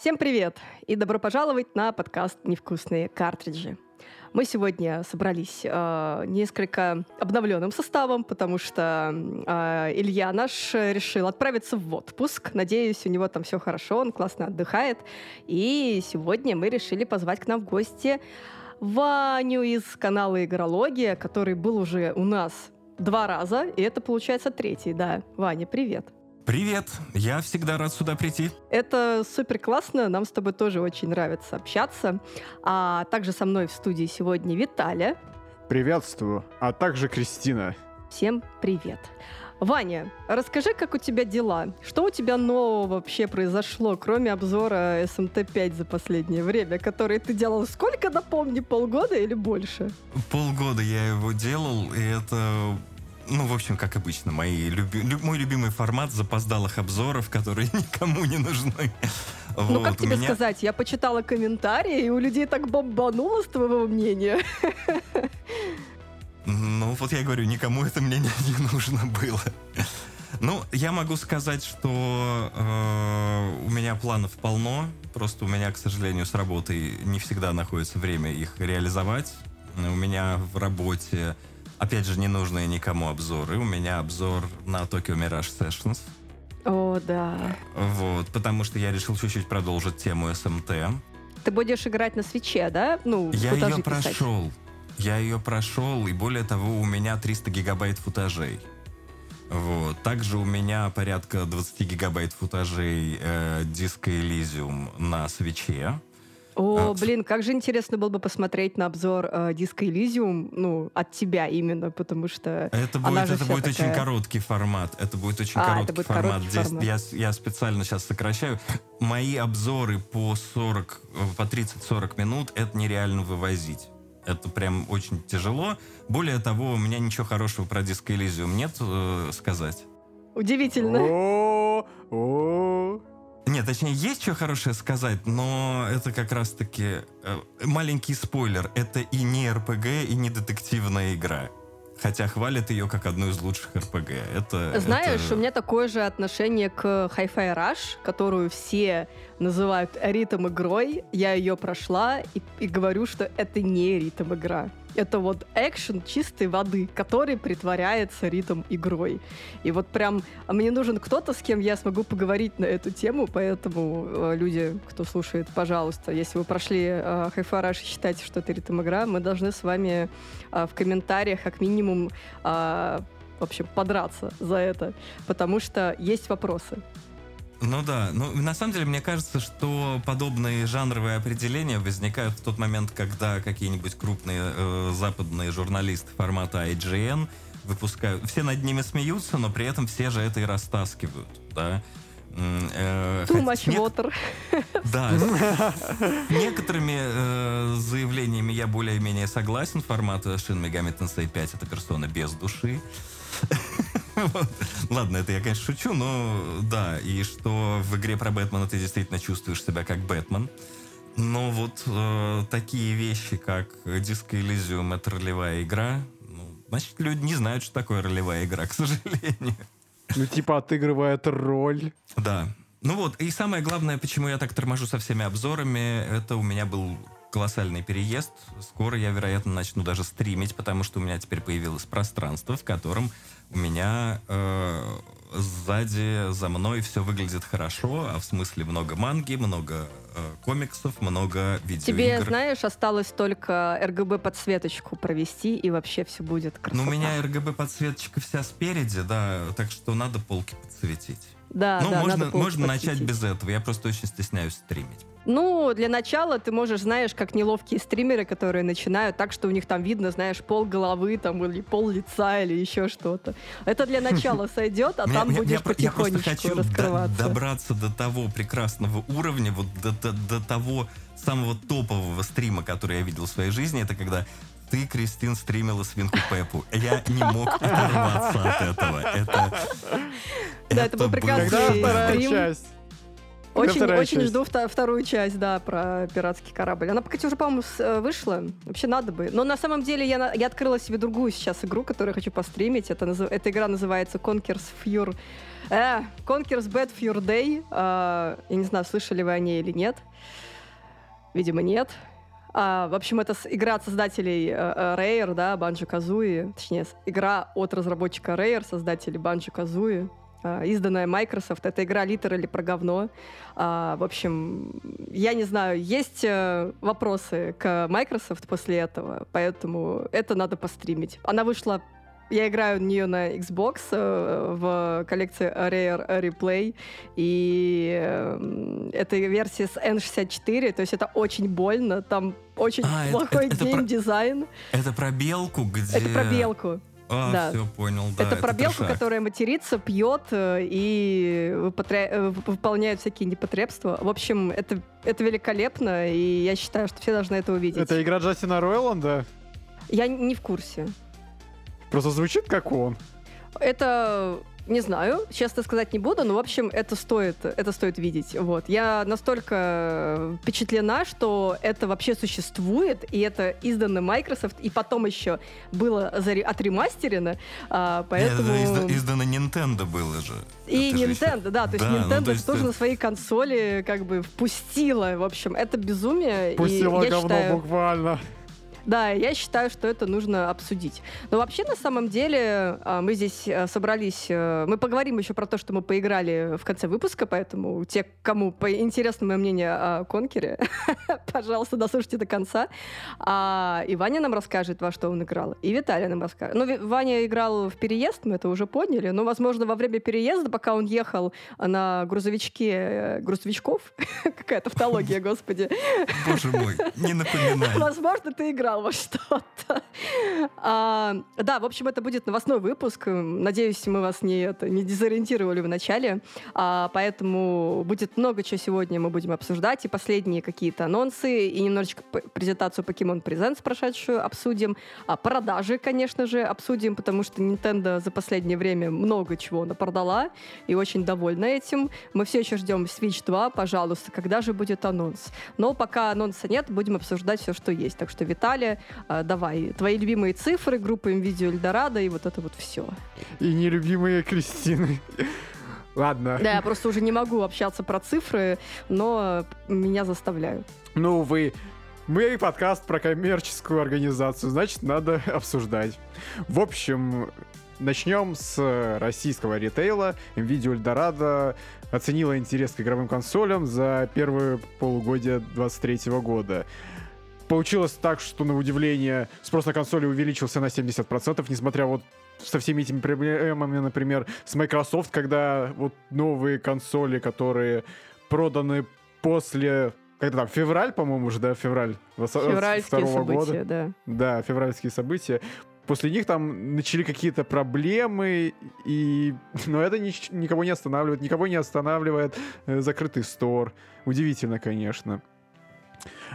Всем привет и добро пожаловать на подкаст «Невкусные картриджи». Мы сегодня собрались э, несколько обновленным составом, потому что э, Илья наш решил отправиться в отпуск. Надеюсь, у него там все хорошо, он классно отдыхает. И сегодня мы решили позвать к нам в гости Ваню из канала Игрология, который был уже у нас два раза, и это получается третий, да. Ваня, привет. Привет, я всегда рад сюда прийти. Это супер классно, нам с тобой тоже очень нравится общаться. А также со мной в студии сегодня Виталя. Приветствую, а также Кристина. Всем привет. Ваня, расскажи, как у тебя дела? Что у тебя нового вообще произошло, кроме обзора SMT5 за последнее время, который ты делал сколько, напомни, полгода или больше? Полгода я его делал, и это ну, в общем, как обычно, мои люби... Лю... мой любимый формат запоздалых обзоров, которые никому не нужны. Ну, вот, как тебе меня... сказать, я почитала комментарии, и у людей так бомбануло с твоего мнения. Ну, вот я говорю, никому это мнение не нужно было. Ну, я могу сказать, что э, у меня планов полно. Просто у меня, к сожалению, с работой не всегда находится время их реализовать. У меня в работе Опять же, не нужные никому обзоры. У меня обзор на Tokyo Mirage Sessions. О, да. Вот, потому что я решил чуть-чуть продолжить тему SMT. Ты будешь играть на свече, да? Ну, я ее писать. прошел. Я ее прошел, и более того, у меня 300 гигабайт футажей. Вот. Также у меня порядка 20 гигабайт футажей э, диска Elysium на свече. О, а, блин, как же интересно было бы посмотреть на обзор э, диска Elysium, ну, от тебя именно, потому что Это будет, это будет такая... очень короткий формат. Это будет очень а, короткий будет формат. Короткий Здесь формат. Я, я специально сейчас сокращаю. Мои обзоры по 40, э, по 30-40 минут это нереально вывозить. Это прям очень тяжело. Более того, у меня ничего хорошего про диск Elysium нет э, сказать. Удивительно. О, о, нет, точнее, есть что хорошее сказать, но это как раз-таки э, маленький спойлер. Это и не РПГ, и не детективная игра. Хотя хвалят ее как одну из лучших РПГ. Это, Знаешь, это... у меня такое же отношение к Hi-Fi Rush, которую все называют ритм игрой. Я ее прошла и, и говорю, что это не ритм игра. Это вот экшен чистой воды, который притворяется ритм игрой. И вот прям а мне нужен кто-то, с кем я смогу поговорить на эту тему, поэтому э, люди, кто слушает, пожалуйста, если вы прошли э, и считаете, что это ритм игра, мы должны с вами э, в комментариях как минимум э, в общем, подраться за это, потому что есть вопросы. Ну да, ну на самом деле мне кажется, что подобные жанровые определения возникают в тот момент, когда какие-нибудь крупные э, западные журналисты формата IGN выпускают. Все над ними смеются, но при этом все же это и растаскивают, да. Э, Too much water. Да. Некоторыми э, заявлениями я более-менее согласен. Формат Shin Megami Tensei 5 это персона без души. Ладно, это я, конечно, шучу, но да, и что в игре про Бэтмена ты действительно чувствуешь себя как Бэтмен. Но вот э, такие вещи, как Disco Elysium, это ролевая игра, ну, значит, люди не знают, что такое ролевая игра, к сожалению. Ну, типа отыгрывает роль. Да. Ну вот, и самое главное, почему я так торможу со всеми обзорами, это у меня был колоссальный переезд. Скоро я, вероятно, начну даже стримить, потому что у меня теперь появилось пространство, в котором у меня э, сзади, за мной все выглядит хорошо, а в смысле много манги, много э, комиксов, много видеоигр. Тебе, знаешь, осталось только RGB-подсветочку провести, и вообще все будет красота. Ну, у меня RGB-подсветочка вся спереди, да, так что надо полки подсветить. Да, ну, да, можно, можно начать без этого. Я просто очень стесняюсь стримить. Ну, для начала ты можешь, знаешь, как неловкие стримеры, которые начинают так, что у них там видно, знаешь, пол головы там или пол лица или еще что-то. Это для начала сойдет, а там будешь потихонечку раскрываться. добраться до того прекрасного уровня, вот до того самого топового стрима, который я видел в своей жизни, это когда ты, Кристин, стримила свинку Пеппу. Я не мог оторваться от этого. Это... Да, это был прекрасный стрим. Очень, вторая очень часть? жду вто- вторую часть, да, про пиратский корабль. Она, кстати, уже, по-моему, с- э, вышла. Вообще надо бы. Но на самом деле я, на- я открыла себе другую сейчас игру, которую я хочу постримить. Это, эта игра называется Conquers Fure... Э, Conquers Bad Fure Day. А, я не знаю, слышали вы о ней или нет. Видимо, нет. А, в общем, это игра от создателей э, э, Rare, да, Банджо Казуи. Точнее, игра от разработчика Rare, создателей Банджо Казуи. изданная Microsoft. Это игра литерали про говно. А, в общем, я не знаю, есть э, вопросы к Microsoft после этого, поэтому это надо постримить. Она вышла я играю в нее на Xbox э, в коллекции Rare Replay, и э, это версия с N64, то есть это очень больно, там очень А, это- плохой это- это про- геймдизайн. Это про белку, где... Это про белку. А, да. все, понял, да. это про белку, трешак. которая матерится, пьет э, и выпотря- э, вып- выполняет всякие непотребства. В общем, это, это великолепно, и я считаю, что все должны это увидеть. Это игра Джастина Ройланда? Я не в курсе. Просто звучит как он. Это не знаю, честно сказать не буду, но в общем это стоит, это стоит видеть. Вот я настолько впечатлена, что это вообще существует и это издано Microsoft и потом еще было отремастерено, а, поэтому Это изда- издано Nintendo было же. и Это же Nintendo, да, то есть Да, ну, Nintendo то есть тоже это- на свои консоли как бы впустила, в общем, это безумие. Пустила и я говно считаю, буквально. Да, я считаю, что это нужно обсудить. Но вообще, на самом деле, а, мы здесь а, собрались... э, Мы поговорим еще про то, что мы поиграли в конце выпуска, поэтому те, кому интересно мое мнение о Конкере, пожалуйста, дослушайте до конца. А, и Ваня нам расскажет, во что он играл. И Виталий нам расскажет. Ну, Ваня играл в переезд, мы это уже поняли. Но, возможно, во время переезда, пока он ехал на грузовичке э, грузовичков, какая тавтология, господи, Боже мой, не напоминай. Возможно, ты играл во что-то. А, да, в общем, это будет новостной выпуск. Надеюсь, мы вас не, это, не дезориентировали в начале. А, поэтому будет много чего сегодня мы будем обсуждать. И последние какие-то анонсы, и немножечко презентацию Pokemon Presents прошедшую обсудим. А, продажи, конечно же, обсудим, потому что Nintendo за последнее время много чего продала и очень довольна этим. Мы все еще ждем Switch 2, пожалуйста, когда же будет анонс? Но пока анонса нет, будем обсуждать все, что есть. Так что, Виталия, а, давай, твои любимые цифры, группа NVIDIA Эльдорадо и вот это вот все. И нелюбимые Кристины. Ладно. Да, я просто уже не могу общаться про цифры, но меня заставляют. Ну, вы... Мы подкаст про коммерческую организацию, значит, надо обсуждать. В общем, начнем с российского ритейла. NVIDIA Eldorado оценила интерес к игровым консолям за первое полугодие 2023 года. Получилось так, что, на удивление, спрос на консоли увеличился на 70%, несмотря вот со всеми этими проблемами, например, с Microsoft, когда вот новые консоли, которые проданы после... Когда там, февраль, по-моему, уже, да, февраль? Февральские события, года. да. Да, февральские события. После них там начали какие-то проблемы, и... но это нич- никого не останавливает. Никого не останавливает э, закрытый стор. Удивительно, конечно.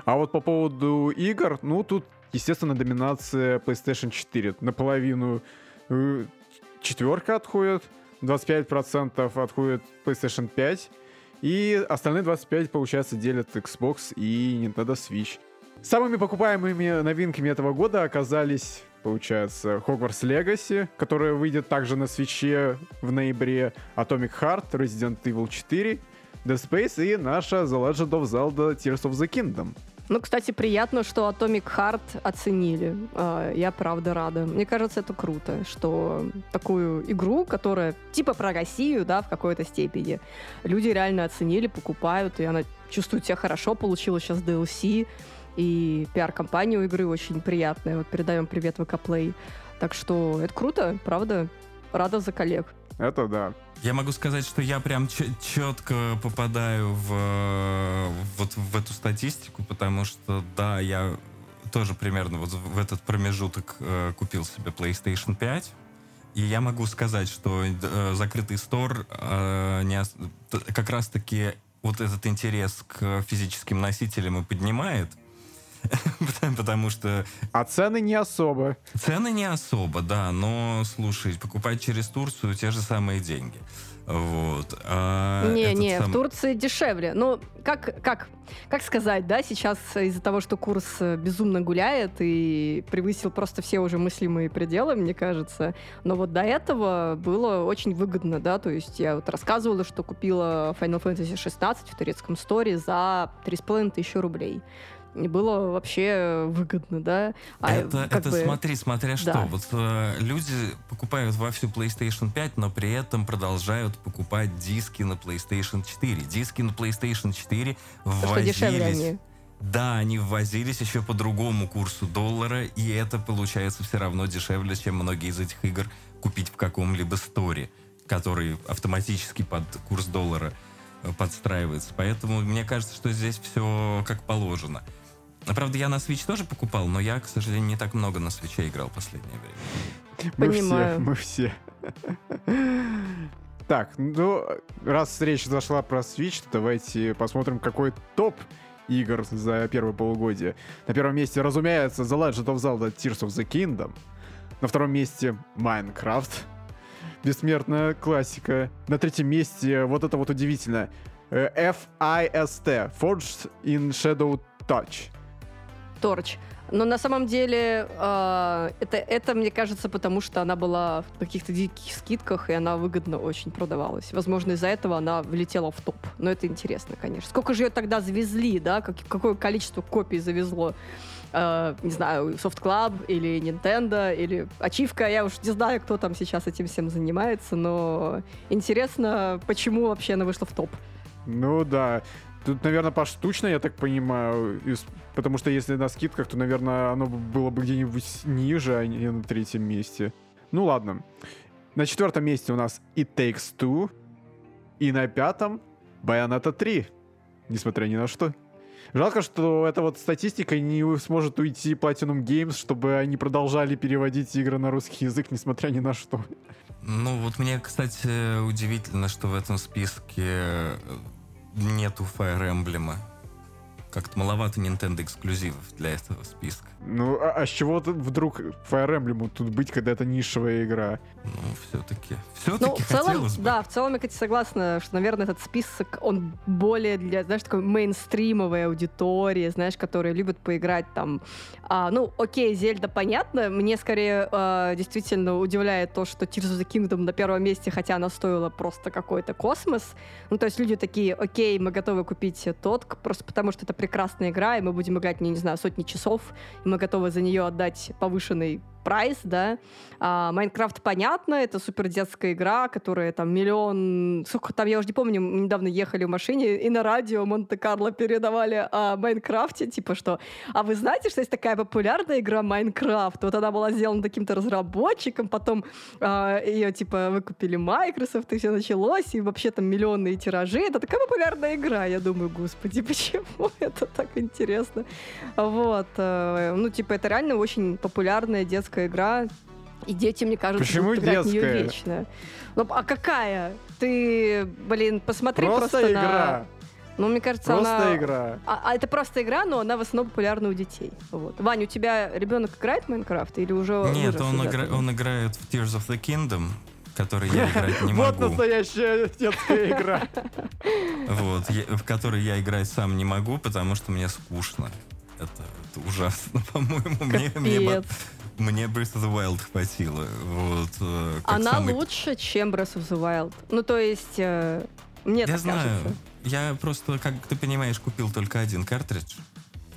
А вот по поводу игр, ну, тут, естественно, доминация PlayStation 4. Наполовину э, четверка отходит, 25% отходит PlayStation 5, и остальные 25, получается, делят Xbox и Nintendo Switch. Самыми покупаемыми новинками этого года оказались, получается, Hogwarts Legacy, которая выйдет также на свече в ноябре, Atomic Heart, Resident Evil 4, Dead Space и наша The Legend of Zelda Tears of the Kingdom. Ну, кстати, приятно, что Atomic Heart оценили. А, Я правда рада. Мне кажется, это круто, что такую игру, которая типа про Россию, да, в какой-то степени, люди реально оценили, покупают, и она чувствует себя хорошо, получила сейчас DLC, и пиар-компания у игры очень приятная. Вот передаем привет ВК Play. Так что это круто, правда. Рада за коллег. Это да. Я могу сказать, что я прям четко попадаю в, вот в эту статистику, потому что, да, я тоже примерно вот в этот промежуток э, купил себе PlayStation 5, и я могу сказать, что э, закрытый стор э, не как раз-таки вот этот интерес к физическим носителям и поднимает. Потому что... А цены не особо. Цены не особо, да, но, слушай, покупать через Турцию те же самые деньги. Вот. А не, не, сам... в Турции дешевле. Ну, как, как, как сказать, да, сейчас из-за того, что курс э, безумно гуляет и превысил просто все уже мыслимые пределы, мне кажется. Но вот до этого было очень выгодно, да, то есть я вот рассказывала, что купила Final Fantasy 16 в турецком сторе за 3,5 тысячи рублей было вообще выгодно, да. А это, это бы... смотри, смотря что. Да. Вот э, люди покупают во всю PlayStation 5, но при этом продолжают покупать диски на PlayStation 4. Диски на PlayStation 4 ввозились... Да, они ввозились еще по другому курсу доллара, и это получается все равно дешевле, чем многие из этих игр купить в каком-либо сторе, который автоматически под курс доллара э, подстраивается. Поэтому мне кажется, что здесь все как положено. Правда, я на Switch тоже покупал, но я, к сожалению, не так много на Switch играл в последнее время. Мы Понимаю. все, мы все. Так, ну, раз речь зашла про Switch, то давайте посмотрим, какой топ игр за первое полугодие. На первом месте, разумеется, The Legend of Zelda Tears of the Kingdom. На втором месте Minecraft. Бессмертная классика. На третьем месте, вот это вот удивительно, FIST, Forged in Shadow Touch. Торч. Но на самом деле э, это, это, мне кажется, потому что она была в каких-то диких скидках, и она выгодно очень продавалась. Возможно, из-за этого она влетела в топ. Но это интересно, конечно. Сколько же ее тогда завезли, да? Как, какое количество копий завезло? Э, не знаю, Soft Club или Nintendo, или Ачивка. Я уж не знаю, кто там сейчас этим всем занимается, но интересно, почему вообще она вышла в топ. Ну да. Тут, наверное, поштучно, я так понимаю, потому что если на скидках, то, наверное, оно было бы где-нибудь ниже, а не на третьем месте. Ну ладно. На четвертом месте у нас It Takes Two. И на пятом Bayonetta 3. Несмотря ни на что. Жалко, что эта вот статистика не сможет уйти Platinum Games, чтобы они продолжали переводить игры на русский язык, несмотря ни на что. Ну вот мне, кстати, удивительно, что в этом списке нету Fire Emblem. Как-то маловато Nintendo эксклюзивов для этого списка. Ну, а, а с чего вдруг Fire Emblem тут быть, когда это нишевая игра? Ну, все-таки. Все-таки ну, в целом, бы. Да, в целом я, кстати, согласна, что, наверное, этот список, он более для, знаешь, такой мейнстримовой аудитории, знаешь, которые любят поиграть там. А, ну, окей, Зельда, понятно. Мне скорее а, действительно удивляет то, что Tears of the Kingdom на первом месте, хотя она стоила просто какой-то космос. Ну, то есть люди такие, окей, мы готовы купить тот, просто потому что это прекрасная игра, и мы будем играть, не, не знаю, сотни часов, и мы готовы за нее отдать повышенный price, да. А, Майнкрафт, понятно, это супер детская игра, которая там миллион... Сколько там, я уже не помню, мы недавно ехали в машине, и на радио Монте-Карло передавали о Майнкрафте, типа что, а вы знаете, что есть такая популярная игра Майнкрафт? Вот она была сделана таким-то разработчиком, потом а, ее, типа, выкупили Microsoft, и все началось, и вообще там миллионные тиражи. Это такая популярная игра. Я думаю, господи, почему это так интересно? Вот. Э, ну, типа, это реально очень популярная детская детская игра, и дети, мне кажется, Почему будут играть детская? в нее вечно. Ну, а какая? Ты, блин, посмотри просто, просто игра. на... Ну, мне кажется, просто она... игра. А, а это просто игра, но она в основном популярна у детей. Вот. Вань, у тебя ребенок играет в Майнкрафт или уже Нет, он, игра... он играет в Tears of the Kingdom, который я играть не могу. Вот настоящая детская игра. Вот, в которой я играть сам не могу, потому что мне скучно. Это, ужасно, по-моему. Мне, мне, Breath of the Wild хватило. Вот, э, Она самый... лучше, чем Breath of the Wild. Ну, то есть, э, мне Я так знаю. кажется. Я просто, как ты понимаешь, купил только один картридж.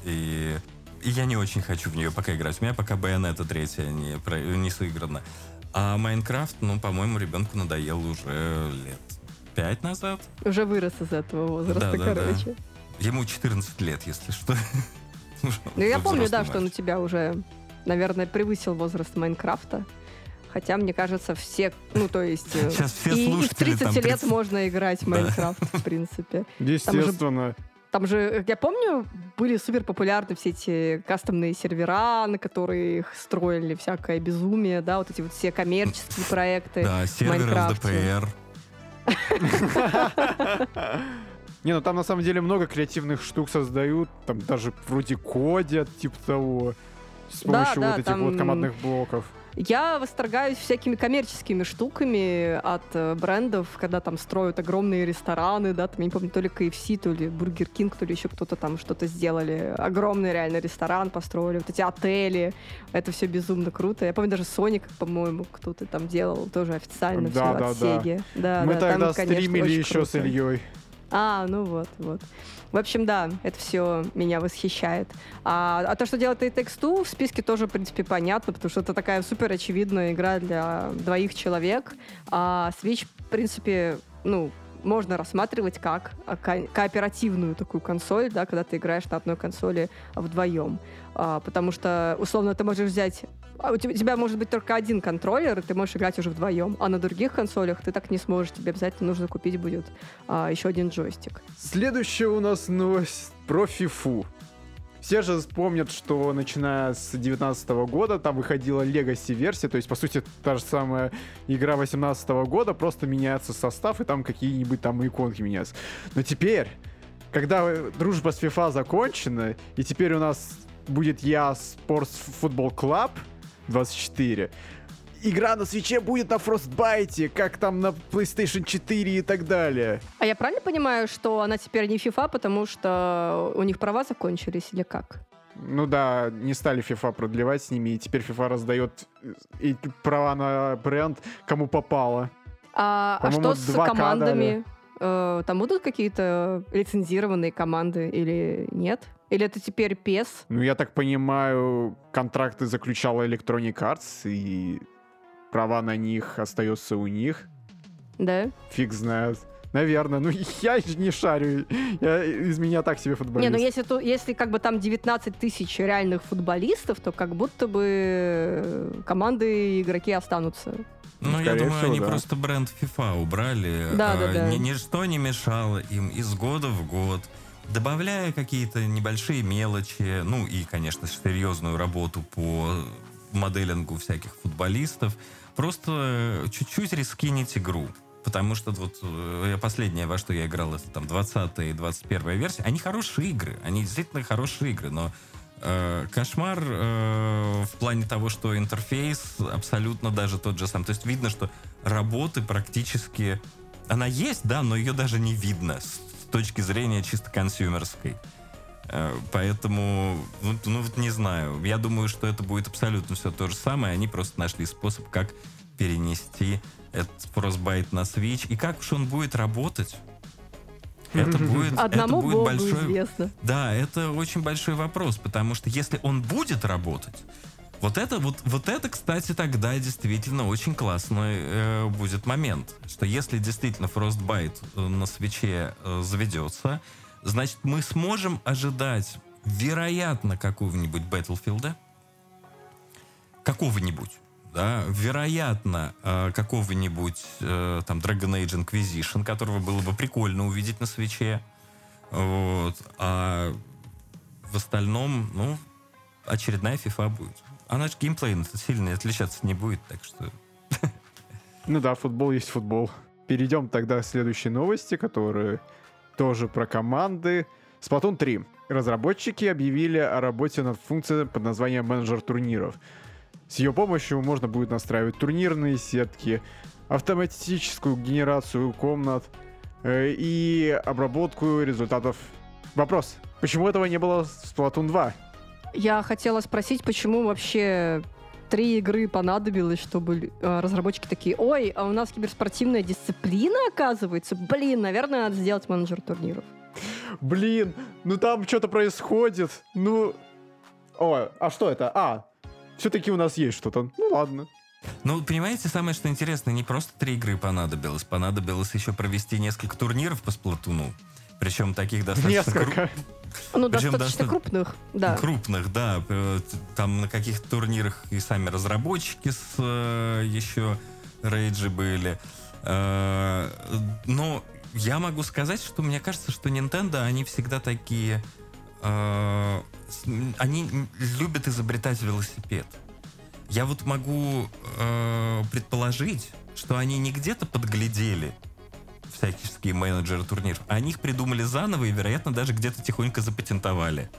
И, и я не очень хочу в нее пока играть. У меня пока Bayonetta третья не, не сыграна. А Майнкрафт, ну, по-моему, ребенку надоел уже лет пять назад. Уже вырос из этого возраста, да, да, короче. Да. Ему 14 лет, если что. Ну, я помню, да, что он у тебя уже наверное, превысил возраст Майнкрафта. Хотя, мне кажется, все, ну, то есть... Э, Сейчас все и, и в 30 лет 30... можно играть в Майнкрафт, в принципе. Естественно. Там же, я помню, были супер популярны все эти кастомные сервера, на которые их строили всякое безумие, да, вот эти вот все коммерческие проекты. Да, серверы ЛДПР. Не, ну там на самом деле много креативных штук создают, там даже вроде кодят, типа того, с Да, помощью да, вот этих там- вот командных блоков. Я восторгаюсь всякими коммерческими штуками от э, брендов, когда там строят огромные рестораны, да, там, я не помню, то ли KFC, то ли Burger King, то ли еще кто-то там что-то сделали. Огромный реально ресторан построили, вот эти отели. Это все безумно круто. Я помню, даже Sonic, по-моему, кто-то там делал тоже официально Да, все да, от да. Sega. Да, Мы да, тогда там, конечно, стримили еще с круто. Ильей. А, ну вот, вот. В общем, да, это все меня восхищает. А, а то, что делает и Two, в списке тоже, в принципе, понятно, потому что это такая супер очевидная игра для двоих человек. А Switch, в принципе, ну, можно рассматривать как ко- кооперативную такую консоль, да, когда ты играешь на одной консоли вдвоем. А, потому что, условно, ты можешь взять... а У тебя, может быть только один контроллер, и ты можешь играть уже вдвоем. А на других консолях ты так не сможешь. Тебе обязательно нужно купить будет а, еще один джойстик. Следующая у нас новость про фифу. Все же помнят, что начиная с 2019 года там выходила Legacy версия, то есть, по сути, та же самая игра 2018 года, просто меняется состав, и там какие-нибудь там иконки меняются. Но теперь, когда э, дружба с FIFA закончена, и теперь у нас будет я Sports Football Club 24, игра на свече будет на Frostbite, как там на PlayStation 4 и так далее. А я правильно понимаю, что она теперь не FIFA, потому что у них права закончились или как? Ну да, не стали FIFA продлевать с ними, и теперь FIFA раздает э, и права на бренд кому попало. А, а что с 2К командами? Э, Там будут какие-то лицензированные команды или нет? Или это теперь PES? Ну, я так понимаю, контракты заключала Electronic Arts, и права на них остаются у них. Да? Фиг знает. Наверное. Ну, я не шарю. Я, из меня так себе Не, футболист. ну если, ту- если как бы там 19 тысяч реальных футболистов, то как будто бы э, команды и игроки останутся. Ну, я Скорее думаю, всего, они да. просто бренд FIFA убрали. Да, да, а, да. ни- Ничто не мешало им из года в год, добавляя какие-то небольшие мелочи, ну и, конечно, серьезную работу по моделингу всяких футболистов, просто чуть-чуть рескинить игру. Потому что вот э, последнее, во что я играл, это там 20 и 21 версия. Они хорошие игры, они действительно хорошие игры, но э, кошмар э, в плане того, что интерфейс абсолютно даже тот же сам. То есть видно, что работы практически... Она есть, да, но ее даже не видно точки зрения чисто консюмерской. Э, Поэтому, ну, ну, вот не знаю. Я думаю, что это будет абсолютно все то же самое. Они просто нашли способ, как перенести этот Frostbite на Switch. И как уж он будет работать, это будет, Одному это будет богу большой... известно. Да, это очень большой вопрос, потому что если он будет работать, вот это, вот, вот это, кстати, тогда действительно очень классный э, будет момент, что если действительно Frostbite э, на свече э, заведется, значит, мы сможем ожидать, вероятно, какого-нибудь Battlefield, какого-нибудь, да, вероятно, э, какого-нибудь э, там Dragon Age Inquisition, которого было бы прикольно увидеть на свече, вот, а в остальном, ну, очередная FIFA будет. Она же геймплей сильно отличаться не будет, так что... Ну да, футбол есть футбол. Перейдем тогда к следующей новости, которые тоже про команды. Splatoon 3. Разработчики объявили о работе над функцией под названием менеджер турниров. С ее помощью можно будет настраивать турнирные сетки, автоматическую генерацию комнат э, и обработку результатов. Вопрос. Почему этого не было в Splatoon 2? Я хотела спросить, почему вообще три игры понадобилось, чтобы э, разработчики такие, ой, а у нас киберспортивная дисциплина, оказывается? Блин, наверное, надо сделать менеджер турниров. Блин, ну там что-то происходит. Ну... О, а что это? А, все-таки у нас есть что-то. Ну ладно. Ну, понимаете, самое что интересно, не просто три игры понадобилось, понадобилось еще провести несколько турниров по сплатуну. Причем таких достаточно Несколько. Ну, Причем достаточно доста- крупных, да. крупных, да. Э, Там на каких-то турнирах и сами разработчики с э, еще рейджи были. Э, Но я могу сказать, что мне кажется, что Nintendo, они всегда такие... э, Они любят изобретать велосипед. Я вот могу э, предположить, что они не где-то подглядели всякие менеджеры турниров, они их придумали заново и, вероятно, даже где-то тихонько запатентовали.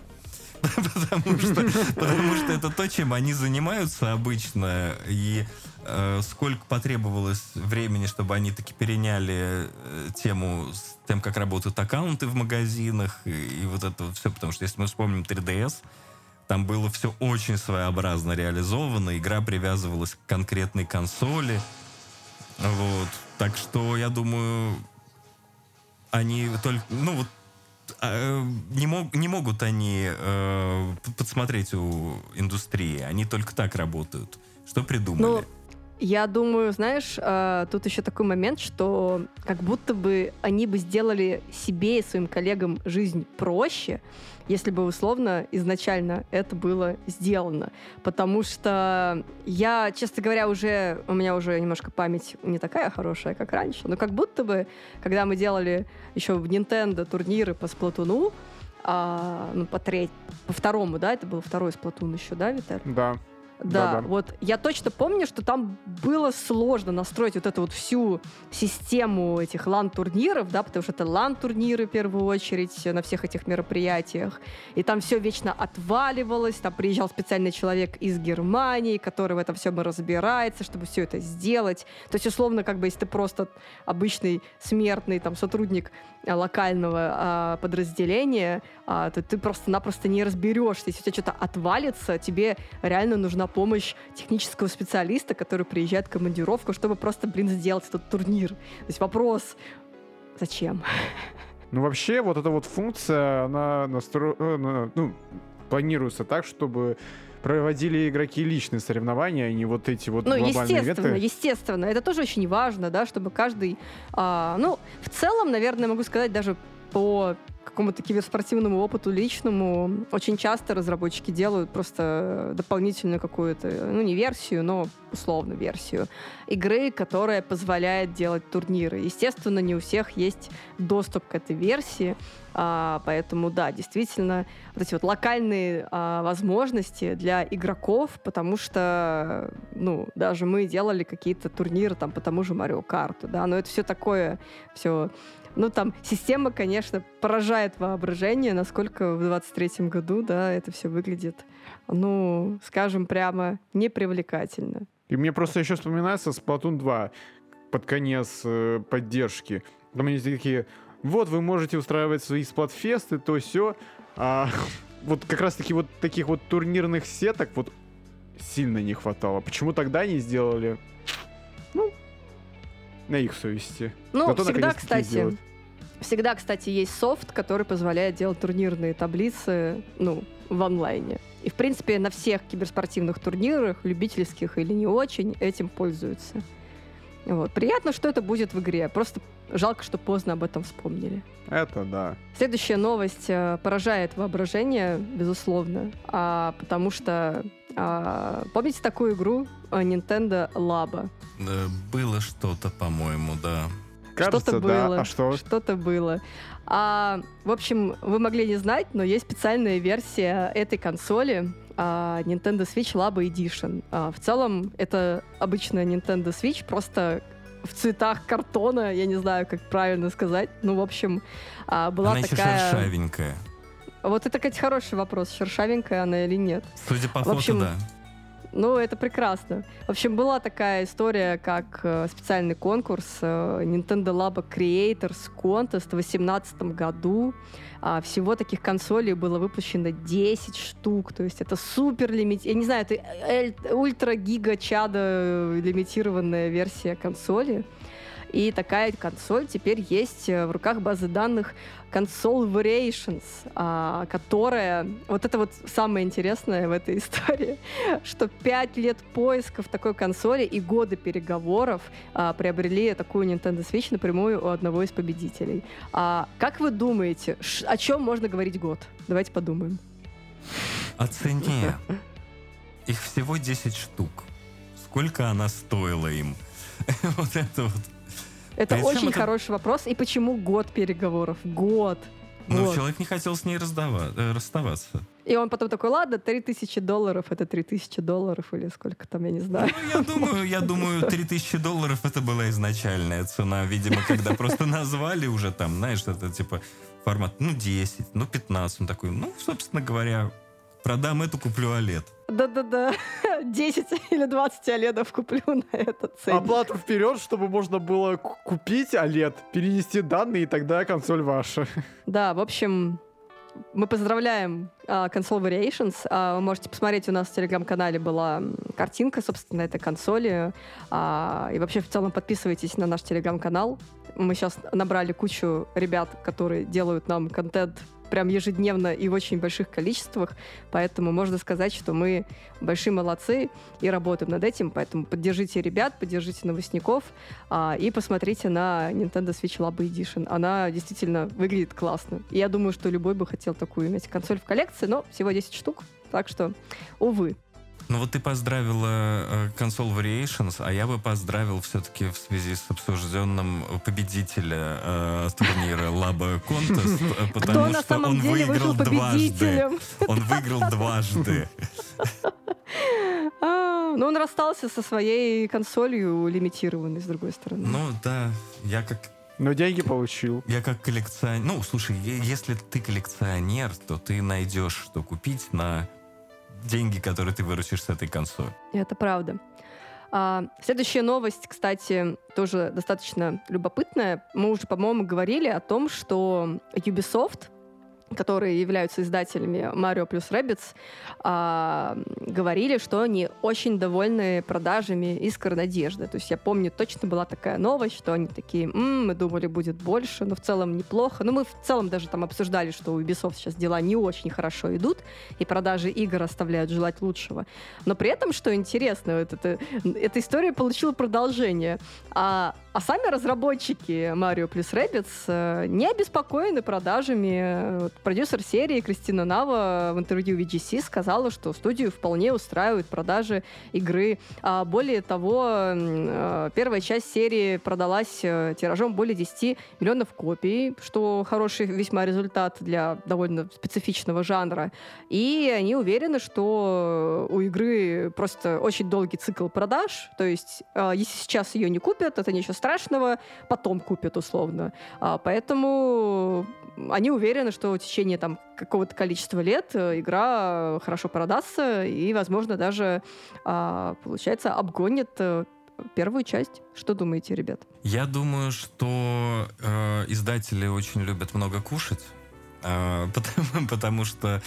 потому, что, потому что это то, чем они занимаются обычно. И э, сколько потребовалось времени, чтобы они таки переняли э, тему с тем, как работают аккаунты в магазинах и, и вот это вот все. Потому что если мы вспомним 3DS, там было все очень своеобразно реализовано. Игра привязывалась к конкретной консоли. Вот. Так что, я думаю, они только... Ну, вот а, не, мог, не могут они э, подсмотреть у индустрии. Они только так работают. Что придумали? Ну, я думаю, знаешь, э, тут еще такой момент, что как будто бы они бы сделали себе и своим коллегам жизнь проще, если бы условно изначально это было сделано. Потому что я, честно говоря, уже, у меня уже немножко память не такая хорошая, как раньше, но как будто бы, когда мы делали еще в Nintendo турниры по Сплатуну, а, ну, по треть, по второму, да, это был второй Сплатун еще, да, Виталий? Да. Да, да, вот я точно помню, что там было сложно настроить вот эту вот всю систему этих лан-турниров, да, потому что это лан-турниры в первую очередь на всех этих мероприятиях. И там все вечно отваливалось, там приезжал специальный человек из Германии, который в этом всем разбирается, чтобы все это сделать. То есть, условно, как бы, если ты просто обычный смертный там сотрудник а, локального а, подразделения, а, то ты просто-напросто не разберешься. Если у тебя что-то отвалится, тебе реально нужна помощь технического специалиста, который приезжает в командировку, чтобы просто, блин, сделать этот турнир. То есть вопрос, зачем? Ну, вообще, вот эта вот функция, она настроена, э, ну, планируется так, чтобы проводили игроки личные соревнования, а не вот эти вот ну, глобальные естественно, ивенты. естественно. Это тоже очень важно, да, чтобы каждый... А, ну, в целом, наверное, могу сказать даже по какому-то киберспортивному опыту личному очень часто разработчики делают просто дополнительную какую-то, ну, не версию, но условно версию игры, которая позволяет делать турниры. Естественно, не у всех есть доступ к этой версии, а, поэтому, да, действительно, вот эти вот локальные а, возможности для игроков, потому что, ну, даже мы делали какие-то турниры там по тому же Марио Карту, да, но это все такое, все ну, там, система, конечно, поражает воображение, насколько в 23-м году, да, это все выглядит, ну, скажем прямо, непривлекательно. И мне просто еще вспоминается Splatoon 2 под конец э, поддержки. Там они такие, вот, вы можете устраивать свои сплатфесты, то все. А вот как раз-таки вот таких вот турнирных сеток вот сильно не хватало. Почему тогда не сделали? На их совести. Ну, Зато всегда, кстати, всегда, кстати, есть софт, который позволяет делать турнирные таблицы, ну, в онлайне. И, в принципе, на всех киберспортивных турнирах, любительских или не очень, этим пользуются. Вот. Приятно, что это будет в игре. Просто жалко, что поздно об этом вспомнили. Это да. Следующая новость э, поражает воображение, безусловно, а, потому что а, помните такую игру э, Nintendo Labo? Да, было что-то, по-моему, да. Кажется, что-то было. Да. А что? Что-то было. А, в общем, вы могли не знать, но есть специальная версия этой консоли, а, Nintendo Switch Labo Edition. А, в целом, это обычная Nintendo Switch, просто в цветах картона, я не знаю, как правильно сказать. Ну, в общем, а, была она такая... еще шершавенькая. Вот это, кстати, хороший вопрос, шершавенькая она или нет. Судя по в фото, общем, да. Ну, это прекрасно. В общем, была такая история, как э, специальный конкурс э, Nintendo Labo Creators Contest в 2018 году. А, всего таких консолей было выпущено 10 штук. То есть это супер лимит... Я не знаю, это ультра-гига-чада э, лимитированная версия консоли. И такая консоль теперь есть э, в руках базы данных Console Variations, а, которая... Вот это вот самое интересное в этой истории, что пять лет поисков такой консоли и годы переговоров а, приобрели такую Nintendo Switch напрямую у одного из победителей. А, как вы думаете, о чем можно говорить год? Давайте подумаем. О цене. Их всего 10 штук. Сколько она стоила им? Вот это вот. Это Причем очень это... хороший вопрос. И почему год переговоров? Год. Ну, Вот. человек не хотел с ней раздава- э, расставаться. И он потом такой, ладно, 3000 долларов, это 3000 долларов или сколько там, я не знаю. Ну, я думаю, я думаю, 3000 долларов это была изначальная цена. Видимо, когда просто назвали уже там, знаешь, это типа формат, ну, 10, ну, 15. Он такой, ну, собственно говоря, продам эту, куплю OLED. Да-да-да, 10 или 20 оледов куплю на этот ценник. Оплату вперед, чтобы можно было ку- купить OLED, перенести данные, и тогда консоль ваша. Да, в общем, мы поздравляем а, Console Variations. А, вы можете посмотреть, у нас в телеграм-канале была картинка, собственно, этой консоли. А, и вообще, в целом, подписывайтесь на наш телеграм-канал. Мы сейчас набрали кучу ребят, которые делают нам контент прям ежедневно и в очень больших количествах, поэтому можно сказать, что мы большие молодцы и работаем над этим, поэтому поддержите ребят, поддержите новостников а, и посмотрите на Nintendo Switch Labo Edition. Она действительно выглядит классно. И я думаю, что любой бы хотел такую иметь консоль в коллекции, но всего 10 штук, так что, увы. Ну вот ты поздравила э, Console Variations, а я бы поздравил все-таки в связи с обсужденным победителя э, турнира Labo Contest, э, Кто потому что он выиграл дважды. Он выиграл дважды. Ну, он расстался со своей консолью лимитированной, с другой стороны. Ну да, я как Но деньги получил. я как коллекционер. Ну, слушай, если ты коллекционер, то ты найдешь, что купить на деньги, которые ты выручишь с этой консоли. Это правда. А, следующая новость, кстати, тоже достаточно любопытная. Мы уже, по-моему, говорили о том, что Ubisoft, которые являются издателями Mario плюс Rabbids, а, говорили, что они очень довольны продажами «Искр надежды». То есть я помню, точно была такая новость, что они такие, «М, мы думали, будет больше, но в целом неплохо. Ну, мы в целом даже там обсуждали, что у Ubisoft сейчас дела не очень хорошо идут, и продажи игр оставляют желать лучшего. Но при этом, что интересно, вот это, эта история получила продолжение. А, а сами разработчики Mario плюс Rabbids э, не обеспокоены продажами. Продюсер серии Кристина Нава в интервью VGC сказала, что студию вполне устраивают продажи игры. А более того, э, первая часть серии продалась э, тиражом более 10 миллионов копий, что хороший весьма результат для довольно специфичного жанра. И они уверены, что у игры просто очень долгий цикл продаж. То есть, если сейчас ее не купят, это ничего страшного, потом купят условно. А, Поэтому они уверены, что в течение там какого-то количества лет э, игра хорошо продастся и, возможно, даже, а, получается, обгонит э, первую часть. Что думаете, ребят? Я думаю, что э, издатели очень любят много кушать, э, потому, потому что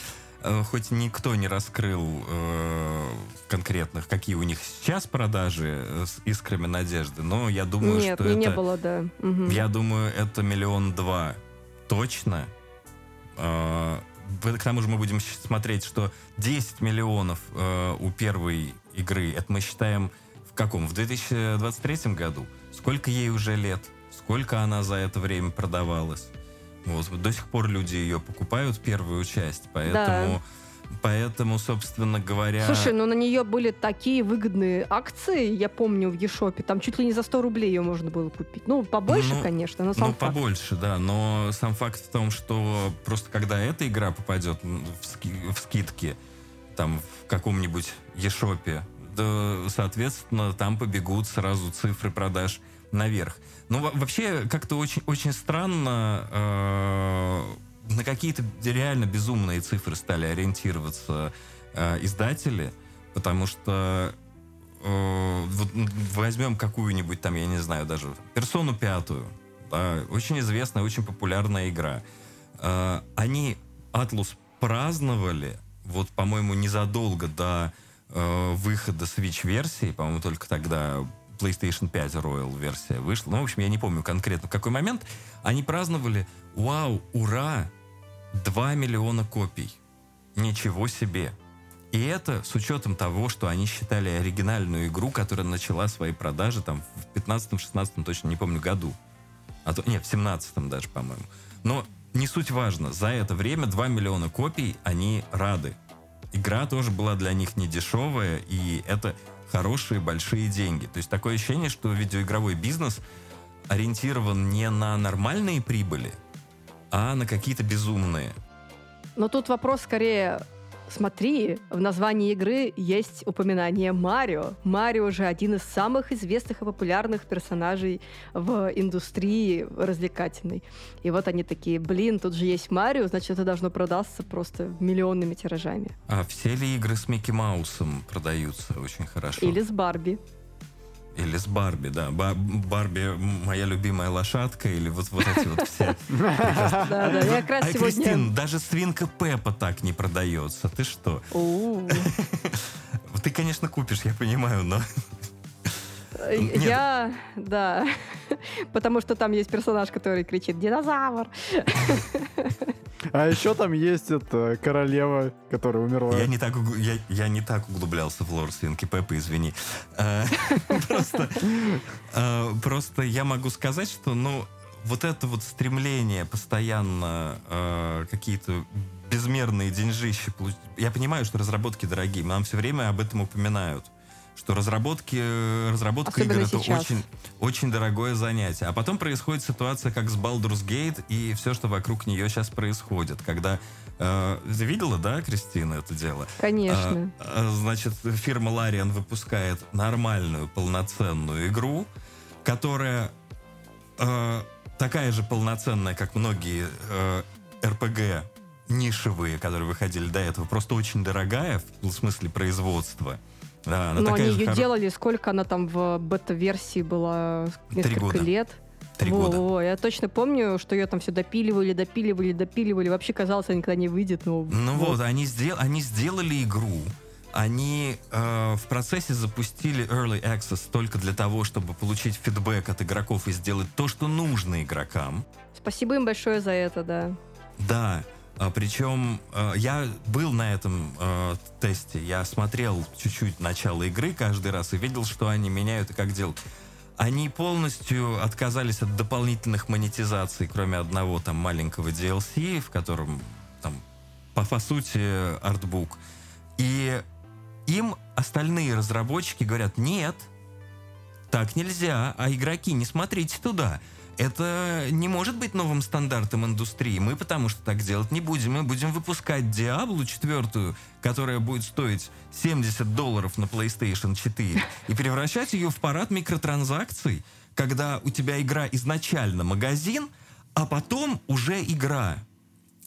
хоть никто не раскрыл э, конкретных, какие у них сейчас продажи э, с искрами надежды, но я думаю, Нет, что не, это... не было, да. Мгм. Я думаю, это миллион два точно. Э, К тому же мы будем смотреть, что 10 миллионов э, у первой игры, это мы считаем в каком? В 2023 году. Сколько ей уже лет? Сколько она за это время продавалась? Вот, до сих пор люди ее покупают, первую часть, поэтому, поэтому собственно говоря... Слушай, ну на нее были такие выгодные акции, я помню, в Ешопе. Там чуть ли не за 100 рублей ее можно было купить. Ну, побольше, Ну, конечно, но сам Ну, факт. побольше, да. Но сам факт в том, что просто когда эта игра попадет в, ски- в скидки, там, в каком-нибудь Ешопе, да, соответственно, там побегут сразу цифры продаж наверх. Ну, во- вообще, как-то очень, очень странно э, на какие-то реально безумные цифры стали ориентироваться э, издатели, потому что э, вот возьмем какую-нибудь там, я не знаю, даже персону пятую, да, очень известная, очень популярная игра. Э, они Атлус праздновали, вот, по-моему, незадолго до э, выхода Switch-версии, по-моему, только тогда PlayStation 5 Royal версия вышла. Ну, в общем, я не помню конкретно в какой момент. Они праздновали, вау, ура, 2 миллиона копий. Ничего себе. И это с учетом того, что они считали оригинальную игру, которая начала свои продажи там в 15-16, точно не помню, году. А то, нет, в 17 даже, по-моему. Но не суть важно. За это время 2 миллиона копий они рады. Игра тоже была для них не дешевая, и это хорошие большие деньги. То есть такое ощущение, что видеоигровой бизнес ориентирован не на нормальные прибыли, а на какие-то безумные. Но тут вопрос скорее Смотри, в названии игры есть упоминание Марио. Марио же один из самых известных и популярных персонажей в индустрии развлекательной. И вот они такие, блин, тут же есть Марио, значит, это должно продаться просто миллионными тиражами. А все ли игры с Микки Маусом продаются очень хорошо? Или с Барби. Или с Барби, да. Ба- Барби моя любимая лошадка, или вот, вот эти вот все. Да, да, я как раз А, сегодня... Кристин, даже свинка Пеппа так не продается. Ты что? Ты, конечно, купишь, я понимаю, но... Нет. Я, да, потому что там есть персонаж, который кричит «Динозавр!» А еще там есть эта королева, которая умерла. Я не так, уг- я, я не так углублялся в лор свинки Пеппа, извини. Э, Просто, э, просто я могу сказать, что, ну, вот это вот стремление постоянно э, какие-то безмерные деньжища получ- Я понимаю, что разработки дорогие, нам все время об этом упоминают. Что разработки, э, разработка Особенно игр это очень, очень дорогое занятие. А потом происходит ситуация, как с Baldur's Gate и все, что вокруг нее сейчас происходит. Когда э, ты видела, да, Кристина, это дело? Конечно. А, Значит, фирма Larian выпускает нормальную, полноценную игру, которая э, такая же полноценная, как многие э, RPG нишевые, которые выходили до этого, просто очень дорогая в смысле производства. Да, она Но они ее хоро- делали, сколько она там в бета-версии была? Несколько года. лет. Три года. во, Я точно помню, что ее там все допиливали, допиливали, допиливали. Вообще казалось, она никогда не выйдет. Но Ну вот, они, сдел- они сделали игру. Они э, в процессе запустили Early Access только для того, чтобы получить фидбэк от игроков и сделать то, что нужно игрокам. Спасибо им большое за это, да. Да, причем э, я был на этом э, тесте, я смотрел чуть-чуть начало игры каждый раз и видел, что они меняют и как делают. Они полностью отказались от дополнительных монетизаций, кроме одного там маленького DLC, в котором там по, по сути артбук. И им остальные разработчики говорят, нет, так нельзя, а игроки, не смотрите туда. Это не может быть новым стандартом индустрии. Мы потому что так делать не будем. Мы будем выпускать Diablo 4, которая будет стоить 70 долларов на PlayStation 4, и превращать ее в парад микротранзакций, когда у тебя игра изначально магазин, а потом уже игра.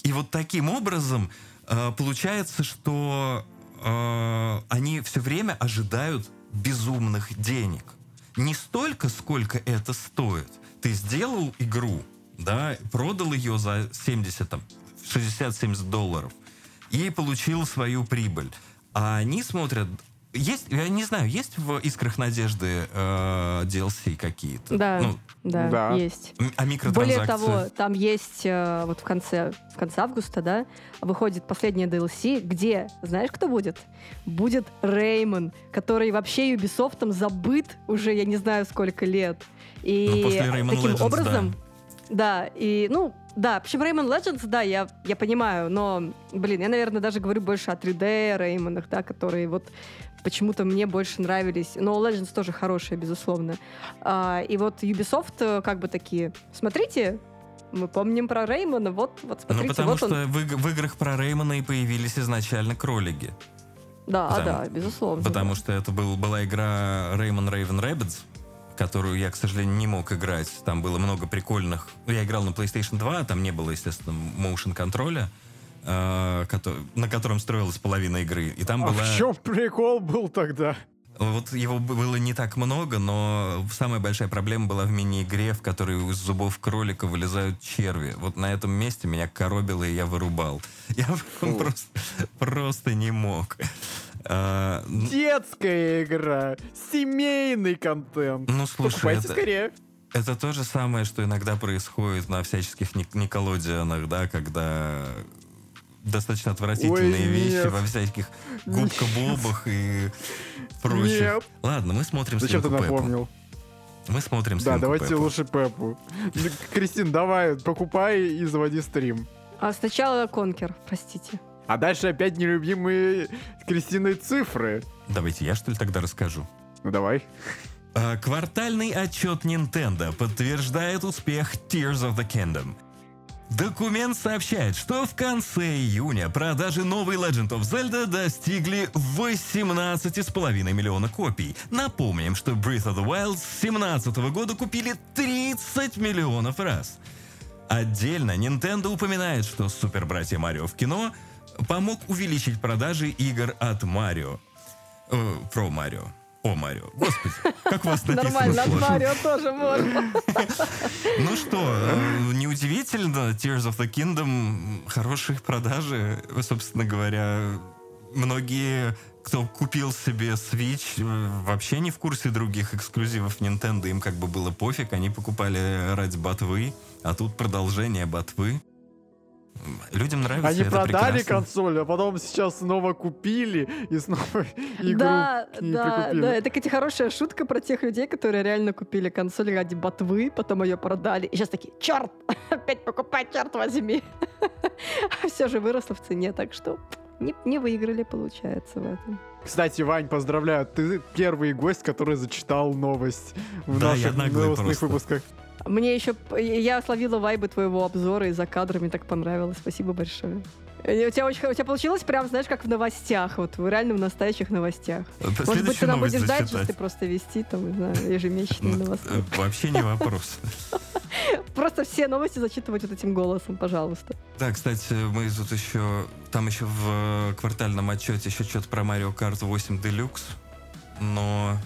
И вот таким образом э, получается, что э, они все время ожидают безумных денег. Не столько, сколько это стоит. Ты сделал игру, да, продал ее за 70, там, 60-70 долларов и получил свою прибыль. А они смотрят... Есть, я не знаю, есть в «Искрах надежды» э, DLC какие-то? Да, Ну, да, да. есть. а микротранзакции? Более того, там есть э, вот в конце, в конце августа, да, выходит последняя DLC, где, знаешь, кто будет? Будет Реймон, который вообще Ubisoft забыт уже, я не знаю, сколько лет. И Ну, после Rayman таким Legends, образом, да. и, ну, да, причем Rayman Legends, да, я, я понимаю, но, блин, я, наверное, даже говорю больше о 3D Реймонах, да, которые вот почему-то мне больше нравились. Но Legends тоже хорошая, безусловно. А, и вот Ubisoft э, как бы такие, смотрите, мы помним про Реймона, вот, вот Ну, смотрите, потому вот что он. в, в играх про Реймона и появились изначально кролики. Да, потому- да, безусловно. Потому да. что это был, была игра Rayman Raven Rabbids, которую я, к сожалению, не мог играть. Там было много прикольных... Ну, я играл на PlayStation 2, там не было, естественно, motion контроля, э, на котором строилась половина игры. И там А была... в чем прикол был тогда? Вот его было не так много, но самая большая проблема была в мини-игре, в которой из зубов кролика вылезают черви. Вот на этом месте меня коробило, и я вырубал. Я Фу. просто, просто не мог. А, Детская игра, семейный контент. Ну, слушай, Покупайте это, скорее. это то же самое, что иногда происходит на всяческих ник- Николодианах, да, когда достаточно отвратительные Ой, вещи нет. во всяких губка-бобах и прочих. Нет. Ладно, мы смотрим Зачем ты напомнил? Мы смотрим Да, «Свинку давайте Пеппу». лучше Пеппу. Кристин, давай, покупай и заводи стрим. А сначала Конкер, простите. А дальше опять нелюбимые Кристиной цифры. Давайте я, что ли, тогда расскажу. Ну давай. А, Квартальный отчет Nintendo подтверждает успех Tears of the Kingdom. Документ сообщает, что в конце июня продажи новой Legend of Zelda достигли 18,5 миллиона копий. Напомним, что Breath of the Wild с 2017 года купили 30 миллионов раз. Отдельно Nintendo упоминает, что Супер Братья Марио в кино помог увеличить продажи игр от Марио. Э, про Марио. О, Марио. Господи, как вас написано Нормально, от. Марио тоже можно. Ну что, э, неудивительно, Tears of the Kingdom хорошие продажи, собственно говоря, многие кто купил себе Switch, э, вообще не в курсе других эксклюзивов Nintendo, им как бы было пофиг, они покупали ради ботвы, а тут продолжение ботвы. Людям нравится Они это продали прекрасно. консоль, а потом сейчас снова купили и снова игру Да, к ней да, прикупили. да. Это, кстати, хорошая шутка про тех людей, которые реально купили консоль ради ботвы, потом ее продали. И сейчас такие, черт, опять покупать, черт возьми. А все же выросло в цене, так что не, не выиграли, получается, в этом. Кстати, Вань, поздравляю, ты первый гость, который зачитал новость в Да, наших новостных просто. выпусках. Мне еще... Я словила вайбы твоего обзора из-за кадра, мне так понравилось. Спасибо большое. И У тебя, очень, у тебя получилось прям, знаешь, как в новостях, вот в реально в настоящих новостях. Э, Может быть, ты нам будешь зачитать. просто вести, там, не знаю, ежемесячные Ну, новости. э, Вообще не вопрос. Просто все новости зачитывать вот этим голосом, пожалуйста. Да, кстати, мы тут еще... Там еще в э, квартальном отчете еще что-то про Mario Kart 8 Deluxe, но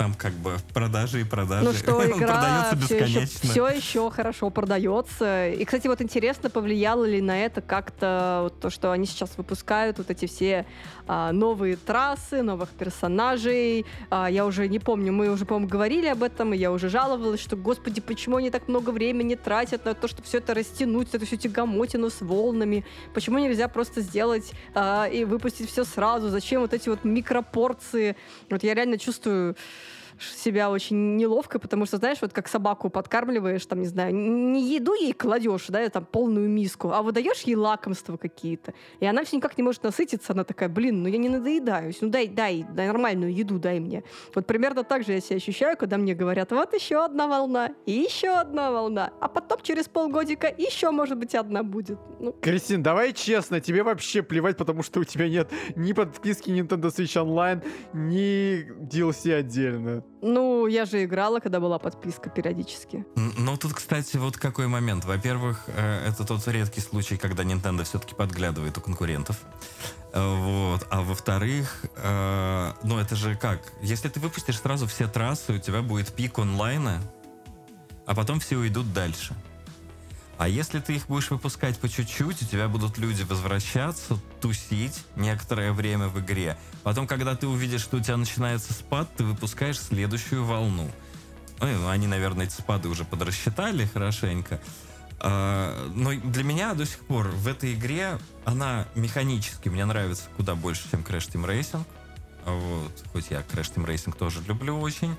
там как бы продажи и продажи. Ну что, игра все еще, все еще хорошо продается. И, кстати, вот интересно, повлияло ли на это как-то вот то, что они сейчас выпускают вот эти все а, новые трассы, новых персонажей. А, я уже не помню, мы уже, по-моему, говорили об этом, и я уже жаловалась, что, господи, почему они так много времени тратят на то, чтобы все это растянуть, эту всю тягомотину с волнами? Почему нельзя просто сделать а, и выпустить все сразу? Зачем вот эти вот микропорции? Вот я реально чувствую себя очень неловко, потому что, знаешь, вот как собаку подкармливаешь, там, не знаю, не еду ей кладешь, да, там, полную миску, а выдаешь ей лакомства какие-то. И она все никак не может насытиться, она такая, блин, ну я не надоедаюсь, ну дай, дай, дай нормальную еду дай мне. Вот примерно так же я себя ощущаю, когда мне говорят, вот еще одна волна, и еще одна волна, а потом через полгодика еще, может быть, одна будет. Ну, Кристин, давай честно, тебе вообще плевать, потому что у тебя нет ни подписки Nintendo Switch Online, ни DLC отдельно. Ну, я же играла, когда была подписка периодически. Ну, тут, кстати, вот какой момент. Во-первых, э, это тот редкий случай, когда Nintendo все-таки подглядывает у конкурентов. Э, Вот. А во-вторых, э, ну это же как? Если ты выпустишь сразу все трассы, у тебя будет пик онлайна, а потом все уйдут дальше. А если ты их будешь выпускать по чуть-чуть, у тебя будут люди возвращаться, тусить некоторое время в игре. Потом, когда ты увидишь, что у тебя начинается спад, ты выпускаешь следующую волну. Ну, они, наверное, эти спады уже подрасчитали хорошенько. А, но для меня до сих пор в этой игре она механически мне нравится куда больше, чем Crash Team Racing. Вот. Хоть я Crash Team Racing тоже люблю очень.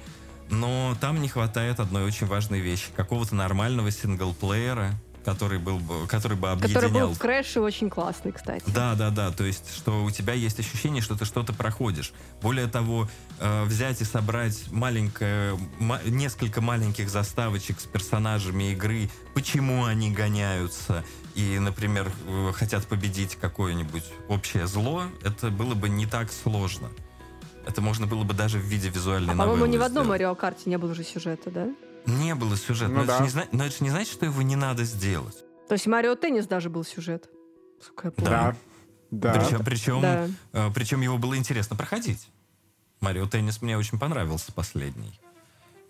Но там не хватает одной очень важной вещи. Какого-то нормального синглплеера, который, был бы, который бы Который был объединял в Крэше очень классный, кстати. да, да, да. То есть, что у тебя есть ощущение, что ты что-то проходишь. Более того, э, взять и собрать маленькое, ма- несколько маленьких заставочек с персонажами игры, почему они гоняются и, например, э, хотят победить какое-нибудь общее зло, это было бы не так сложно. Это можно было бы даже в виде визуальной А, по-моему, новеллы ни в одном. Марио Карте не было же сюжета, да? Не было сюжета. Ну но, это да. же не зна- но это же не значит, что его не надо сделать. То есть Марио Теннис даже был сюжет. Я помню. Да. Да. Причем, причем Да. Э, Причем его было интересно проходить. Марио Теннис мне очень понравился последний.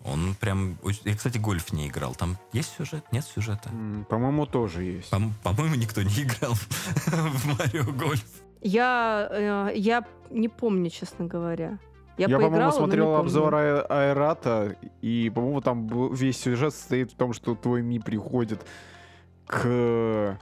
Он прям... Я, кстати, гольф не играл. Там есть сюжет? Нет сюжета? По-моему, тоже есть. По- По-моему, никто не играл в Марио Гольф. Я, э, я не помню, честно говоря. Я, Я, по-моему, поиграла, смотрел обзор а- Айрата, и, по-моему, там был- весь сюжет состоит в том, что твой Ми приходит к...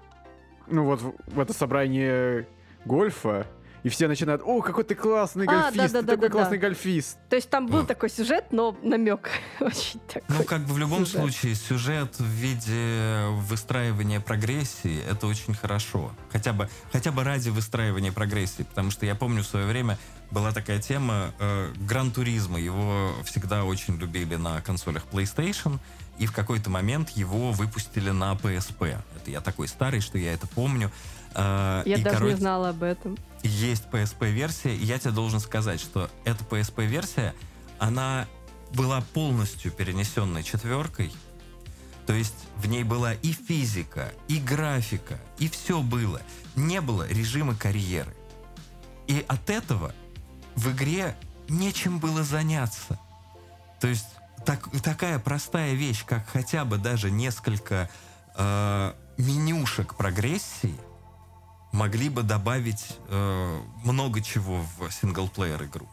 Ну вот в- это собрание гольфа, и все начинают, о, какой ты классный А, гольфист, ты да-да-да-да-да. такой классный гольфист. То есть там был такой сюжет, но намек очень такой. Ну, как бы в любом сюжет. случае, сюжет в виде выстраивания прогрессии — это очень хорошо. Хотя бы, хотя бы ради выстраивания прогрессии. Потому что я помню в свое время была такая тема э, Гран-туризма. Его всегда очень любили на консолях PlayStation, и в какой-то момент его выпустили на PSP. Это я такой старый, что я это помню. Э, я и, даже короче, не знала об этом. Есть PSP-версия, и я тебе должен сказать, что эта PSP-версия, она была полностью перенесенной четверкой, то есть в ней была и физика, и графика, и все было. Не было режима карьеры. И от этого в игре нечем было заняться. То есть так, такая простая вещь, как хотя бы даже несколько э, менюшек прогрессии, могли бы добавить э, много чего в синглплеер игру.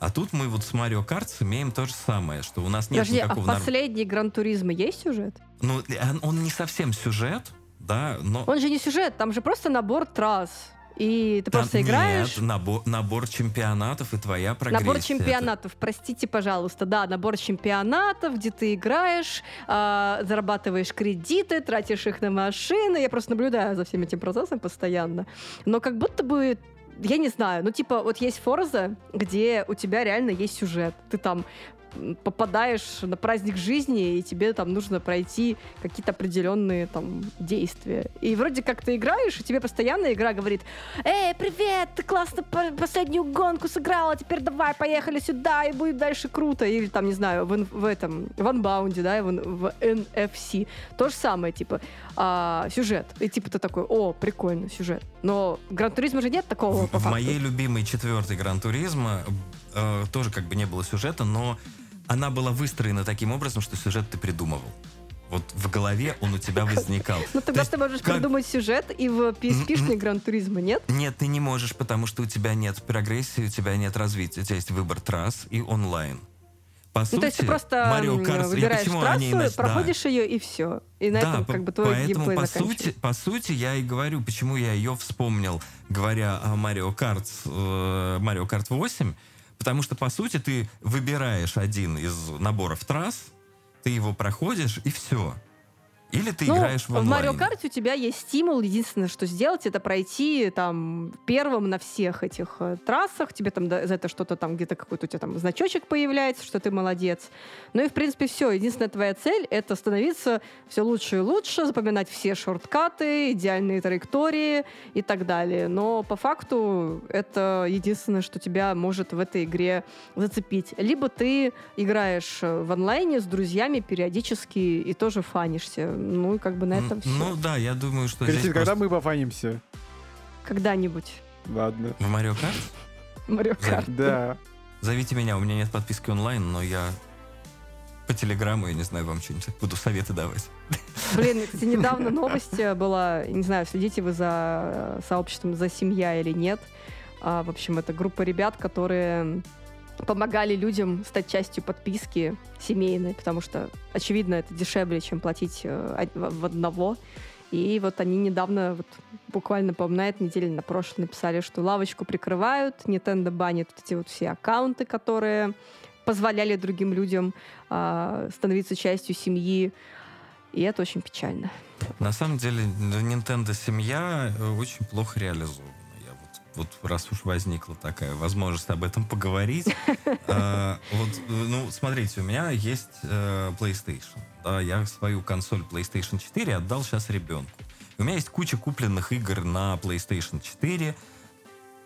А тут мы вот с Марио Kart имеем то же самое, что у нас нет Подожди, никакого... а в последний Гран Туризма есть сюжет? Ну, он, он не совсем сюжет, да, но... Он же не сюжет, там же просто набор трасс. И ты Там просто играешь... Нет, набор, набор чемпионатов и твоя прогрессия. Набор чемпионатов, это... простите, пожалуйста. Да, набор чемпионатов, где ты играешь, э, зарабатываешь кредиты, тратишь их на машины. Я просто наблюдаю за всем этим процессом постоянно. Но как будто бы я не знаю, ну типа вот есть Форза, где у тебя реально есть сюжет. Ты там попадаешь на праздник жизни, и тебе там нужно пройти какие-то определенные там действия. И вроде как ты играешь, и тебе постоянно игра говорит, «Эй, привет, ты классно последнюю гонку сыграла, теперь давай, поехали сюда, и будет дальше круто». Или там, не знаю, в, в этом, в Unbound, да, в, в NFC. То же самое, типа, а, сюжет. И типа ты такой, о, прикольно, сюжет. Но Гран Туризма же нет такого, В, в моей любимой четвертой Гран Туризма э, тоже как бы не было сюжета, но она была выстроена таким образом, что сюжет ты придумывал. Вот в голове он у тебя возникал. Ну тогда ты можешь придумать сюжет и в PSP-шный Гран Туризма, нет? Нет, ты не можешь, потому что у тебя нет прогрессии, у тебя нет развития. У тебя есть выбор трасс и онлайн. По ну, сути, то есть ты просто Mario Kart, выбираешь трассу, иначе, проходишь да. ее и все. И на да, этом как бы твой поэтому по сути, по сути я и говорю, почему я ее вспомнил, говоря о Mario Kart, э, Mario Kart 8, Потому что, по сути, ты выбираешь один из наборов трасс, ты его проходишь, и все. Или ты ну, играешь в онлайн. В Mario Kart у тебя есть стимул. Единственное, что сделать, это пройти там первым на всех этих э, трассах. Тебе там за это что-то там, где-то какой-то у тебя там значочек появляется, что ты молодец. Ну и, в принципе, все. Единственная твоя цель — это становиться все лучше и лучше, запоминать все шорткаты, идеальные траектории и так далее. Но по факту это единственное, что тебя может в этой игре зацепить. Либо ты играешь в онлайне с друзьями периодически и тоже фанишься ну, и как бы на этом все. Ну да, я думаю, что Кристина, когда просто... мы пофанимся? Когда-нибудь. Ладно. В Марио Карт? Марио Карт. Да. Зовите меня, у меня нет подписки онлайн, но я по телеграмму, я не знаю, вам что-нибудь буду советы давать. Блин, кстати, недавно новость была, не знаю, следите вы за сообществом «За семья» или нет. А, в общем, это группа ребят, которые помогали людям стать частью подписки семейной, потому что, очевидно, это дешевле, чем платить э, в одного. И вот они недавно, вот, буквально, по-моему, на этой неделе, на прошлой написали, что лавочку прикрывают, Nintendo банит вот эти вот все аккаунты, которые позволяли другим людям э, становиться частью семьи. И это очень печально. На самом деле, Nintendo семья э, очень плохо реализована вот раз уж возникла такая возможность об этом поговорить, э, вот, ну, смотрите, у меня есть э, PlayStation, да, я свою консоль PlayStation 4 отдал сейчас ребенку. У меня есть куча купленных игр на PlayStation 4.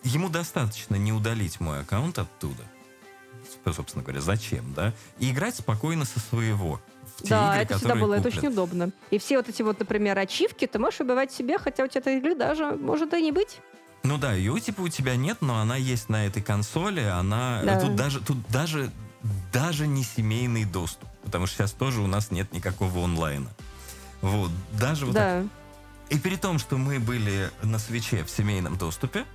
Ему достаточно не удалить мой аккаунт оттуда. Собственно говоря, зачем, да? И играть спокойно со своего. да, игры, это всегда было, куплен. это очень удобно. И все вот эти вот, например, ачивки ты можешь убивать себе, хотя у тебя этой игры даже может и не быть. Ну да, ее типа у тебя нет, но она есть на этой консоли, она да. тут даже тут даже даже не семейный доступ, потому что сейчас тоже у нас нет никакого онлайна. Вот даже вот да. так. И при том, что мы были на свече в семейном доступе,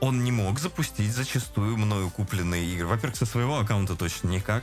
он не мог запустить зачастую мною купленные игры. Во-первых, со своего аккаунта точно никак.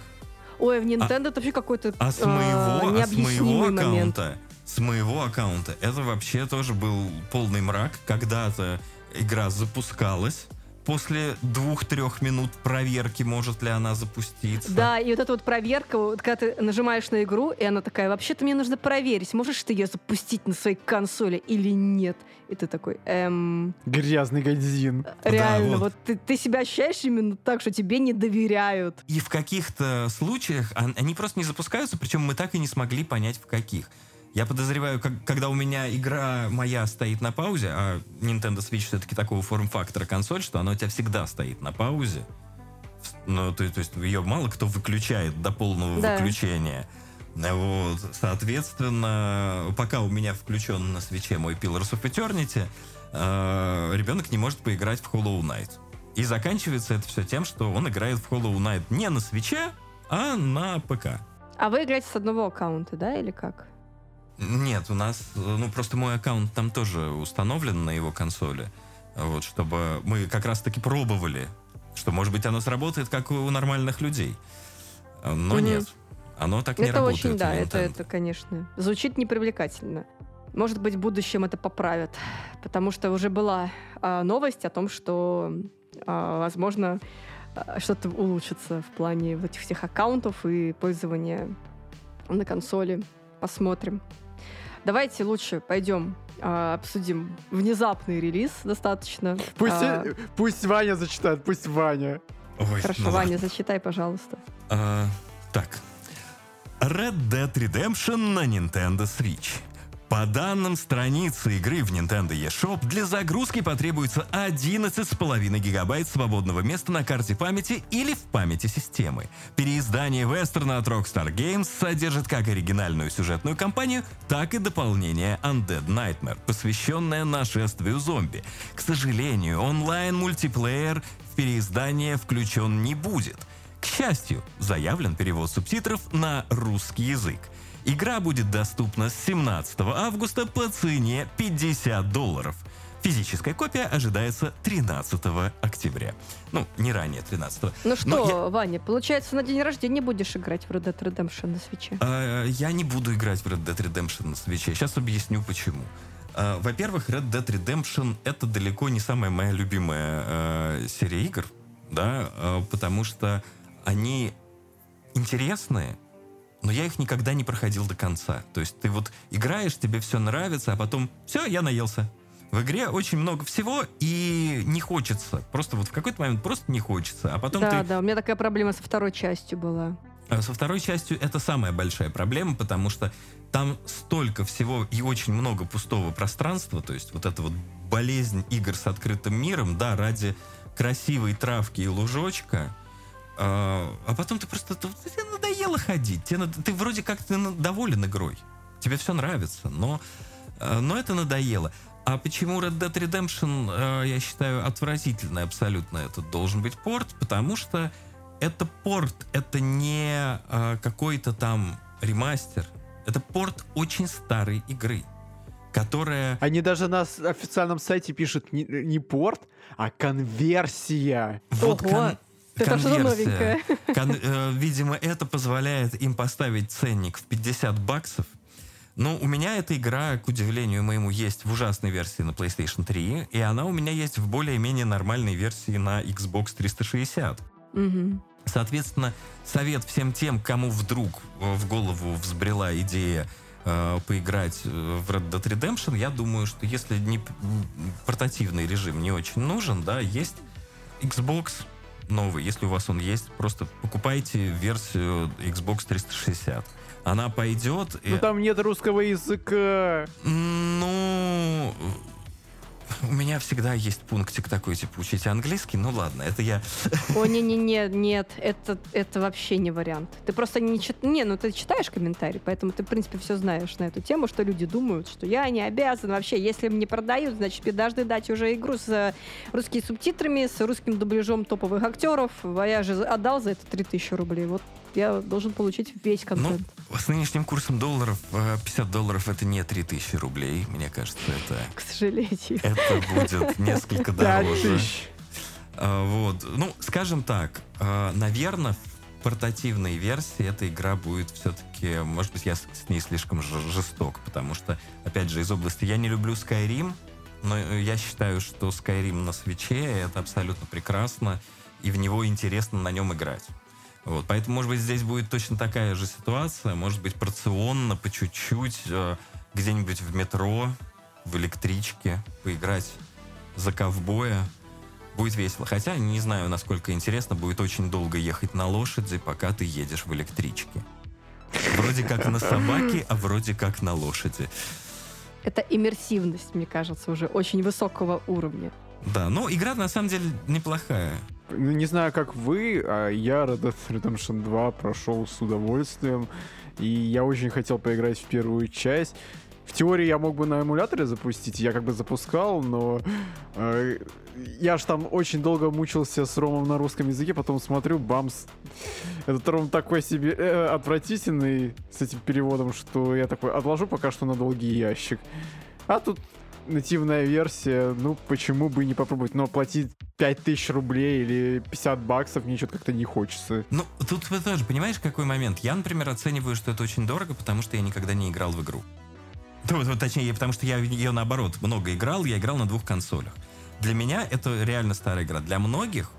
Ой, в Nintendo а, это вообще какой-то а с моего, а, а с моего аккаунта с моего аккаунта это вообще тоже был полный мрак. Когда-то игра запускалась, после двух-трех минут проверки, может ли она запуститься. Да, и вот эта вот проверка, вот когда ты нажимаешь на игру, и она такая, вообще-то мне нужно проверить, можешь ты ее запустить на своей консоли или нет. И ты такой, эм... Грязный годзин. Реально, вот. вот, ты, ты себя ощущаешь именно так, что тебе не доверяют. И в каких-то случаях он- они просто не запускаются, причем мы так и не смогли понять, в каких. Я подозреваю, как- когда у меня игра моя стоит на паузе, а Nintendo Switch все-таки такого форм-фактора консоль, что она у тебя всегда стоит на паузе. Ну, то, то есть ее мало кто выключает до полного Да. выключения. Вот, соответственно, пока у меня включен на свече мой Pillars of Eternity, э, ребенок не может поиграть в Hollow Knight. И заканчивается это все тем, что он играет в Hollow Knight не на свече, а на ПК. А вы играете с одного аккаунта, да, или как? Нет, у нас, э, ну просто мой аккаунт там тоже установлен на его консоли, вот, чтобы мы как раз-таки пробовали, что, может быть, оно сработает, как у нормальных людей. Э, Но Мгм. нет, оно так не это работает. очень, да, это, это, конечно, звучит непривлекательно. Может быть, в будущем это поправят, потому что уже была а, новость о том, что, а, возможно, а, что-то улучшится в плане вот этих всех аккаунтов и пользования на консоли. Посмотрим. Давайте лучше пойдем а, обсудим внезапный релиз достаточно. Пусть, А, э, пусть Ваня зачитает, пусть Ваня. Ой, Хорошо, ну Ваня, ладно. зачитай, пожалуйста. А, так. Red Dead Redemption на Nintendo Switch. По данным страницы игры в Nintendo eShop, для загрузки потребуется 11,5 гигабайт свободного места на карте памяти или в памяти системы. Переиздание вестерна от Rockstar Games содержит как оригинальную сюжетную кампанию, так и дополнение Undead Nightmare, посвященное нашествию зомби. К сожалению, онлайн-мультиплеер в переиздание включен не будет. К счастью, заявлен перевод субтитров на русский язык. Игра будет доступна с 17 августа по цене 50 долларов. Физическая копия ожидается 13 октября. Ну, не ранее 13. Ну что, Но я- Ваня, получается, на день рождения будешь играть в Red Dead Redemption на свече? А, Я не буду играть в Red Dead Redemption на свече. Сейчас объясню почему. А, Во-первых, Red Dead Redemption это далеко не самая моя любимая э, серия игр, да, э, потому что они интересные, но я их никогда не проходил до конца. То есть ты вот играешь, тебе все нравится, а потом все, я наелся. В игре очень много всего, и не хочется. Просто вот в какой-то момент просто не хочется. А потом да, ты да, у меня такая проблема со второй частью была. а Со второй частью это самая большая проблема, потому что там столько всего и очень много пустого пространства, то есть вот эта вот болезнь игр с открытым миром, да, ради красивой травки и лужочка, а, а потом ты просто тебе надоело ходить, тебе над- ты вроде как ты доволен игрой, тебе все нравится, но, а, но это надоело. А почему Red Dead Redemption, э, я считаю, отвратительный абсолютно этот должен быть порт? Потому что это порт, это не э, какой-то там ремастер. Это порт очень старой игры, которая... Они даже на официальном сайте пишут не, не порт, а конверсия. Вот Ого, кон- это что-то новенькое. Кон- э, видимо, это позволяет им поставить ценник в 50 баксов. Но у меня эта игра, к удивлению моему, есть в ужасной версии на PlayStation 3, и она у меня есть в более-менее нормальной версии на Xbox 360. Мгм. Соответственно, совет всем тем, кому вдруг э, в голову взбрела идея э, поиграть э, в Red Dead Redemption, я думаю, что если не портативный режим не очень нужен, да, есть Xbox новый, если у вас он есть, просто покупайте версию Xbox 360. Она пойдет. и- Ну там нет русского языка. ну, у меня всегда есть пунктик такой, типа, учите английский. Ну ладно, это я О, не-не-не, нет, это, это вообще не вариант. Ты просто не чит... Не, ну ты читаешь комментарии, поэтому ты, в принципе, все знаешь на эту тему, что люди думают, что я не обязан вообще. Если мне продают, значит, мне должны дать уже игру с э, русскими субтитрами, с русским дубляжом топовых актеров. А я же отдал за это 3000 рублей. Вот я должен получить весь контент. С нынешним курсом долларов э, 50 долларов это не 3000 рублей. Мне кажется, это, К сожалению. это будет несколько дороже. А, Вот. Ну, скажем так, наверное, в портативной версии эта игра будет все-таки, может быть, я с ней слишком жесток, потому что, опять же, из области я не люблю Skyrim, но я считаю, что Skyrim на свече это абсолютно прекрасно, и в него интересно на нем играть. Вот, поэтому, может быть, здесь будет точно такая же ситуация, может быть, порционно, по чуть-чуть, э, где-нибудь в метро, в электричке, поиграть за ковбоя. Будет весело. Хотя, не знаю, насколько интересно, будет очень долго ехать на лошади, пока ты едешь в электричке. Вроде как на собаке, а вроде как на лошади. Это иммерсивность, мне кажется, уже очень высокого уровня. Да, но игра на самом деле неплохая. Ну, не знаю, как вы, а я Red Dead Redemption 2 прошел с удовольствием. И я очень хотел поиграть в первую часть. В теории я мог бы на эмуляторе запустить, я как бы запускал, но э, я ж там очень долго мучился с ромом на русском языке, потом смотрю, бамс, этот ром такой себе э, отвратительный с этим переводом, что я такой отложу пока что на долгий ящик. А тут нативная версия, ну почему бы не попробовать, но платить 5000 рублей или 50 баксов мне что-то как-то не хочется. Ну, тут вы тоже понимаешь, какой момент? Я, например, оцениваю, что это очень дорого, потому что я никогда не играл в игру. Вот, точнее, потому что я ее, наоборот, много играл, я играл на двух консолях. Для меня это реально старая игра. Для многих,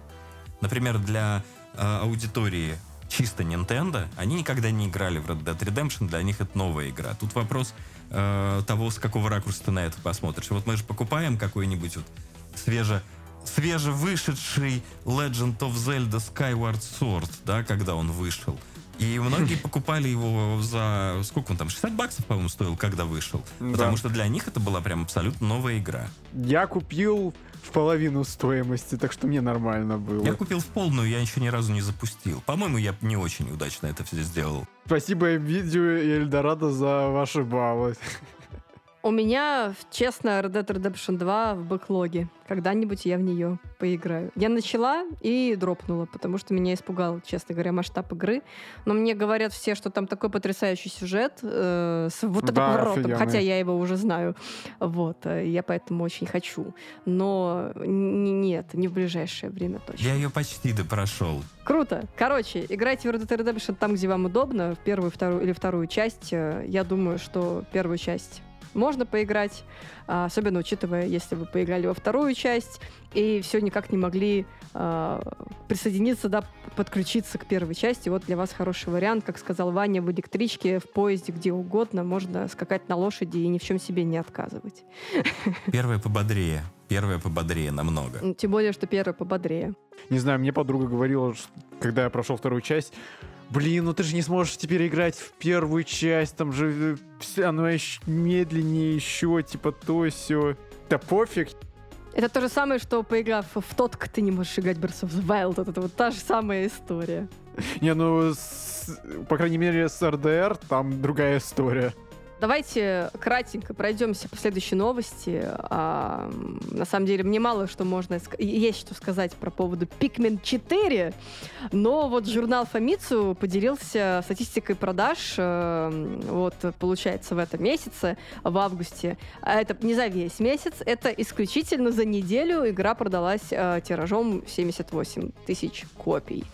например, для э, аудитории чисто Nintendo, они никогда не играли в Red Dead Redemption, для них это новая игра. Тут вопрос э, того, с какого ракурса ты на это посмотришь. Вот мы же покупаем какой-нибудь вот свеже свежевышедший Legend of Zelda Skyward Sword, да, когда он вышел. И многие покупали его за... Сколько он там? 60 баксов, по-моему, стоил, когда вышел. Да. Потому что для них это была прям абсолютно новая игра. Я купил в половину стоимости, так что мне нормально было. Я купил в полную, я еще ни разу не запустил. По-моему, я не очень удачно это все сделал. Спасибо видео и Эльдорадо за ваши баллы. У меня, честно, Red Dead Redemption 2 в бэклоге. Когда-нибудь я в нее поиграю. Я начала и дропнула, потому что меня испугал, честно говоря, масштаб игры. Но мне говорят все, что там такой потрясающий сюжет э, с вот да, таким поворотом, хотя я его уже знаю. Вот, э, я поэтому очень хочу. Но нет, не в ближайшее время точно. Я ее почти допрошел. Круто. Короче, играйте в Red Dead Redemption там, где вам удобно, в первую, вторую или вторую часть. Э, я думаю, что первую часть можно поиграть, а, особенно учитывая, если вы поиграли во вторую часть и все никак не могли э, присоединиться, да, подключиться к первой части. Вот для вас хороший вариант, как сказал Ваня, в электричке, в поезде, где угодно, можно скакать на лошади и ни в чем себе не отказывать. Первая пободрее. Первая пободрее намного. Тем более, что первая пободрее. Не знаю, мне подруга говорила, когда я прошел вторую часть, Блин, ну ты же не сможешь теперь играть в первую часть, там же э, оно еще медленнее еще, типа то все. Да пофиг. Это то же самое, что поиграв в тот, ты не можешь играть Breath of the Wild. Это вот та же самая история. Не, ну, с, по крайней мере, с RDR там другая история. Давайте кратенько пройдемся по следующей новости. А, на самом деле, мне мало что можно... Есть что сказать про поводу Pikmin 4, но вот журнал Famitsu поделился статистикой продаж, э, вот, получается, в этом месяце, в августе. А это не за весь месяц, это исключительно за неделю игра продалась э, тиражом 78 тысяч копий.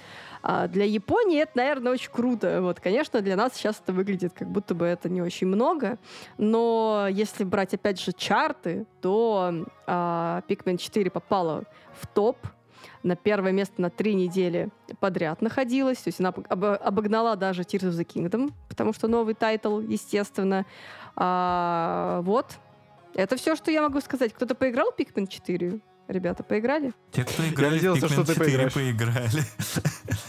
А для Японии это, наверное, очень круто. Вот, конечно, для нас сейчас это выглядит, как будто бы это не очень много. Но если брать, опять же, чарты, то а, Pikmin 4 попала в топ на первое место на три недели подряд находилась. То есть она обогнала даже Tears of the Kingdom, потому что новый title, естественно. А, вот. Это все, что я могу сказать. Кто-то поиграл в Pikmin 4? Ребята, поиграли? Те, кто играли, я надеялся, что ты поиграешь. поиграли.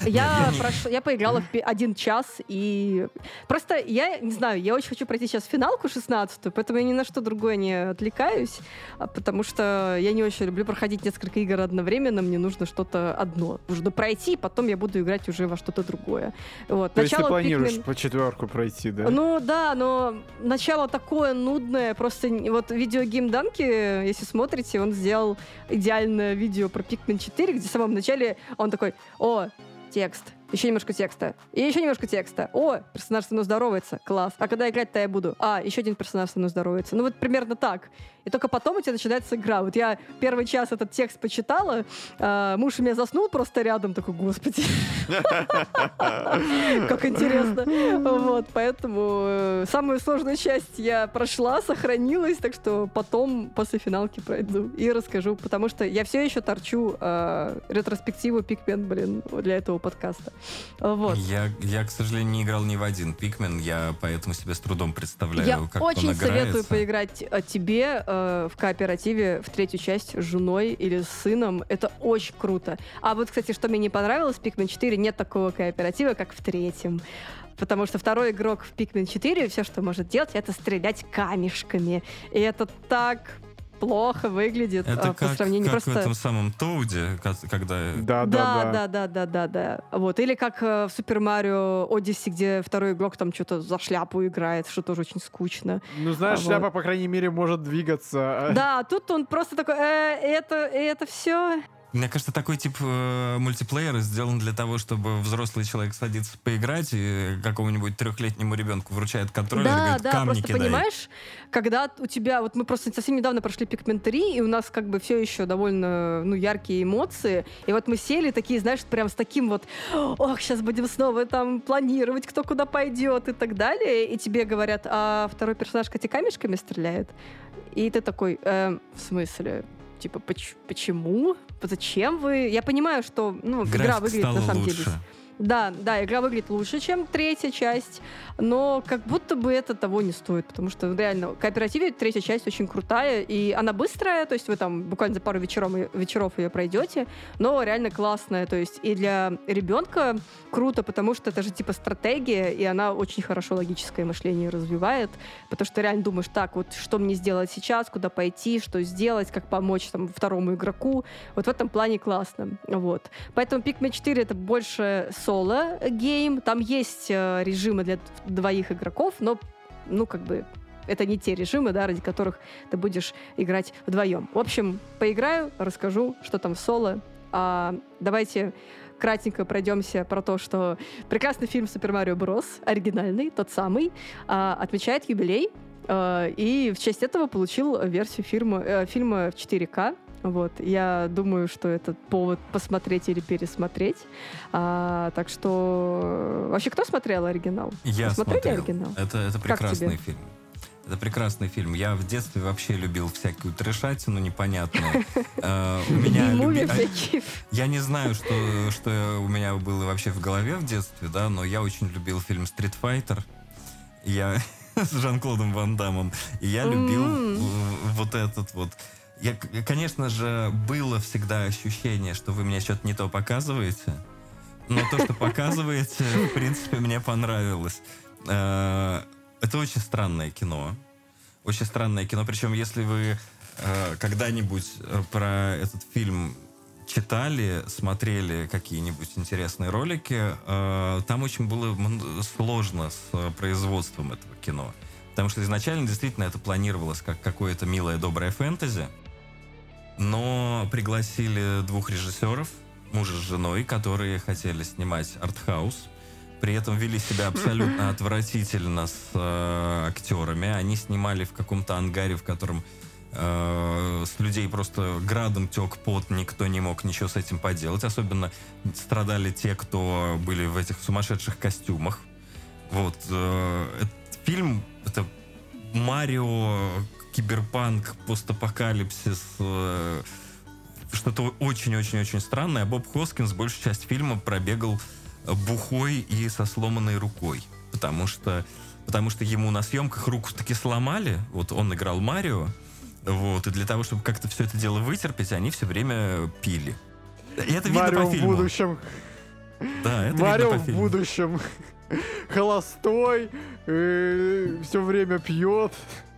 Я, прош... я поиграла в один час, и просто я не знаю, я очень хочу пройти сейчас финалку 16 поэтому я ни на что другое не отвлекаюсь, а, потому что я не очень люблю проходить несколько игр одновременно, мне нужно что-то одно. Нужно пройти, потом я буду играть уже во что-то другое. Вот. То начало есть ты планируешь Pikmin... по четверку пройти, да? Ну да, но начало такое нудное, просто вот видеогейм Данки, если смотрите, он сделал идеальное видео про Pikmin 4, где в самом начале он такой, о, текст. Еще немножко текста, и еще немножко текста. О, персонаж со мной здоровается, класс. А когда играть-то я буду? А, еще один персонаж со мной здоровается. Ну вот примерно так. И только потом у тебя начинается игра. Вот я первый час этот текст почитала, а, муж у меня заснул просто рядом, такой, господи, как интересно. Вот, поэтому э, самую сложную часть я прошла, сохранилась, так что потом после финалки пройду и расскажу, потому что я все еще торчу э, ретроспективу Пикмен, блин, для этого подкаста. Вот. Я, я, к сожалению, не играл ни в один Пикмен, я поэтому себе с трудом представляю, Я как очень он советую поиграть э, тебе э, в кооперативе в третью часть с женой или с сыном. Это очень круто. А вот, кстати, что мне не понравилось, в Pikmin 4 нет такого кооператива, как в третьем. Потому что второй игрок в Pikmin 4 все, что может делать, это стрелять камешками. И это так плохо выглядит Это по как, сравнению как просто... в этом самом Тоуде, когда... Да, да, Да, да. да, да, да, да, да. Вот. Или как э, в Супер Марио Одиссе, где второй игрок там что-то за шляпу играет, что тоже очень скучно. Ну, знаешь, А, шляпа, по крайней мере, может двигаться. Да, тут он просто такой, «Э, это, это все. Мне кажется, такой тип э, мультиплеера сделан для того, чтобы взрослый человек садится поиграть и какому-нибудь трехлетнему ребенку вручает контроллер и Да, говорит, да, камни просто кидай. понимаешь, когда у тебя, вот мы просто совсем недавно прошли Pikmin 3, и у нас как бы все еще довольно, ну, яркие эмоции, и вот мы сели такие, знаешь, прям с таким вот, ох, сейчас будем снова там планировать, кто куда пойдет и так далее, и тебе говорят, а второй персонаж Кати камешками стреляет, и ты такой, «Эм, в смысле? Типа, поч- почему? Зачем вы? Я понимаю, что ну, игра выглядит на самом лучше. деле да, да, игра выглядит лучше, чем третья часть, но как будто бы это того не стоит, потому что реально кооперативе третья часть очень крутая, и она быстрая, то есть вы там буквально за пару вечеров, вечеров ее пройдете, но реально классная, то есть и для ребенка круто, потому что это же типа стратегия, и она очень хорошо логическое мышление развивает, потому что реально думаешь, так, вот что мне сделать сейчас, куда пойти, что сделать, как помочь там второму игроку, вот в этом плане классно, вот. Поэтому Pikmin 4 это больше соло- game. Там есть э, режимы для двоих игроков, но, ну, как бы, это не те режимы, да, ради которых ты будешь играть вдвоем. В общем, поиграю, расскажу, что там в соло. А, давайте кратенько пройдемся про то, что прекрасный фильм Супер Марио Брос, оригинальный, тот самый, а, отмечает юбилей. а, и в честь этого получил версию фильма, э, фильма в 4К. Вот, я думаю, что это повод посмотреть или пересмотреть. А, так что вообще кто смотрел оригинал? Я Вы смотрели смотрел. оригинал? Это, это прекрасный фильм. Это прекрасный фильм. Я в детстве вообще любил всякую трешатину непонятную. Э, У меня люби-. Я не знаю, что, что у меня было вообще в голове в детстве, да, но я очень любил фильм «Стрит Файтер». Я с Жан-Клодом Ван Дамом. И я любил вот этот вот... Я, конечно же, было всегда ощущение, что вы мне что-то не то показываете. Но то, что показываете, в принципе, мне понравилось. Э, Это очень странное кино. Очень странное кино. Причем, если вы э, когда-нибудь э, про этот фильм читали, смотрели какие-нибудь интересные ролики, там очень было сложно с производством этого кино. Потому что изначально действительно это планировалось как какое-то милое, доброе фэнтези. Но пригласили двух режиссеров, мужа с женой, которые хотели снимать артхаус. При этом вели себя абсолютно отвратительно с э, актерами. Они снимали в каком-то ангаре, в котором э, с людей просто градом тек пот, никто не мог ничего с этим поделать. Особенно страдали те, кто были в этих сумасшедших костюмах. Вот. э, этот фильм — это Марио, киберпанк, постапокалипсис, э, что-то очень-очень-очень странное. А Боб Хоскинс большую часть фильма пробегал э, бухой и со сломанной рукой. Потому что, потому что ему на съемках руку таки сломали. Вот он играл Марио. Вот, и для того, чтобы как-то все это дело вытерпеть, они все время пили. И это видно Марио по в фильму. будущем. Да, это Марио видно по в фильму. будущем. Холостой, все время пьет.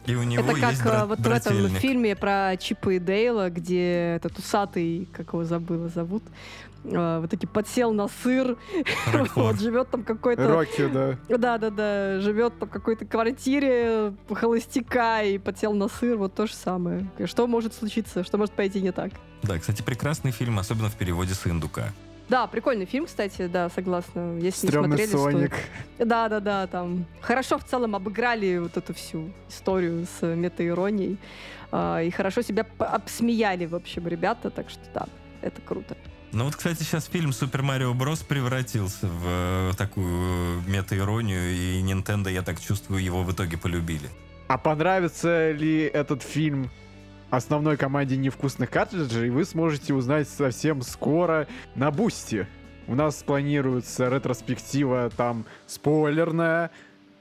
И у него Это как есть э, брат- вот в этом фильме про Чипа и Дейла, где этот усатый, как его забыла зовут, э, вот таки подсел на сыр, вот живет там какой-то Рокки, да. Да-да-да, живет там в какой-то квартире холостяка и подсел на сыр, вот то же самое. Что может случиться, что может пойти не так? Да, кстати, прекрасный фильм, особенно в переводе с индука. Да, прикольный фильм, кстати, да, согласна. Если Стрёмный не смотрели, Соник. стоит. Да, да, да, там хорошо в целом обыграли вот эту всю историю с метаиронией. А, и хорошо себя обсмеяли, в общем, ребята, так что да, это круто. Ну вот, кстати, сейчас фильм Супер Марио Брос превратился в э, такую мета-иронию, и Nintendo, я так чувствую, его в итоге полюбили. А понравится ли этот фильм основной команде невкусных картриджей, вы сможете узнать совсем скоро на Бусти. У нас планируется ретроспектива там спойлерная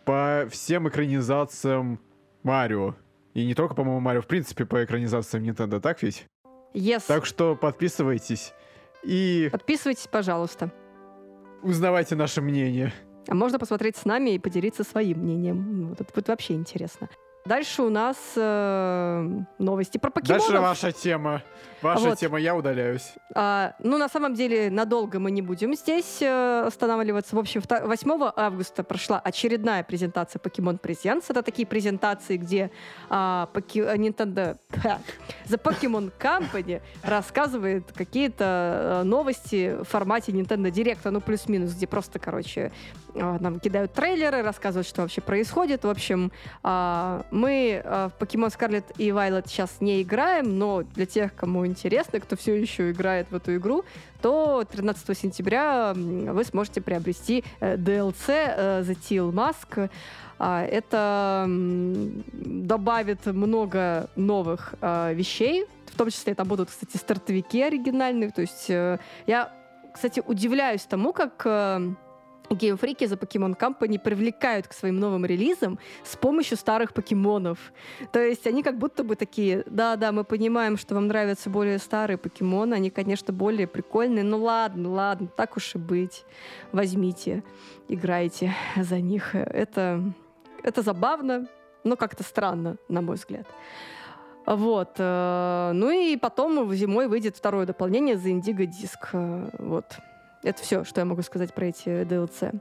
по всем экранизациям Марио. И не только, по-моему, Марио, в принципе, по экранизациям Nintendo, так ведь? Yes. Так что подписывайтесь и Подписывайтесь, пожалуйста. узнавайте наше мнение. А можно посмотреть с нами и поделиться своим мнением. Вот это будет вообще интересно. Дальше у нас э, новости про покемонов. Дальше ваша тема. Ваша Вот. тема, я удаляюсь. А, ну, на самом деле, надолго мы не будем здесь э, останавливаться. В общем, вта- 8 августа прошла очередная презентация Pokemon Presents. Это такие презентации, где а, поки- а, Nintendo... The Pokemon Company рассказывает какие-то э, новости в формате Nintendo Direct, ну, плюс-минус, где просто, короче, э, нам кидают трейлеры, рассказывают, что вообще происходит. В общем, а, мы в Pokemon Scarlet и Violet сейчас не играем, но для тех, кому интересно, кто все еще играет в эту игру, то 13 сентября вы сможете приобрести э, DLC э, The Teal Mask. А, Это добавит много новых а, вещей, в том числе там будут, кстати, стартовики оригинальные. То есть э, я, кстати, удивляюсь тому, как э, геймфрики за Pokemon Company привлекают к своим новым релизам с помощью старых покемонов. То есть они как будто бы такие, да-да, мы понимаем, что вам нравятся более старые покемоны, они, конечно, более прикольные, ну ладно, ладно, так уж и быть. Возьмите, играйте за них. Это, это забавно, но как-то странно, на мой взгляд. Вот. э, Ну и потом зимой выйдет второе дополнение за Indigo Disc. Э, Вот. Это все, что я могу сказать про эти DLC.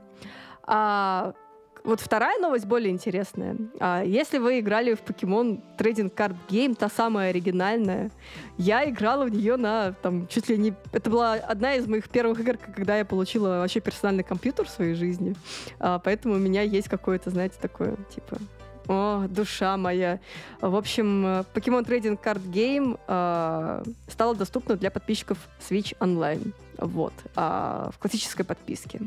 А вот вторая новость более интересная. А, если вы играли в Pokemon Trading Card Game, та самая оригинальная, я играла в нее на там чуть ли не... Это была одна из моих первых игр, когда я получила вообще персональный компьютер в своей жизни. А, поэтому у меня есть какое-то, знаете, такое, типа... О, душа моя. В общем, э, Pokemon Trading Card Game э, стала доступна для подписчиков Switch Online. Вот. а, в классической подписке.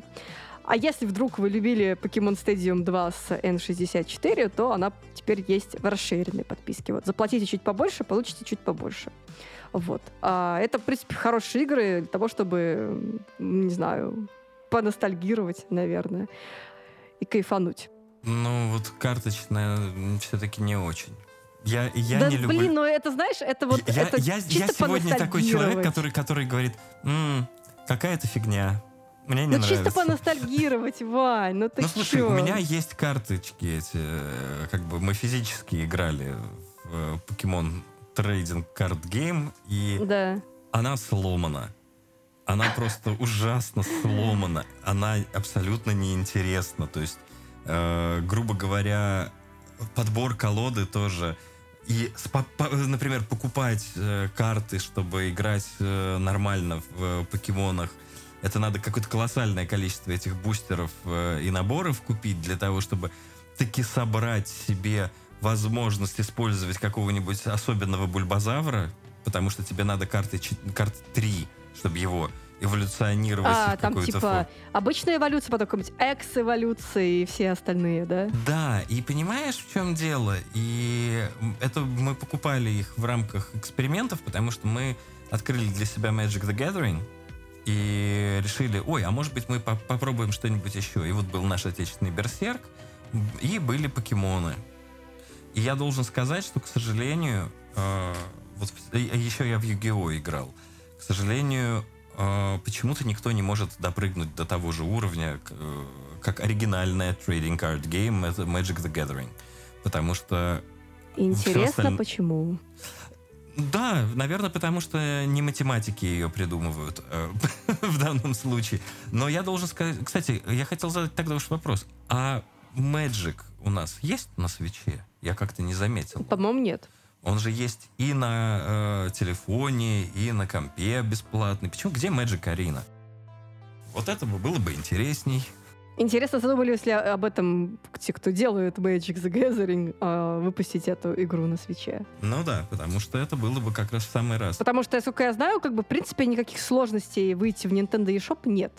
А если вдруг вы любили Pokemon Stadium 2 с N64, то она теперь есть в расширенной подписке. Вот, заплатите чуть побольше, получите чуть побольше. Вот. А, это, в принципе, хорошие игры для того, чтобы, не знаю, поностальгировать, наверное, и кайфануть. Ну, вот карточная все-таки не очень. Я, я да, не люблю... блин, ну это, знаешь, это вот... я, это я, я чисто сегодня такой человек, который, который говорит, «М, какая-то фигня. Мне не Ну чисто нравится. поностальгировать, Вань, ну ты Ну, слушай, чё? у меня есть карточки эти, э, как бы мы физически играли в э, Pokemon Trading Card Game, и Да. она сломана. Она просто ужасно сломана. Она абсолютно неинтересна. То есть, э, грубо говоря, подбор колоды тоже. И, например, покупать э, карты, чтобы играть э, нормально в э, покемонах, это надо какое-то колоссальное количество этих бустеров э, и наборов купить для того, чтобы таки собрать себе возможность использовать какого-нибудь особенного бульбазавра, потому что тебе надо карты, карты 3, чтобы его эволюционировать А, в там типа форму. обычная эволюция, потом какая-нибудь экс-эволюция и все остальные, да? Да, и понимаешь, в чем дело? И это мы покупали их в рамках экспериментов, потому что мы открыли для себя Magic the Gathering и решили, ой, а может быть мы по- попробуем что-нибудь еще. И вот был наш отечественный Берсерк, и были покемоны. И я должен сказать, что, к сожалению, э, вот еще я в Yu-Gi-Oh! играл. К сожалению, почему-то никто не может допрыгнуть до того же уровня, э, как оригинальная trading card game Magic the Gathering. Потому что Интересно, остальное- почему? да, наверное, потому что не математики ее придумывают э, в данном случае. Но я должен сказать... Кстати, я хотел задать тогда уж вопрос. А Magic у нас есть на свече? Я как-то не заметил. По-моему, нет. Он же есть и на э, телефоне, и на компе бесплатный. Почему? Где Magic Arena? Вот это бы было бы интересней. Интересно, задумались ли об этом те, кто делает Magic the Gathering, а, выпустить эту игру на свече? Ну да, потому что это было бы как раз в самый раз. Потому что, насколько я знаю, как бы, в принципе, никаких сложностей выйти в Nintendo eShop нет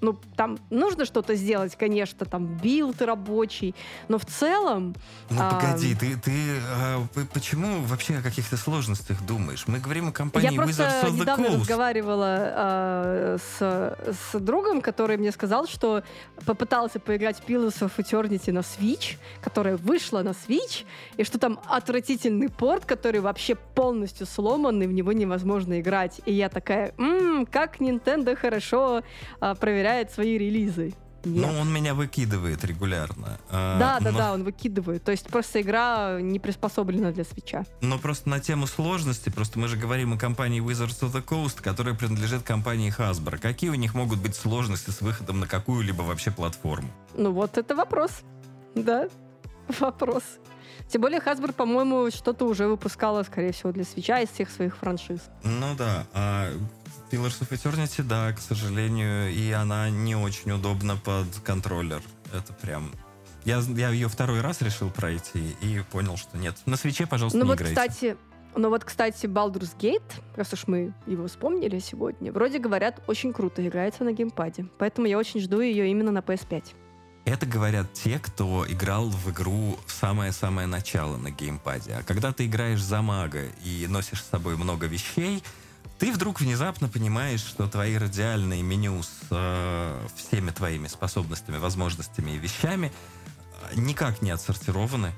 ну, там нужно что-то сделать, конечно, там build рабочий, но в целом... Ну, а... погоди, ты, ты а, почему вообще о каких-то сложностях думаешь? Мы говорим о компании Я Wizards of the недавно Coast. разговаривала а, с, с другом, который мне сказал, что попытался поиграть в Pillars of Eternity на Switch, которая вышла на Switch, и что там отвратительный порт, который вообще полностью сломан, и в него невозможно играть. И я такая, м-м, как Nintendo хорошо а, проверяет проверяет свои релизы. Нет. Ну, он меня выкидывает регулярно. А, да, да, но... да, он выкидывает. То есть просто игра не приспособлена для свеча. Но просто на тему сложности, просто мы же говорим о компании Wizards of the Coast, которая принадлежит компании Hasbro. Какие у них могут быть сложности с выходом на какую-либо вообще платформу? Ну вот это вопрос. Да, вопрос. Тем более Hasbro, по-моему, что-то уже выпускала, скорее всего, для свеча из всех своих франшиз. Ну да. А Pillars of Eternity, да, к сожалению, и она не очень удобна под контроллер. Это прям... Я, я ее второй раз решил пройти и понял, что нет. На свече, пожалуйста, ну не вот, играйте. Кстати, ну вот, кстати, Baldur's Gate, раз уж мы его вспомнили сегодня, вроде говорят, очень круто играется на геймпаде. Поэтому я очень жду ее именно на PS5. Это говорят те, кто играл в игру в самое-самое начало на геймпаде. А когда ты играешь за мага и носишь с собой много вещей, ты вдруг внезапно понимаешь, что твои радиальные меню с э, всеми твоими способностями, возможностями и вещами э, никак не отсортированы.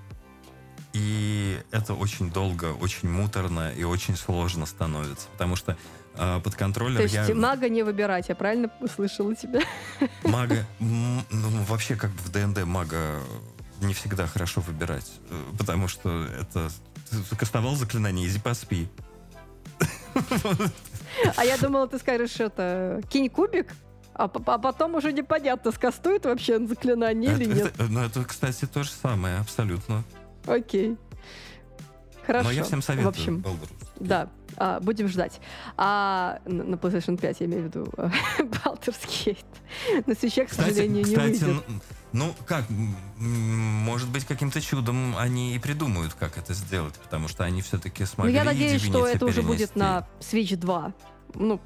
И это очень долго, очень муторно и очень сложно становится. Потому что э, под контроллер То есть я... мага не выбирать, я правильно услышала тебя? Мага... Ну, вообще, как бы в ДНД мага не всегда хорошо выбирать. Э, потому что это... Ты кастовал заклинание «Изи поспи». А я думала, ты скажешь это, кинь кубик, а, а потом уже непонятно, скастует вообще заклинание или нет. Это, ну, это, кстати, то же самое, абсолютно. Окей. Хорошо. Но я всем советую. В общем, да, а, будем ждать. А на PlayStation 5 я имею в виду Baldur's Gate. На свече, к сожалению, кстати, не выйдет. Ну, как, может быть, каким-то чудом они и придумают, как это сделать, потому что они все-таки смогли Ну, я надеюсь, что это перенести. уже будет на Switch 2 ну,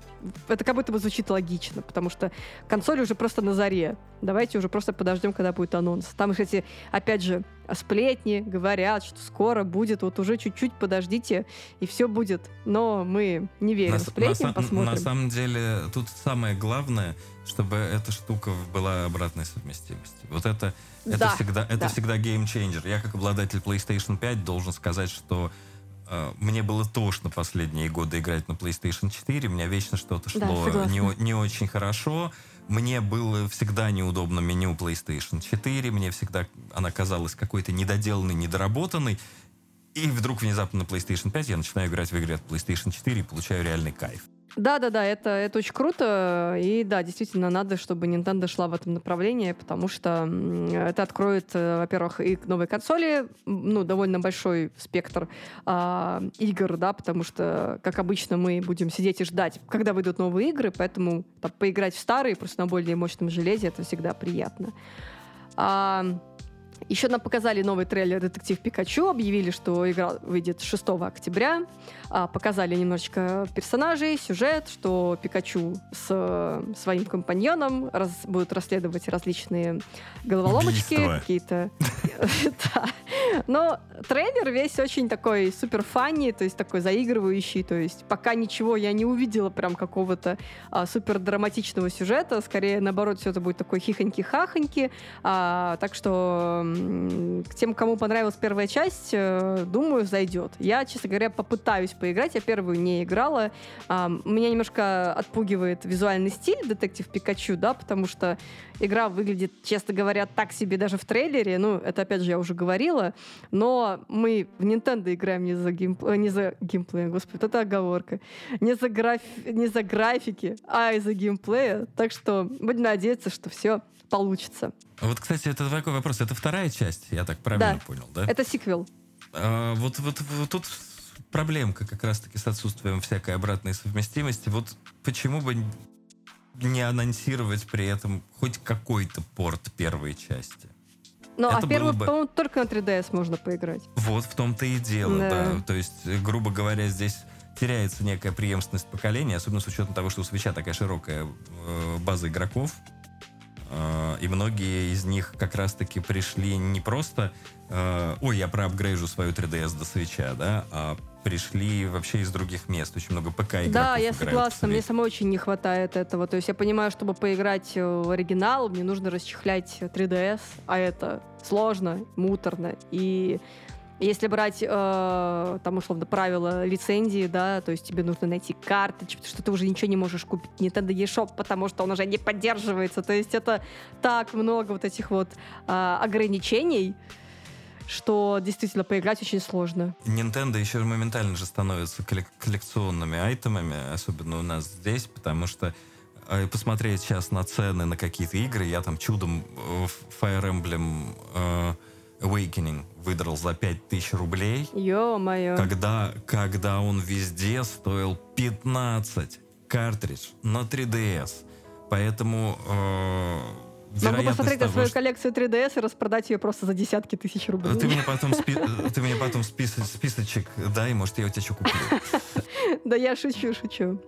это как будто бы звучит логично, потому что консоль уже просто на заре. Давайте уже просто подождем, когда будет анонс. Там, кстати, опять же, сплетни говорят, что скоро будет, вот уже чуть-чуть подождите, и все будет. Но мы не верим на, сплетням, на, посмотрим. На самом деле, тут самое главное, чтобы эта штука была обратной совместимости. Вот это, это да, всегда, это да. всегда game changer. Я как обладатель PlayStation 5 должен сказать, что мне было тошно последние годы играть на PlayStation 4. У меня вечно что-то шло да, не, не очень хорошо. Мне было всегда неудобно меню PlayStation 4. Мне всегда она казалась какой-то недоделанной, недоработанной. И вдруг внезапно на PlayStation 5 я начинаю играть в игры от PlayStation 4 и получаю реальный кайф. Да-да-да, это, это очень круто. И да, действительно, надо, чтобы Nintendo шла в этом направлении, потому что это откроет, э, во-первых, и новые консоли, ну, довольно большой спектр а, игр, да, потому что, как обычно, мы будем сидеть и ждать, когда выйдут новые игры, поэтому там, поиграть в старые, просто на более мощном железе, это всегда приятно. А, еще нам показали новый трейлер «Детектив Пикачу», объявили, что игра выйдет 6 октября, а, показали немножечко персонажей, сюжет, что Пикачу с э, своим компаньоном раз, будут расследовать различные головоломочки, какие-то... Но трейлер весь очень такой супер фанни, то есть такой заигрывающий, то есть пока ничего я не увидела прям какого-то а, супер драматичного сюжета, скорее наоборот все это будет такой хихоньки-хахоньки, а, так что к тем, кому понравилась первая часть, э, думаю, зайдет. Я, честно говоря, попытаюсь поиграть. Я первую не играла. Меня немножко отпугивает визуальный стиль детектив Пикачу, да, потому что игра выглядит, честно говоря, так себе даже в трейлере. Ну, это опять же я уже говорила. Но мы в Nintendo играем не за геймплей, не за геймплей, господи, это оговорка. Не за, граф... не за графики, а из-за геймплея. Так что будем надеяться, что все получится. Вот, кстати, это такой вопрос. Это вторая часть, я так правильно да. понял, да? Это сиквел. А, вот, вот, вот тут проблемка как раз-таки с отсутствием всякой обратной совместимости. Вот почему бы не анонсировать при этом хоть какой-то порт первой части. Ну, а первую, бы- по-моему, только на 3DS можно поиграть. Вот в том-то и дело, Да. да. То есть, грубо говоря, здесь теряется некая преемственность поколения, особенно с учетом того, что у Свеча такая широкая э, база игроков. Э, и многие из них как раз-таки пришли не просто э, «Ой, я проапгрейжу свою 3DS до Свеча», да, а пришли вообще из других мест. Очень много ПК игроков Да, я согласна. Мне самой очень не хватает этого. То есть я понимаю, чтобы поиграть в оригинал, мне нужно расчехлять 3DS, а это сложно, муторно. И если брать, э, там, условно, правила лицензии, да, то есть тебе нужно найти карточку, что ты уже ничего не можешь купить Nintendo eShop, потому что он уже не поддерживается. То есть это так много вот этих вот а, ограничений, что действительно поиграть очень сложно. Nintendo еще моментально же становится коллек- коллекционными айтемами, особенно у нас здесь, потому что э, посмотреть сейчас на цены на какие-то игры, я там чудом э, Fire Emblem э, Awakening выдрал за 5000 рублей, Ё-моё. когда, когда он везде стоил 15 картридж на 3DS. Поэтому э, Могу посмотреть на того, свою что- коллекцию 3DS и распродать ее просто за десятки тысяч рублей. Ты мне потом, спи- ты мне потом список, списочек дай, может, я у тебя что куплю. Да я шучу, шучу.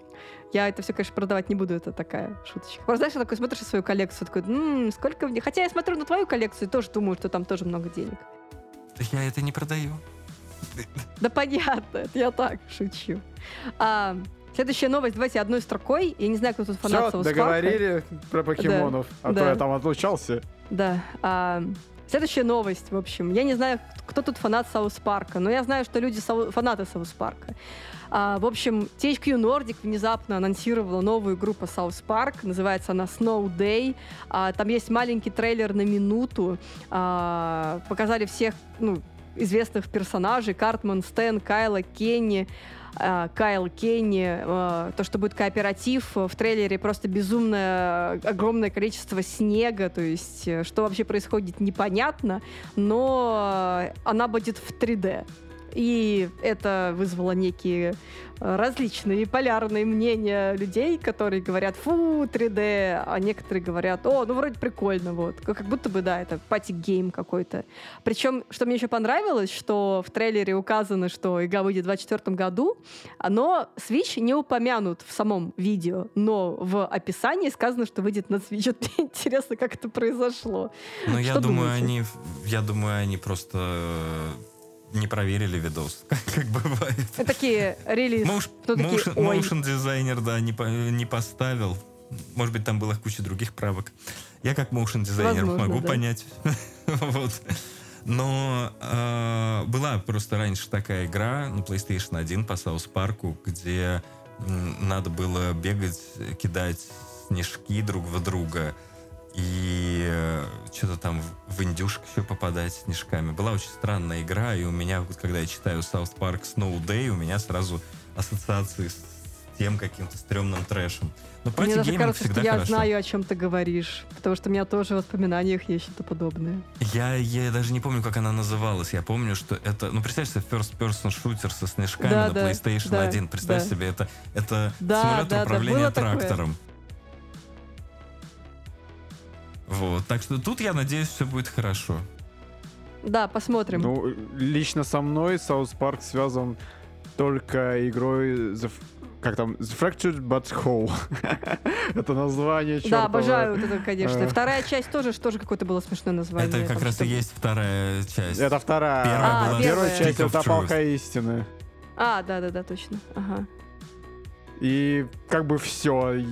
Я это все, конечно, продавать не буду, это такая шуточка. Просто знаешь, я такой смотришь на свою коллекцию, такой, «М, сколько мне... Хотя я смотрю на твою коллекцию и тоже думаю, что там тоже много денег. Я это не продаю. Да понятно, это я так шучу. А, следующая новость, давайте одной строкой. Я не знаю, кто тут фанат Все, договорили про покемонов. А да. то я там отлучался. Да. а, следующая новость, в общем. Я не знаю, кто тут фанат Саус Парка, но я знаю, что люди Сау- фанаты Саус Парка. А, в общем, THQ Nordic внезапно анонсировала новую по Саус Парк. Называется она Snow Day. А, там есть маленький трейлер на минуту. А, показали всех ну, известных персонажей. Картман, Стэн, Кайла, Кенни. а, Кайл Кенни, а, то, что будет кооператив. В трейлере просто безумное огромное количество снега, то есть э, что вообще происходит непонятно, но э, она будет в 3D. И это вызвало некие э, различные полярные мнения людей, которые говорят, фу, 3D, а некоторые говорят, о, ну вроде прикольно, вот. Как будто бы, да, это party game какой-то. Причем, что мне еще понравилось, что в трейлере указано, что игра выйдет в 2024 году, но Switch не упомянут в самом видео, но в описании сказано, что выйдет на Switch. Вот Мне интересно, как это произошло. Ну, я думаю, думаете? они, я думаю, они просто э, не проверили видос, как бывает. Это такие релиз. Моуш- motion дизайнер, да, не, по- не поставил. Может быть, там была куча других правок. Я как motion дизайнер Возможно, могу да. понять. вот. Но э, была просто раньше такая игра на PlayStation 1 по Саус Парку, где надо было бегать, кидать снежки друг в друга и что-то там в- индюшек еще попадать снежками. Была очень странная игра, и у меня, вот когда я читаю South Park Snow Day, у меня сразу ассоциации с тем каким-то стрёмным трэшем. Но Мне даже кажется, что я хорошо. знаю, о чем ты говоришь, потому что у меня тоже в воспоминаниях есть что-то подобное. Я, я даже не помню, как она называлась. Я помню, что это... Ну, представь себе first-person шутер со снежками Да, на да, PlayStation да, 1. Представь да. себе, это, это Да, симулятор да, да, управления было такое. Вот. Так что тут, я надеюсь, все будет хорошо. Да, посмотрим. Ну, лично со мной Саус Парк связан только игрой The, как там, The Fractured But Whole. Это название да, чёртово. обожаю вот это, конечно. Э. Вторая часть тоже, тоже какое-то было смешное название. это как Там раз и что-то- есть вторая часть. Это вторая. Первая А, была первая. Первая часть это палка истины. А, да-да-да, точно. Ага. И как бы все.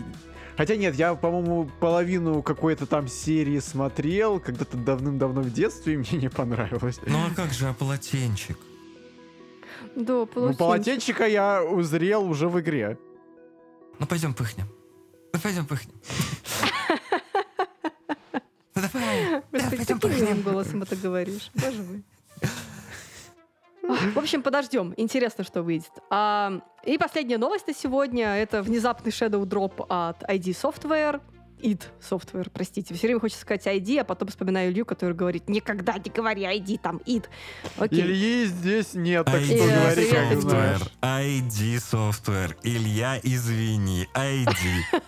Хотя нет, я, по-моему, половину какой-то там серии смотрел, когда-то давным-давно в детстве, и мне не понравилось. Ну а как же, а полотенчик? Да, Ну, полотенце. полотенчика я узрел уже в игре. Ну пойдем пыхнем. Ну пойдем пыхнем. Ну давай. Пойдем пыхнем. голосом это говоришь? Боже мой. В общем, подождем. Интересно, что выйдет. А, и последняя новость на сегодня. Это внезапный shadow drop от ID Software. Id Software, простите. Все время хочется сказать ID, а потом вспоминаю Илью, который говорит, никогда не говори ID, там, id. Окей. Ильи здесь нет, так что ID Илья, говори, как знаешь. ID Software. Илья, извини. ID.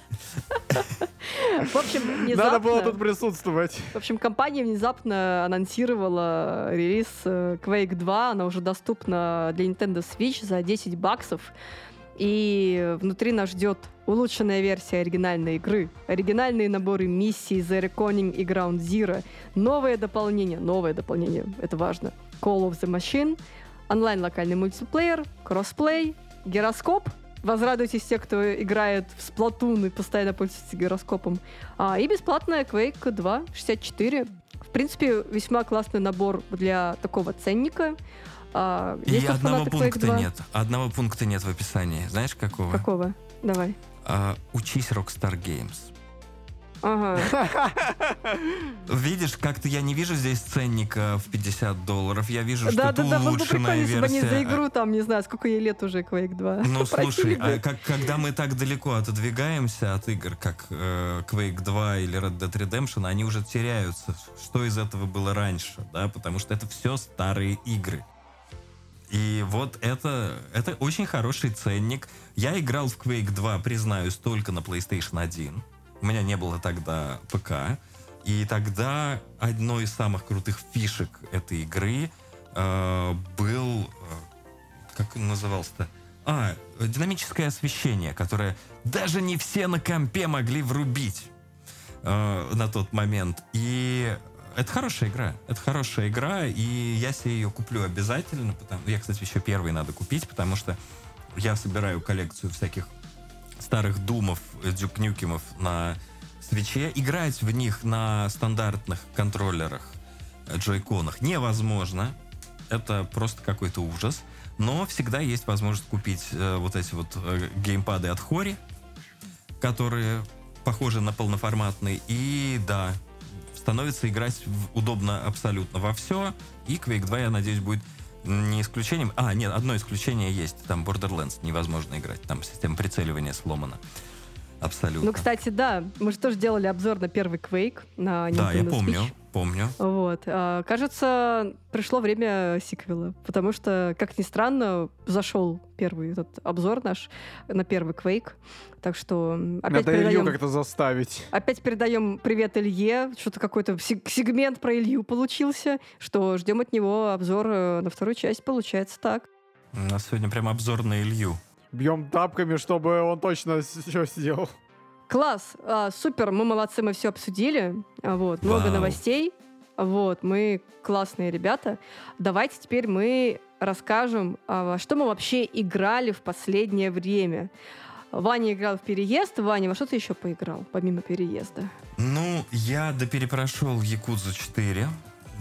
В общем, Надо было внезапно... тут присутствовать. В общем, компания внезапно анонсировала релиз э, Quake 2. Она уже доступна для Nintendo Switch за 10 баксов. И внутри нас ждет улучшенная версия оригинальной игры, оригинальные наборы миссий The Reckoning и Ground Zero, новое дополнение, новое дополнение, это важно, Call of the Machine, онлайн-локальный мультиплеер, кроссплей, гироскоп, возрадуйтесь те, кто играет в Splatoon и постоянно пользуется гироскопом, а, и бесплатная Quake 2 64. В принципе, весьма классный набор для такого ценника. А, И есть тут одного пункта 2? нет. Одного пункта нет в описании. Знаешь, какого? Какого? Давай. А, учись Rockstar Games. Ага. Видишь, как-то я не вижу здесь ценника в 50 долларов. Я вижу, что Да, это да, да, улучшенная прикольно, если бы они версия. за игру, там, не знаю, сколько ей лет уже, Quake 2. Ну, слушай, а как, когда мы так далеко отодвигаемся от игр, как э, Quake 2 или Red Dead Redemption, они уже теряются. Что из этого было раньше, да? Потому что это все старые игры. И вот это, это очень хороший ценник. Я играл в Quake 2, признаюсь, только на PlayStation 1. У меня не было тогда ПК. И тогда одной из самых крутых фишек этой игры э, был... э, как он назывался-то? А, динамическое освещение, которое даже не все на компе могли врубить э, на тот момент. И это хорошая игра. Это хорошая игра, и я себе ее куплю обязательно. Потому... Я, кстати, еще первый надо купить, потому что я собираю коллекцию всяких старых думов, дюкнюкимов на свече. Играть в них на стандартных контроллерах, э, джойконах невозможно. Это просто какой-то ужас. Но всегда есть возможность купить э, вот эти вот э, геймпады от Хори, которые похожи на полноформатные. И да, становится играть в- удобно абсолютно во все. И Quake 2, я надеюсь, будет не исключением. А, нет, одно исключение есть. Там Borderlands невозможно играть. Там система прицеливания сломана. Абсолютно. Ну, кстати, да, мы же тоже делали обзор на первый Quake на Nintendo да, я Switch. Помню. Вот. а, Кажется, пришло время сиквела, потому что, как ни странно, зашел первый этот обзор наш на первый Quake. Так что опять Надо Илью передаем, как-то заставить. опять передаем привет Илье. Что-то какой-то сег- сегмент про Илью получился, что ждем от него обзор э, на вторую часть. Получается так. У нас сегодня прям обзор на Илью. Бьем тапками, чтобы он точно все сделал. Класс, а, супер, мы молодцы, мы все обсудили. А, Вот, много Вау. новостей. Вот, мы классные ребята. Давайте теперь мы расскажем, а, что мы вообще играли в последнее время. Ваня играл в переезд. Ваня, во что ты еще поиграл, помимо переезда? Ну, я доперепрошел Якудзу 4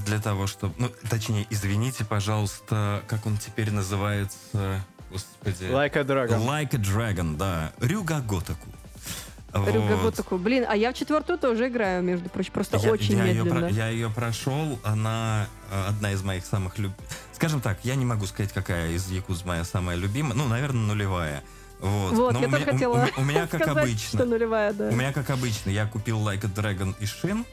для того, чтобы... Ну, точнее, извините, пожалуйста, как он теперь называется? Господи. Like a Dragon. Like a Dragon, да. Рюга Готаку. Вот. Готаку. Блин, а я в четвертую тоже играю, между прочим, просто Я- очень я медленно. про- я ее прошел, она э, одна из моих самых люб... Скажем так, я не могу сказать, какая из Якудз моя самая любимая. Ну, наверное, нулевая. Вот, Вот, Но я у тоже меня, у- хотела у, меня- у меня как сказать, обычно. что нулевая, да. У меня как обычно, я купил Like a Dragon и Shin,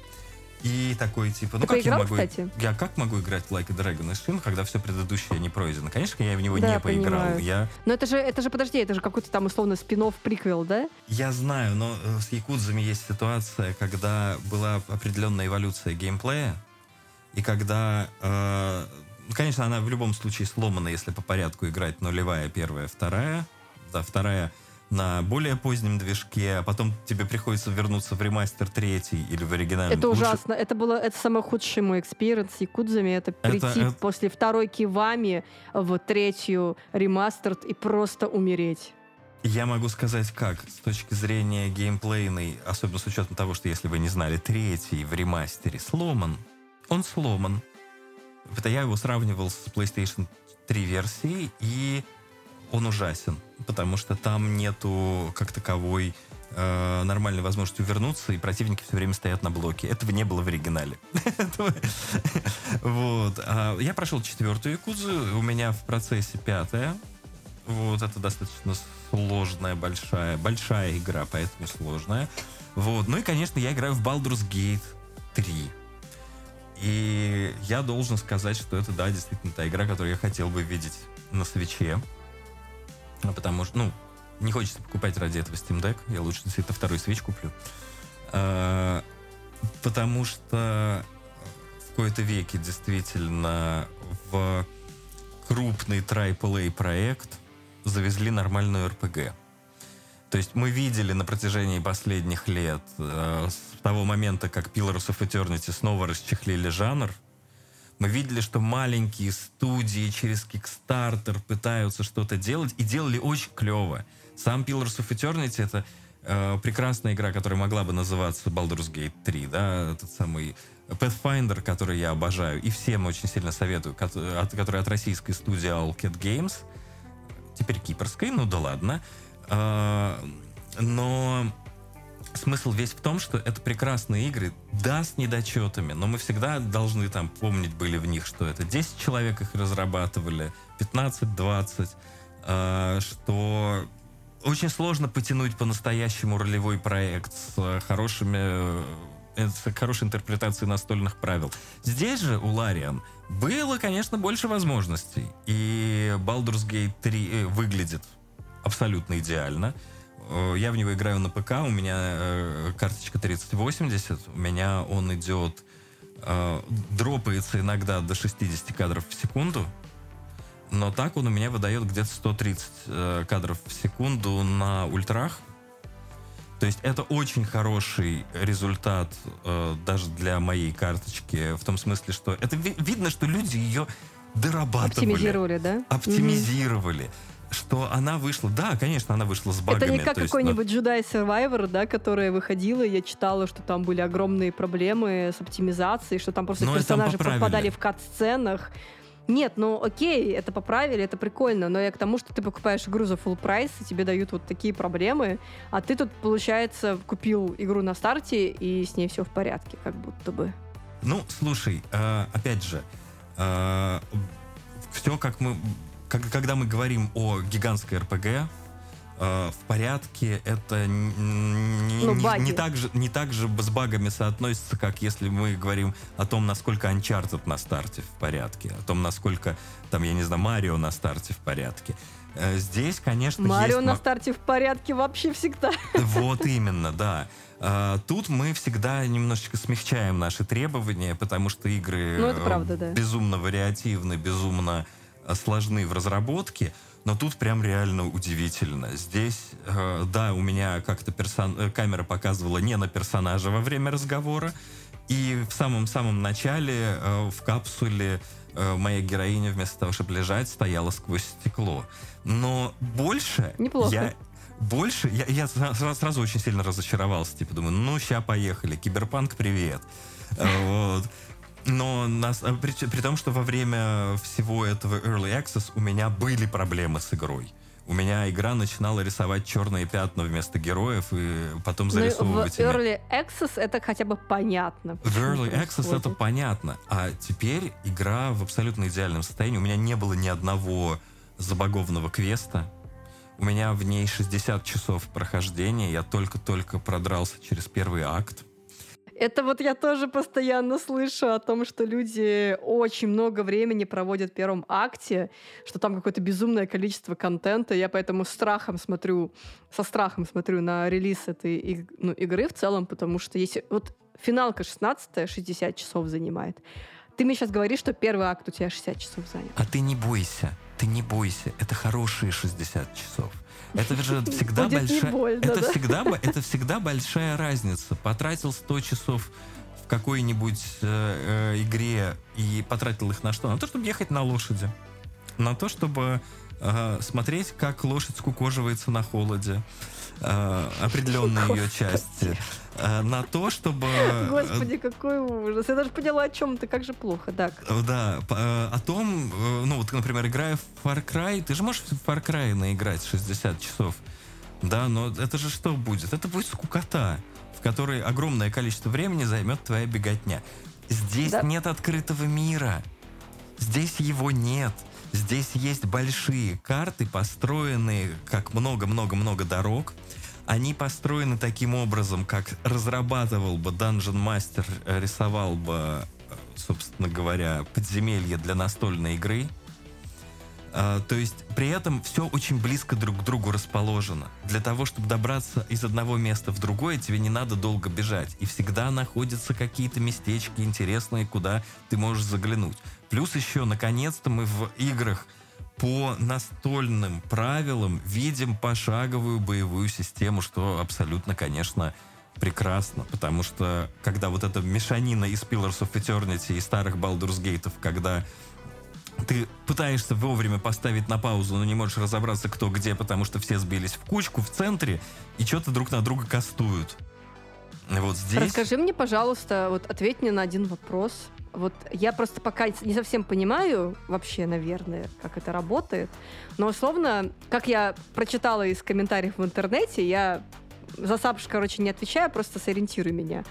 и такой типа, ну Ты как я поиграл, могу... кстати? Я как могу играть в Like a Dragon и Shin, когда все предыдущее не пройдено? Конечно, я в него Да, не поиграл. понимаю. Я, Но это же, это же, подожди, это же какой-то там условно спин приквел, да? я знаю, но э, с Якудзами есть ситуация, когда была определенная эволюция геймплея, и когда... э, ну, конечно, она в любом случае сломана, если по порядку играть нулевая, первая, вторая. Да, вторая на более позднем движке, а потом тебе приходится вернуться в ремастер третий или в оригинальный. Это Лучше- ужасно. Это было это самый худший мой experience с якудзами. Это прийти это- после второй Kiwami в третью Remastered и просто умереть. Я могу сказать как, с точки зрения геймплейной, особенно с учетом того, что, если вы не знали, третий в ремастере сломан. Он сломан. Это я его сравнивал с PlayStation 3 версией, и он ужасен, потому что там нету как таковой э, нормальной возможности вернуться, и противники все время стоят на блоке. Этого не было в оригинале. Вот. А Я прошел четвертую Якудзу, у меня в процессе пятая. Вот, это достаточно сложная, большая, большая игра, поэтому сложная. Вот. Ну и, конечно, я играю в Baldur's Gate 3. И я должен сказать, что это, да, действительно та игра, которую я хотел бы видеть на свече. Ну, Потому что, ну, Не хочется покупать ради этого Steam Deck. Я лучше действительно второй свеч куплю. А, потому что в какой-то веке действительно в крупный AAA проект завезли нормальную RPG. То есть мы видели на протяжении последних лет, э, с того момента, как Pillars of Eternity снова расчехлили жанр, мы видели, что маленькие студии через Kickstarter пытаются что-то делать и делали очень клево. Сам Pillars of Eternity — это э, прекрасная игра, которая могла бы называться Baldur's Gate 3, да, этот самый Pathfinder, который я обожаю, и всем очень сильно советую, который от российской студии All Cat Games, теперь кипрской, ну да ладно. Э, но смысл весь в том, что это прекрасные игры, да, с недочетами, но мы всегда должны там помнить были в них, что это 10 человек их разрабатывали, 15-20, э, что очень сложно потянуть по-настоящему ролевой проект с хорошими э, с хорошей интерпретацией настольных правил. Здесь же у Лариан было, конечно, больше возможностей. И Baldur's Gate 3 э, выглядит абсолютно идеально. Э, я в него играю на ПК, у меня э, карточка 3080, у меня он идет, э, дропается иногда до 60 кадров в секунду, но так он у меня выдает где-то 130 э, кадров в секунду на ультрах. То есть это очень хороший результат э, даже для моей карточки, в том смысле, что это ви- видно, что люди ее дорабатывали. Оптимизировали, да? Оптимизировали. Mm-hmm что она вышла. Да, конечно, она вышла с багами. Это не как какой-нибудь есть, Jedi Survivor, да, которая выходила, я читала, что там были огромные проблемы с оптимизацией, что там просто персонажи попадали в кат-сценах. Нет, ну окей, это поправили, это прикольно, но я к тому, что ты покупаешь игру за full прайс, и тебе дают вот такие проблемы, а ты тут, получается, купил игру на старте, и с ней все в порядке, как будто бы. Ну, слушай, э, опять же, э, все как мы когда мы говорим о гигантской РПГ, э, в порядке это не, ну, не, не, так же, не так же с багами соотносится, как если мы говорим о том, насколько Uncharted на старте в порядке, о том, насколько, там, я не знаю, Марио на старте в порядке. Э, здесь, конечно, Марио есть... на старте в порядке вообще всегда. Вот именно, да. А, тут мы всегда немножечко смягчаем наши требования, потому что игры ну, правда, да. безумно вариативны, безумно сложны в разработке, но тут прям реально удивительно. Здесь, э, да, у меня как-то персон... Э, камера показывала не на персонажа во время разговора, и в самом-самом начале э, в капсуле э, моя героиня вместо того, чтобы лежать, стояла сквозь стекло. Но больше Неплохо. я больше я, я сразу, сразу очень сильно разочаровался. Типа думаю, ну ща поехали, киберпанк, привет. Э, вот. Но нас, а, при, при том, что во время всего этого Early Access у меня были проблемы с игрой. У меня игра начинала рисовать черные пятна вместо героев и потом ну, зарисовывать. Ну, в Early Access это хотя бы понятно. В Early Access это понятно. А теперь игра в абсолютно идеальном состоянии. У меня не было ни одного забагованного квеста. У меня в ней 60 часов прохождения. Я только-только продрался через первый акт. Это вот я тоже постоянно слышу о том, что люди очень много времени проводят в первом акте, что там какое-то безумное количество контента. Я поэтому страхом смотрю, со страхом смотрю на релиз этой ну, игры в целом, потому что если... Вот финалка 16 60 часов занимает. Ты мне сейчас говоришь, что первый акт у тебя 60 часов занят. А ты не бойся, ты не бойся. Это хорошие 60 часов. Это же всегда большая... Это, да? всегда, это всегда большая разница. Потратил 100 часов в какой-нибудь э, э, игре и потратил их на что? На то, чтобы ехать на лошади. На то, чтобы э, смотреть, как лошадь скукоживается на холоде. Э, определенные ее части. Э, на то, чтобы... Э, Господи, какой ужас. Я даже поняла, о чем ты, как же плохо, так. Да, о том, ну вот, например, играя в Far Cry, ты же можешь в Far Cry наиграть 60 часов, да, но это же что будет? Это будет скукота, в которой огромное количество времени займет твоя беготня. Здесь да. нет открытого мира. Здесь его нет. Здесь есть большие карты, построенные как много-много-много дорог, они построены таким образом, как разрабатывал бы Dungeon Master, э, рисовал бы, э, собственно говоря, подземелье для настольной игры. А, то есть при этом все очень близко друг к другу расположено. Для того, чтобы добраться из одного места в другое, тебе не надо долго бежать. И всегда находятся какие-то местечки интересные, куда ты можешь заглянуть. Плюс еще, наконец-то, мы в играх по настольным правилам видим пошаговую боевую систему, что абсолютно, конечно, прекрасно, потому что когда вот эта мешанина из Pillars of Eternity и старых Baldur's Gate, когда ты пытаешься вовремя поставить на паузу, но не можешь разобраться, кто где, потому что все сбились в кучку в центре и что-то друг на друга кастуют. Вот здесь... Расскажи мне, пожалуйста, вот ответь мне на один вопрос. Вот я просто пока не совсем понимаю вообще, наверное, как это работает. Но условно, как я прочитала из комментариев в интернете, я за Сапш, короче, не отвечаю, просто сориентируй меня.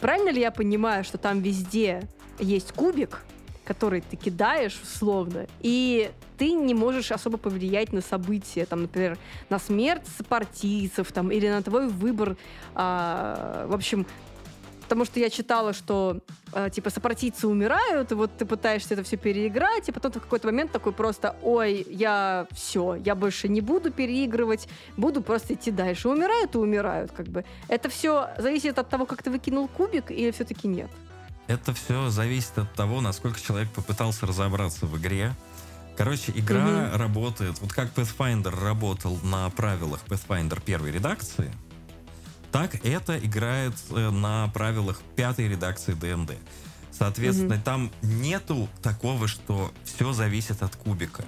Правильно ли я понимаю, что там везде есть кубик, который ты кидаешь условно, и ты не можешь особо повлиять на события, там, например, на смерть сопартийцев, там, или на твой выбор, а, в общем, потому что я читала, что э, типа сопартийцы умирают, и вот ты пытаешься это все переиграть, и потом в какой-то момент такой просто, ой, я все, я больше не буду переигрывать, буду просто идти дальше. Умирают и умирают, как бы. Это все зависит от того, как ты выкинул кубик, или все-таки нет? Это все зависит от того, насколько человек попытался разобраться в игре. Короче, игра mm-hmm. работает, вот как Pathfinder работал на правилах Pathfinder первой редакции, так это играет э, на правилах пятой редакции ДНД. Соответственно, mm-hmm. там нету такого, что все зависит от кубика.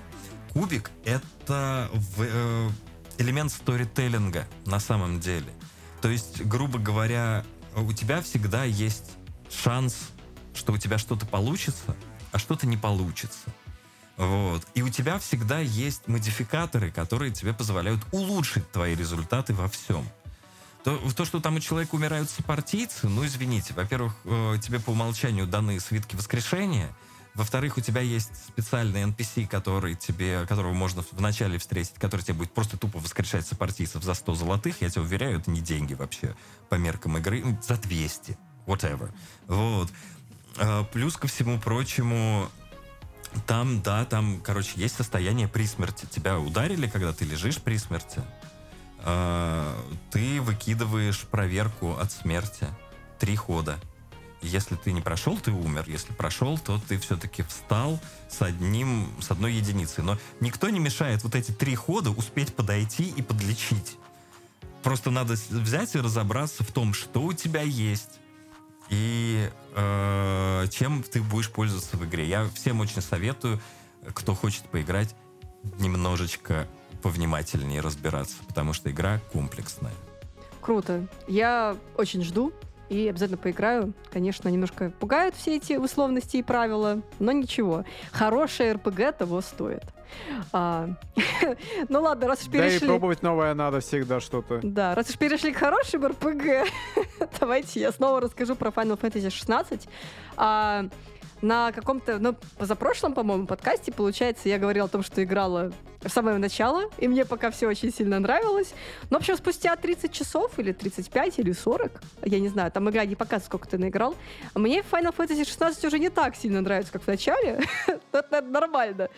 Кубик — это э, элемент сторителлинга на самом деле. То есть, грубо говоря, у тебя всегда есть шанс, что у тебя что-то получится, а что-то не получится. Вот. И у тебя всегда есть модификаторы, которые тебе позволяют улучшить твои результаты во всем. То, то, что там у человека умирают сопартийцы, ну, извините, во-первых, э, тебе по умолчанию даны свитки воскрешения, во-вторых, у тебя есть специальный NPC, который тебе, которого можно вначале встретить, который тебе будет просто тупо воскрешать сопартийцев за 100 золотых. Я тебе уверяю, это не деньги вообще по меркам игры. Ну, за 200 whatever. Вот. А, плюс ко всему прочему, там, да, там, короче, есть состояние при смерти. Тебя ударили, когда ты лежишь при смерти. А, ты выкидываешь проверку от смерти. Три хода. Если ты не прошел, ты умер. Если прошел, то ты все-таки встал с одним, с одной единицей. Но никто не мешает вот эти три хода успеть подойти и подлечить. Просто надо взять и разобраться в том, что у тебя есть, и э, чем ты будешь пользоваться в игре. Я всем очень советую, кто хочет поиграть, немножечко повнимательнее разбираться, потому что игра комплексная. Круто. Я очень жду и обязательно поиграю. Конечно, немножко пугают все эти условности и правила, но ничего. Хорошая РПГ того стоит. А, ну ладно, раз уж перешли... Да и пробовать новое надо всегда что-то. Да, раз уж перешли к хорошим РПГ, давайте я снова расскажу про Final Fantasy 16. А, на каком-то, ну, позапрошлом, по-моему, подкасте, получается, я говорила о том, что играла в самое начало, и мне пока все очень сильно нравилось. Но, в общем, спустя 30 часов, или 35, или 40, я не знаю, там игра не показывает, сколько ты наиграл, мне Final Fantasy 16 уже не так сильно нравится, как в начале. Это нормально.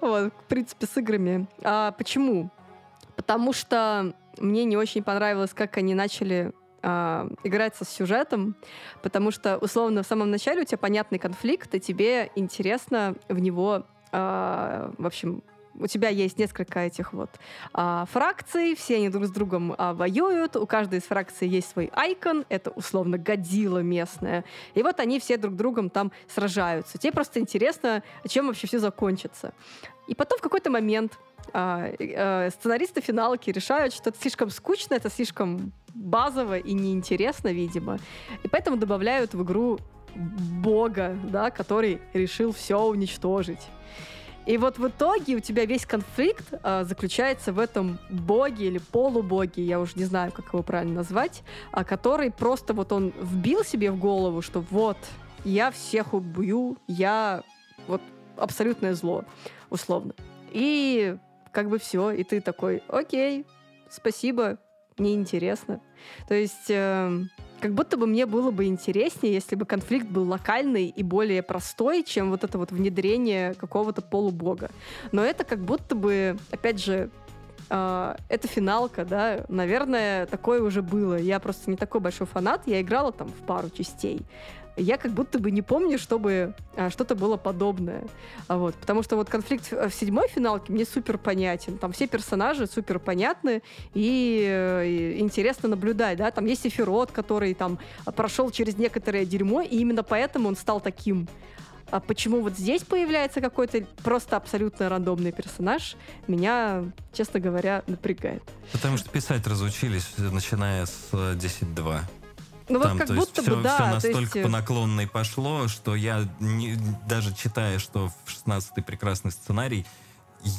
Вот, в принципе, с играми. А почему? Потому что мне не очень понравилось, как они начали э, играть сюжетом, потому что, условно, в самом начале у тебя понятный конфликт, и тебе интересно в него, э, в общем, у тебя есть несколько этих вот а, фракций, все они друг с другом а, воюют, у каждой из фракций есть свой айкон, это условно годила местная, и вот они все друг другом там сражаются. Тебе просто интересно, чем вообще все закончится. И потом в какой-то момент а, а, сценаристы финалки решают, что это слишком скучно, это слишком базово и неинтересно, видимо. И поэтому добавляют в игру бога, да, который решил все уничтожить. И вот в итоге у тебя весь конфликт а, заключается в этом боге или полубоге, я уже не знаю, как его правильно назвать, а, который просто вот он вбил себе в голову, что вот, я всех убью, я вот абсолютное зло, условно. И как бы все, и ты такой, окей, спасибо, неинтересно. То есть э, как будто бы мне было бы интереснее, если бы конфликт был локальный и более простой, чем вот это вот внедрение какого-то полубога. Но это как будто бы, опять же, Uh, это финалка, да, наверное, такое уже было. Я просто не такой большой фанат, я играла там в пару частей я как будто бы не помню, чтобы а, что-то было подобное. А, вот, потому что вот конфликт в седьмой финалке мне супер понятен. Там все персонажи супер понятны и, и интересно наблюдать. Да? Там есть Эфирот, который там прошел через некоторое дерьмо, и именно поэтому он стал таким. А почему вот здесь появляется какой-то просто абсолютно рандомный персонаж, меня, честно говоря, напрягает. Потому что писать разучились, начиная с 10.2. Ну Там, вот как будто все, бы, да. Все настолько есть... по наклонной пошло, что я, не, даже читая, что в 16-й прекрасный сценарий,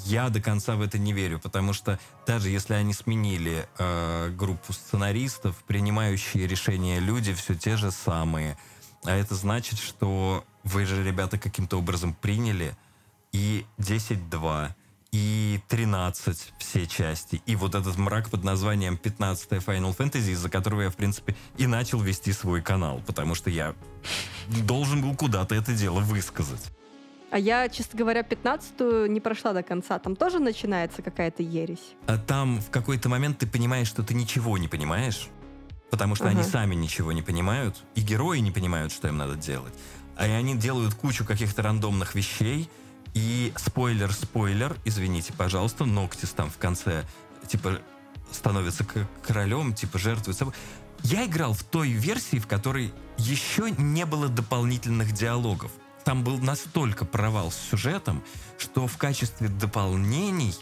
я до конца в это не верю, потому что даже если они сменили э, группу сценаристов, принимающие решения люди все те же самые. А это значит, что вы же, ребята, каким-то образом приняли и 10-2, и 13 все части, и вот этот мрак под названием 15 Final Fantasy, из-за которого я, в принципе, и начал вести свой канал, потому что я должен был куда-то это дело высказать. А я, честно говоря, 15-ю не прошла до конца. Там тоже начинается какая-то ересь. А там в какой-то момент ты понимаешь, что ты ничего не понимаешь, потому что ага. они сами ничего не понимают, и герои не понимают, что им надо делать. А и они делают кучу каких-то рандомных вещей, и спойлер-спойлер, извините, пожалуйста, Ноктис там в конце, типа, становится королем, типа, жертвует собой. Я играл в той версии, в которой еще не было дополнительных диалогов. Там был настолько провал с сюжетом, что в качестве дополнений,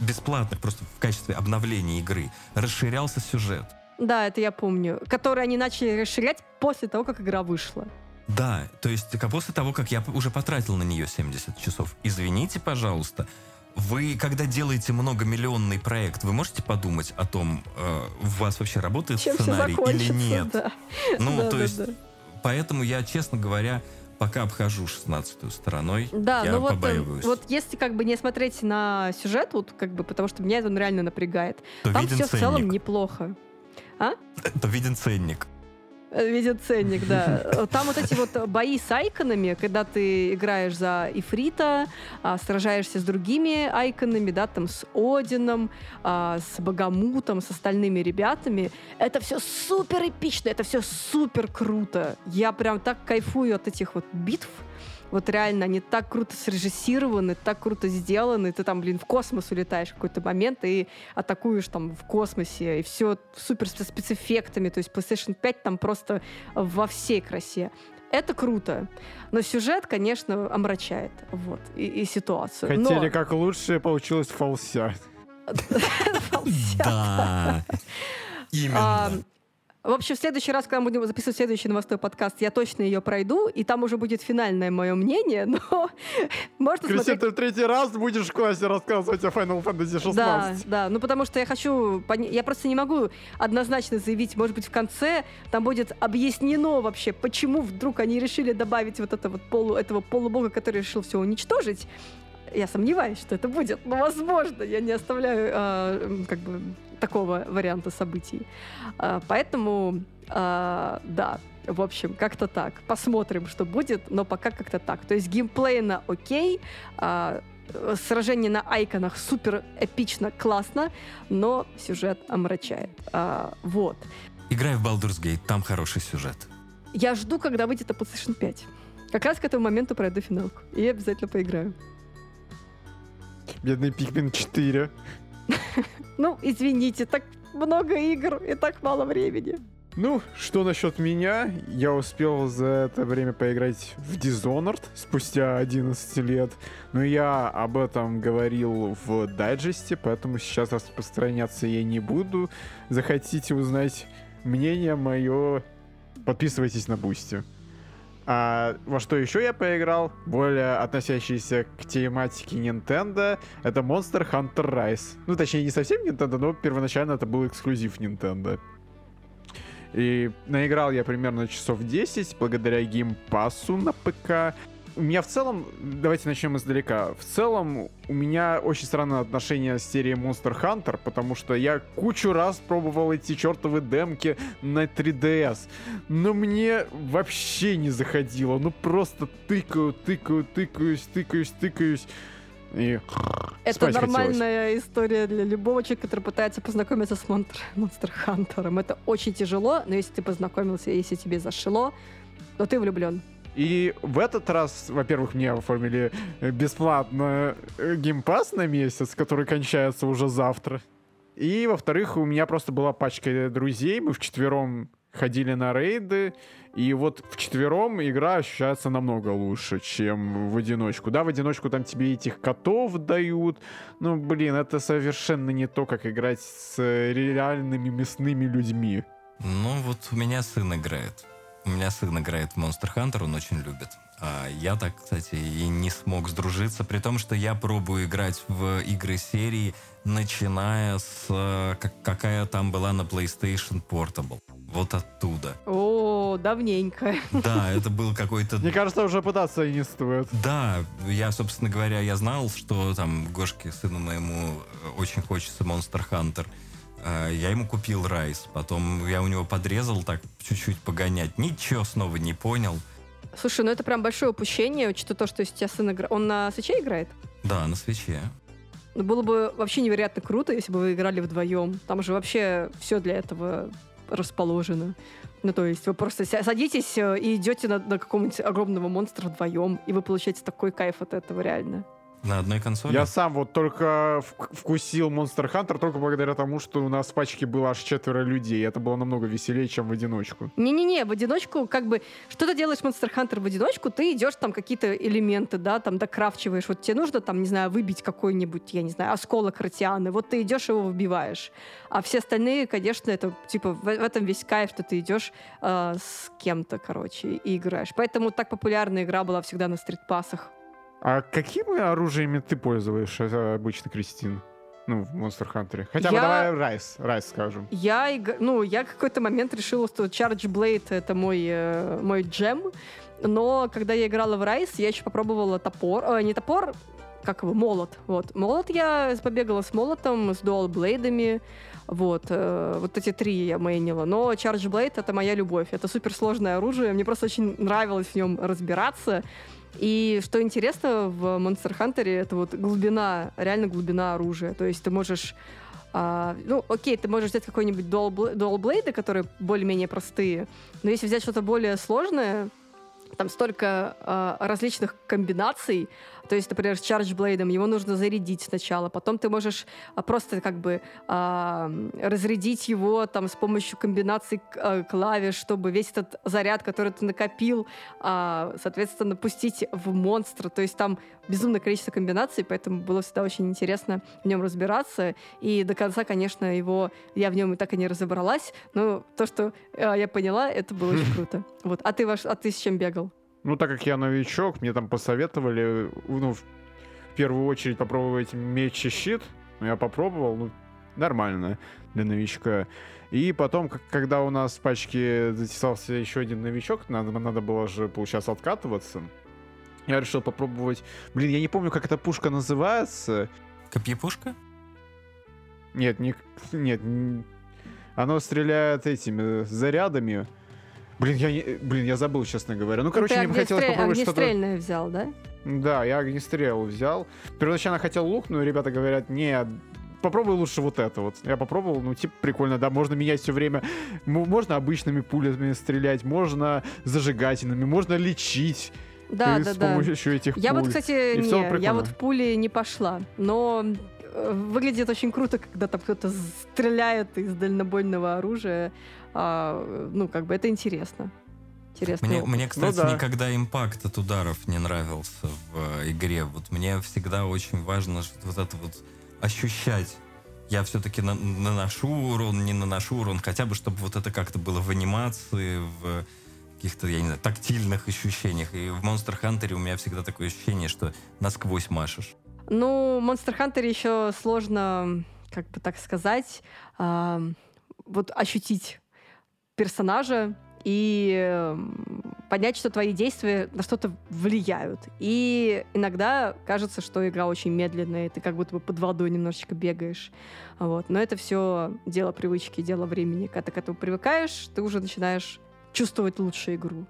бесплатных, просто в качестве обновления игры, расширялся сюжет. Да, это я помню. Который они начали расширять после того, как игра вышла. Да, то есть после того, как я уже потратил на нее 70 часов, извините, пожалуйста, вы, когда делаете многомиллионный проект, вы можете подумать о том, э, у вас вообще работает Чем сценарий или нет? Да. Ну, да, то да, есть, да. поэтому я, честно говоря, пока обхожу 16-ю стороной, да, я ну побаиваюсь. Вот, вот если как бы не смотреть на сюжет, вот как бы, потому что меня это реально напрягает, то там виден все ценник. в целом неплохо. А? То виден ценник. Видит ценник, да. Там вот эти вот бои с айконами, когда ты играешь за Ифрита, а, сражаешься с другими айконами, да, там с Одином, а, с Богомутом, с остальными ребятами. Это все супер эпично, это все супер круто. Я прям так кайфую от этих вот битв. Вот реально, они так круто срежиссированы, так круто сделаны. Ты там, блин, в космос улетаешь в какой-то момент и атакуешь там в космосе. И все супер со спецэффектами. То есть PlayStation 5 там просто во всей красе. Это круто. Но сюжет, конечно, омрачает. Вот. И, и ситуацию. Хотели Но... как лучше, получилось фалсят. Да. Именно. В общем, в следующий раз, когда мы будем записывать следующий новостной подкаст, я точно ее пройду, и там уже будет финальное мое мнение, но можно Кристин, смотреть... ты в третий раз будешь в классе рассказывать о Final Fantasy 16. Да, да, ну потому что я хочу... Я просто не могу однозначно заявить, может быть, в конце там будет объяснено вообще, почему вдруг они решили добавить вот это вот полу... этого полубога, который решил все уничтожить, я сомневаюсь, что это будет, но возможно, я не оставляю э, как бы такого варианта событий. Э, поэтому, э, да, в общем, как-то так. Посмотрим, что будет, но пока как-то так. То есть геймплейно окей, э, сражение на айконах супер эпично, классно, но сюжет омрачает. А, вот. Играй в Baldur's Gate, там хороший сюжет. Я жду, когда выйдет на PlayStation 5. Как раз к этому моменту пройду финалку. И обязательно поиграю. Бедный Pikmin 4. Ну, извините, так много игр и так мало времени. Ну, что насчет меня? Я успел за это время поиграть в Dishonored спустя 11 лет. Но я об этом говорил в дайджесте, поэтому сейчас распространяться я не буду. Захотите узнать мнение мое, подписывайтесь на Boosty. А во что еще я поиграл, более относящийся к тематике Nintendo, это Monster Hunter Rise. Ну, точнее, не совсем Nintendo, но первоначально это был эксклюзив Nintendo. И наиграл я примерно часов 10 благодаря геймпассу на ПК. У меня в целом, давайте начнем издалека. В целом, у меня очень странное отношение с серией Monster Hunter, потому что я кучу раз пробовал эти чертовы демки на 3DS, но мне вообще не заходило. Ну просто тыкаю, тыкаю, тыкаюсь, тыкаюсь, тыкаюсь. И Это нормальная хотелось. история для любого человека, который пытается познакомиться с Монстр, Монстр Хантером. Это очень тяжело, но если ты познакомился, если тебе зашло, то ты влюблен. И в этот раз, во-первых, мне оформили э, бесплатно э, геймпас на месяц, который кончается уже завтра. И, во-вторых, у меня просто была пачка друзей, мы вчетвером ходили на рейды, и вот вчетвером игра ощущается намного лучше, чем в одиночку. Да, в одиночку там тебе этих котов дают, ну, блин, это совершенно не то, как играть с э, реальными мясными людьми. Ну, вот у меня сын играет. У меня сын играет в Monster Hunter, он очень любит. А я так, кстати, и не смог сдружиться, при том, что я пробую играть в игры серии, начиная с как- какая там была на PlayStation Portable. Вот оттуда. О, давненько. Да, это был какой-то... Мне кажется, уже пытаться и не стоит. Да, я, собственно говоря, я знал, что там Гошке, сыну моему, э, очень хочется Monster Hunter. Э, Я ему купил Райс, потом я у него подрезал так чуть-чуть погонять. Ничего снова не понял. Слушай, ну это прям большое упущение, учитывая то, что у тебя сын играет... Он на свече играет? Да, на свече. Ну, было бы вообще невероятно круто, если бы вы играли вдвоем. Там же вообще все для этого расположено. Ну, то есть вы просто садитесь э, и идете на, на какого-нибудь огромного монстра вдвоем, и вы получаете такой кайф от этого, реально. На одной консоли. Я сам вот только вк- вкусил Monster Hunter только благодаря тому, что у нас в пачке было аж четверо людей. Это было намного веселее, чем в одиночку. Не-не-не, в одиночку, как бы, что ты делаешь Monster Hunter в одиночку, ты идешь там какие-то элементы, да, там докрафчиваешь. Вот тебе нужно там, не знаю, выбить какой-нибудь, я не знаю, осколок ротианы. Вот ты идешь его выбиваешь. А все остальные, конечно, это типа в, в этом весь кайф, что ты идешь э, с кем-то, короче, и играешь. Поэтому так популярная игра была всегда на стритпассах. А какими оружиями ты пользуешься обычно, Кристин? Ну, в Monster Hunter. Хотя бы Я- давай Райс, Райс скажем. Я, ну, я в какой-то момент решила, что Charge Blade — это мой, э, мой джем, но когда я играла в Райс, я еще попробовала топор, э, не топор, как его, молот, вот. Молот я побегала с молотом, с дуал-блейдами, вот, э, вот эти три я мейнила. Но Charge Blade — это моя любовь, это суперсложное оружие, мне просто очень нравилось в нем разбираться, и что интересно в Monster Hunter, это вот глубина, реально глубина оружия. То есть ты можешь а, ну, окей, ты можешь взять какой-нибудь дуал- дуал-блейды, которые более-менее простые, но если взять что-то более сложное, там столько а, различных комбинаций, то есть, например, с чардж-блейдом его нужно зарядить сначала, потом ты можешь а, просто как бы а, разрядить его там с помощью комбинаций а, клавиш, чтобы весь этот заряд, который ты накопил, а, соответственно, пустить в монстра. То есть там безумное количество комбинаций, поэтому было всегда очень интересно в нем разбираться. И до конца, конечно, его я в нем и так и не разобралась, но то, что э, я поняла, это было очень круто. Вот. А ты ваш, а ты с чем бегал? Ну, так как я новичок, мне там посоветовали, ну, в первую очередь попробовать меч и щит. Ну, я попробовал, ну, нормально для новичка. И потом, к- когда у нас в пачке затесался еще один новичок, надо, надо было же, получается, откатываться. Я решил попробовать... Блин, я не помню, как эта пушка называется. Копьепушка? Нет, не... Нет, н- оно стреляет этими зарядами. Блин, я, не... Блин, я забыл, честно говоря. Ну, короче, мне бы хотелось попробовать что-то... огнестрельное взял, да? Да, я огнестрел взял. Первоначально хотел лук, но ребята говорят, не, попробуй лучше вот это вот. Я попробовал, ну, типа, прикольно, да, можно менять все время. Можно обычными пулями стрелять, можно зажигательными, можно лечить Да, э, да, с да. помощью этих Я вот, пуль. кстати, И не, я вот в пули не пошла, но э, выглядит очень круто, когда там кто-то стреляет из дальнобойного оружия. А, ну, как бы это интересно. Интересно. Мне, мне, кстати, да. никогда импакт от ударов не нравился в э, игре. Вот мне всегда очень важно вот это вот ощущать. Я все-таки наношу урон, не наношу урон, хотя бы, чтобы вот это как-то было в анимации, в каких-то, я не знаю, тактильных ощущениях. И в Monster Hunter у меня всегда такое ощущение, что насквозь машешь. Ну, в Monster Hunter еще сложно, как бы так сказать, а, вот ощутить персонажа и эм, понять, что твои действия на что-то влияют. И иногда кажется, что игра очень медленная, и ты как будто бы под водой немножечко бегаешь. Вот. Но это все дело привычки, дело времени. Когда ты к этому привыкаешь, ты уже начинаешь чувствовать лучше игру.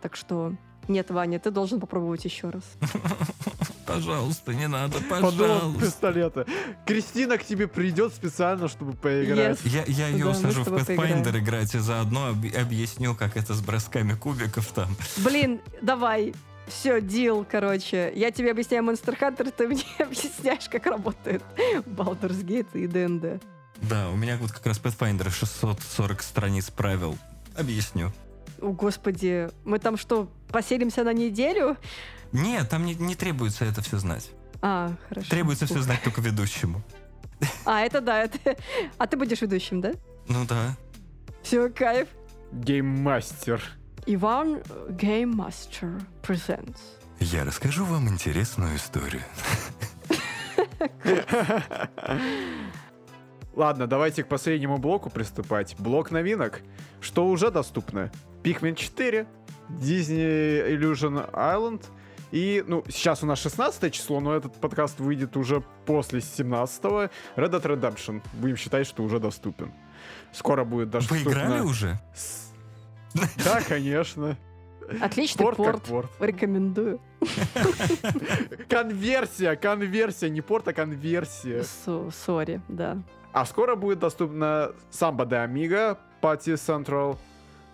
Так что нет, Ваня, ты должен попробовать еще раз. Пожалуйста, не надо, Подумал пожалуйста. пистолета. Кристина к тебе придет специально, чтобы поиграть. Yes. Я, я ее Да, мы усажу с в Pathfinder играть и заодно об- объясню, как это с бросками кубиков там. Блин, давай. Все, дил, короче. Я тебе объясняю Monster Hunter, ты мне объясняешь, как работает Baldur's Gate и ДНД. Да, у меня вот как раз Pathfinder 640 страниц правил. Объясню. О, господи, мы там что, поселимся на неделю? Нет, там не, не требуется это все знать. А, хорошо. Требуется все знать только ведущему. А, это да, это... А ты будешь ведущим, да? Ну да. Все, кайф. Гейммастер. Иван Master presents. Я расскажу вам интересную историю. Ладно, давайте к последнему блоку приступать. Блок новинок. Что уже доступно? Pikmin 4, Disney Illusion Island. И, ну, сейчас у нас 16 число, но этот подкаст выйдет уже после 17 Red Dead Redemption. Будем считать, что уже доступен. Скоро будет даже Вы играли уже? С- Да, конечно. Отличный Порт порт. порт. Рекомендую. Конверсия, конверсия, не порт, а конверсия. Со- Сори, да. А скоро будет доступна Samba de Amiga, Party Central,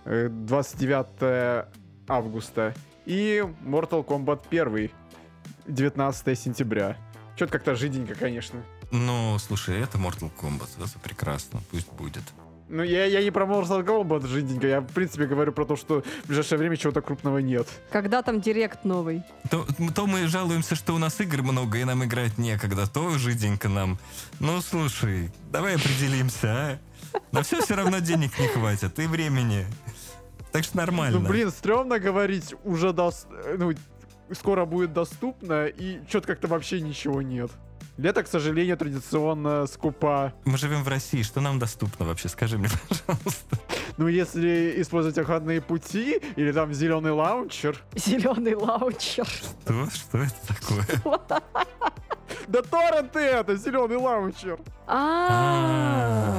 29 августа. И Mortal Kombat 1, 19 сентября. Что-то как-то жиденько, конечно. Ну, слушай, это Mortal Kombat. Это прекрасно. Пусть будет. Ну, я, я не про Mortal Kombat жиденько, я, в принципе, говорю про то, что в ближайшее время чего-то крупного нет. Когда там директ новый? То, то мы жалуемся, что у нас игр много, и нам играть некогда. То жиденько нам. Ну, слушай, давай определимся, а? На все все равно денег не хватит, и времени. Так что нормально. Ну, блин, стрёмно говорить, уже дос... э, ну, скоро будет доступно, и что-то как-то вообще ничего нет. Лето, к сожалению, традиционно скупа. Мы живем в России, что нам доступно вообще? Скажи мне, пожалуйста. Ну, если использовать охранные пути, или там зеленый лаунчер. Зеленый лаунчер. Что? Что это такое? Да торренты это, зеленый лаунчер. А,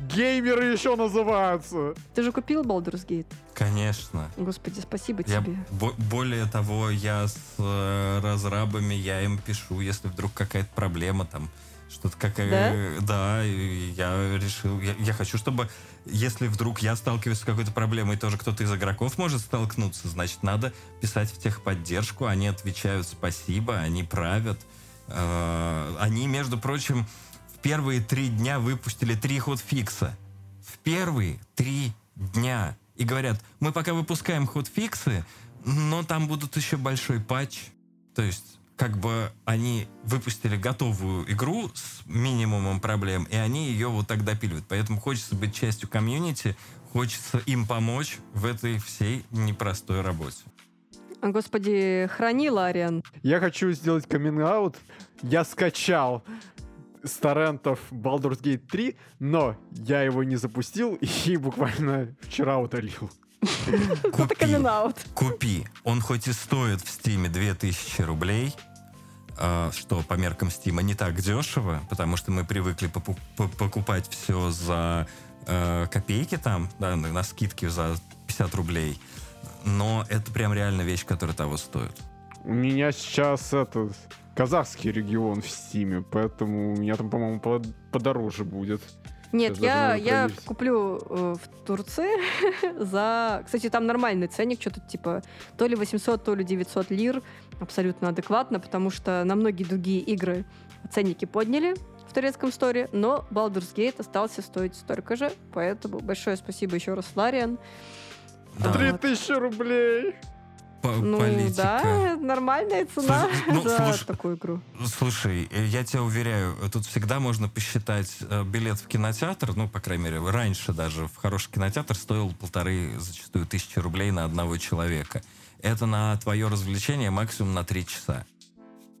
Геймеры еще называются. Ты же купил Baldur's Gate? Конечно. Господи, спасибо Я, тебе. бо- более того, я с э, разрабами, я им пишу, если вдруг какая-то проблема там, что-то какая... Да? и я решил... Я, я хочу, чтобы, если вдруг я сталкиваюсь с какой-то проблемой, тоже кто-то из игроков может столкнуться, значит, надо писать в техподдержку, они отвечают спасибо, они правят. Э, они, между прочим, в первые три дня выпустили три ход-фикса. В первые три дня. И говорят, мы пока выпускаем ход-фиксы, но там будут еще большой патч. То есть, как бы они выпустили готовую игру с минимумом проблем, и они ее вот так допиливают. Поэтому хочется быть частью комьюнити, хочется им помочь в этой всей непростой работе. Господи, храни Лариан. Я хочу сделать камин-аут. Я скачал с торрентов Baldur's Gate 3, но я его не запустил и буквально вчера удалил. Это Купи, купи. Он хоть и стоит в Стиме 2000 рублей, что по меркам Стима не так дешево, потому что мы привыкли покупать все за э, копейки там, да, на скидке за 50 рублей. Но это прям реально вещь, которая того стоит. У меня сейчас этот казахский регион в Стиме, поэтому у меня там, по-моему, по- подороже будет. Нет, я, я проверить. куплю э, в Турции за... Кстати, там нормальный ценник, что-то типа то ли 800, то ли 900 лир. Абсолютно адекватно, потому что на многие другие игры ценники подняли в турецком сторе, но Baldur's Gate остался стоить столько же, поэтому большое спасибо еще раз, Лариан. Да, Три тысячи рублей! По- Ну политика. да, нормальная цена Слушай, ну, за слушай, такую игру. Слушай, я тебя уверяю, тут всегда можно посчитать э, билет в кинотеатр, ну, по крайней мере, раньше даже в хороший кинотеатр стоил полторы, зачастую, тысячи рублей на одного человека. Это на твое развлечение максимум на три часа.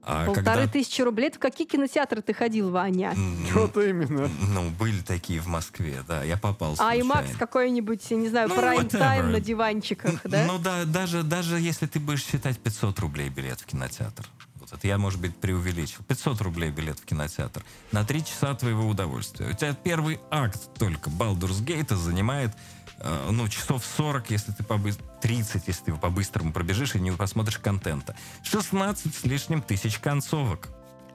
А Полторы когда- тысячи рублей. Это в какие кинотеатры ты ходил, Ваня? Вот именно. Ну, были такие в Москве, да, я попал А и. Макс какой-нибудь, я не знаю, Ну, прайм-тайм на диванчиках, да? Ну да, даже, даже если ты будешь считать 500 рублей билет в кинотеатр. Вот это я, может быть, преувеличил. 500 рублей билет в кинотеатр. На три часа твоего удовольствия. У тебя первый акт только Baldur's Gate занимает ну, часов 40, если ты побы... 30, если ты по-быстрому пробежишь и не посмотришь контента. 16 с лишним тысяч концовок.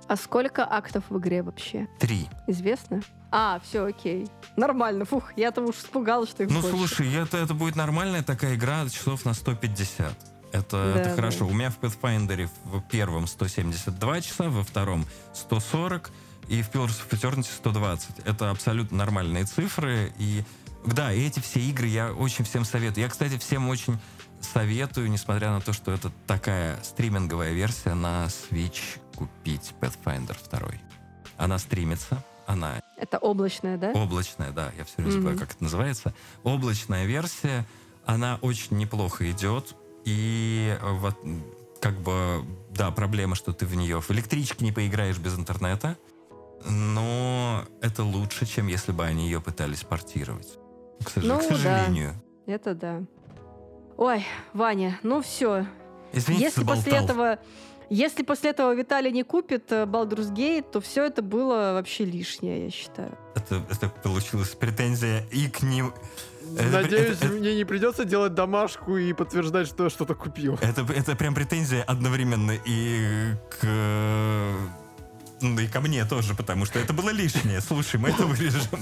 А сколько актов в игре вообще? Три. Известно? А, все, окей. Нормально. Фух, я-то уж испугалась, что их Ну, больше. слушай, это, это будет нормальная такая игра часов на 150. Это, Да, это да. хорошо. У меня в Pathfinder в первом 172 часа, во втором 140, и в Pillars of Eternity 120. Это абсолютно нормальные цифры. И да, и эти все игры я очень всем советую. Я, кстати, всем очень советую, несмотря на то, что это такая стриминговая версия, на Switch купить Pathfinder 2. Она стримится, она Это облачное, да? Облачная, да, я все время забываю, Мгм. как это называется. Облачная версия, она очень неплохо идет. И вот, как бы, да, проблема, что ты в нее в электричке не поиграешь без интернета. Но это лучше, чем если бы они ее пытались портировать. К, сож- Ну, к да. сожалению. Это да. Ой, Ваня, ну все. Извините, Если после заболтал. этого... Если после этого Виталий не купит э, Baldur's Gate, то все это было вообще лишнее, я считаю. Это, это получилась претензия и к ним... Это- Надеюсь, это- мне не придется делать домашку и подтверждать, что я что-то купил. Это, это прям претензия одновременно и к... Ну и ко мне тоже, потому что это было лишнее. Слушай, мы это вырежем.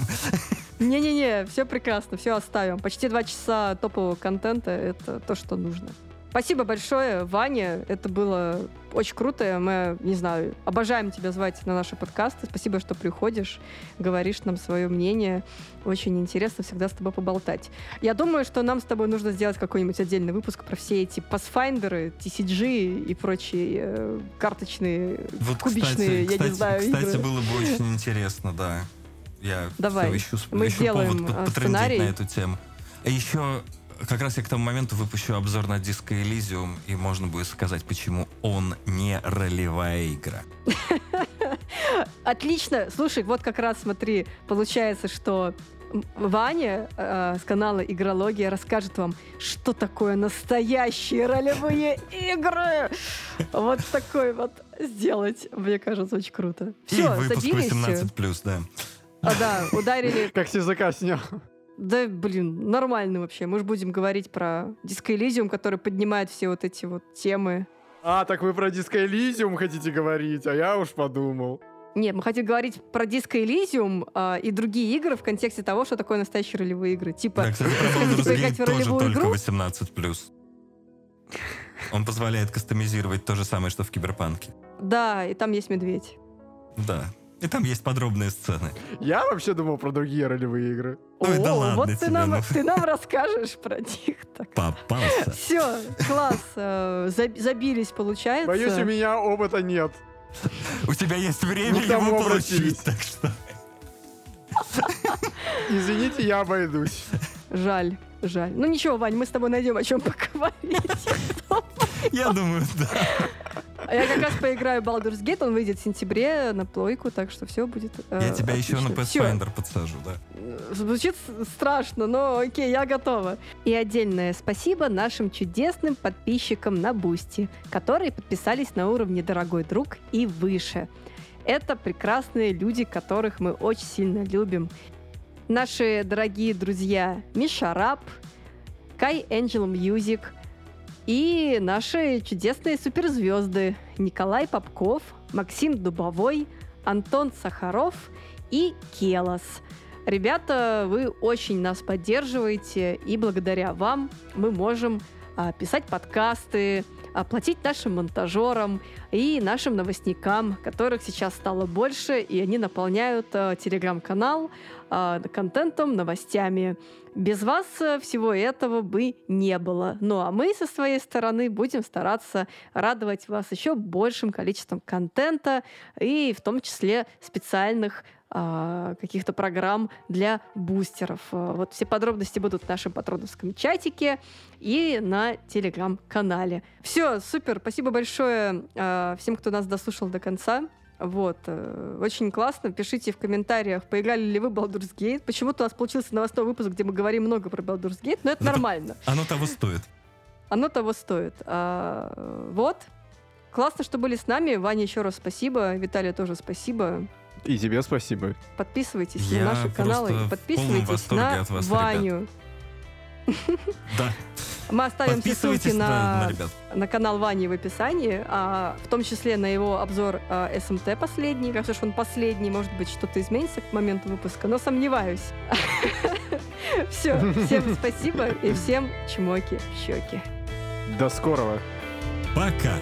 Не-не-не, все прекрасно, все оставим. Почти два часа топового контента — это то, что нужно. Спасибо большое, Ваня. Это было очень круто. Мы, не знаю, обожаем тебя звать на наши подкасты. Спасибо, что приходишь, говоришь нам свое мнение. Очень интересно всегда с тобой поболтать. Я думаю, что нам с тобой нужно сделать какой-нибудь отдельный выпуск про все эти Pathfinder, TCG и прочие э, карточные, Вот, кубичные, кстати, я кстати, не знаю, кстати, игры. было бы очень интересно, да. Я Давай. всё ищу, Мы ищу сделаем, повод э, сценарий. на эту тему. А еще как раз я к тому моменту выпущу обзор на Disco Elysium, и можно будет сказать, почему он не ролевая игра. Отлично. Слушай, вот как раз смотри, получается, что Ваня э, с канала Игрология расскажет вам, что такое настоящие ролевые игры. Вот такой вот сделать, мне кажется, очень круто. и Все, выпуск забились. 18+, да. А, да, ударили. Как с языка снял. Да, блин, нормально вообще. Мы же будем говорить про Disco Elysium, который поднимает все вот эти вот темы. А, так вы про Disco Elysium хотите говорить, а я уж подумал. Нет, мы хотим говорить про Disco Elysium а, и другие игры в контексте того, что такое настоящие ролевые игры. Типа, Да, кстати, про поиграть Gate в тоже только игру? 18+. Он позволяет кастомизировать то же самое, что в Киберпанке. Да, и там есть медведь. Да. И там есть подробные сцены. Я вообще думал про другие ролевые игры. Ой, да О, ладно вот ты тебе, нам, ну. ты нам расскажешь про них. Так. Попался. Все, класс. э, заб- забились, получается. Боюсь, у меня опыта нет. У тебя есть время тому его получить, так что... Извините, я обойдусь. Жаль, жаль. Ну ничего, Вань, мы с тобой найдем о чем поговорить. Я думаю, да. А Я как раз поиграю в Baldur's Gate, он выйдет в сентябре на плойку, так что все будет э, Я тебя еще на. Pathfinder подсажу, да. Звучит страшно, но окей, я готова. И отдельное спасибо нашим чудесным подписчикам на Boosty, которые подписались на уровне «Дорогой друг» и выше. Это прекрасные люди, которых мы очень сильно любим. Наши дорогие друзья Миша Раб, Кай Angel Music и наши чудесные суперзвезды Николай Попков, Максим Дубовой, Антон Сахаров и Келос. Ребята, вы очень нас поддерживаете, и благодаря вам мы можем а, писать подкасты, оплатить нашим монтажерам и нашим новостникам, которых сейчас стало больше, и они наполняют а, телеграм-канал а, контентом, новостями. Без вас а, всего этого бы не было. Ну а мы со своей стороны будем стараться радовать вас еще большим количеством контента и в том числе специальных а, каких-то программ для бустеров. А, вот все подробности будут в нашем патроновском чатике и на телеграм-канале. Все, супер, спасибо большое а, всем, кто нас дослушал до конца. Вот. Э, очень классно. Пишите в комментариях, поиграли ли вы Baldur's Gate. Почему-то у нас получился новостной выпуск, где мы говорим много про Baldur's Gate, но это Ну, нормально. Оно того стоит. Оно того стоит. А, вот. Классно, что были с нами. Ваня, еще раз спасибо. Виталия тоже спасибо. И тебе спасибо. Подписывайтесь Я на наши каналы. Подписывайтесь на от вас, Ваню. Да. Мы оставим все ссылки на, на, на на канал Вани в описании, а, в том числе на его обзор а, СМТ последний. Кажется, что он последний, может быть, что-то изменится к моменту выпуска, но сомневаюсь. Все, всем спасибо и всем чмоки в щеки. До скорого. Пока.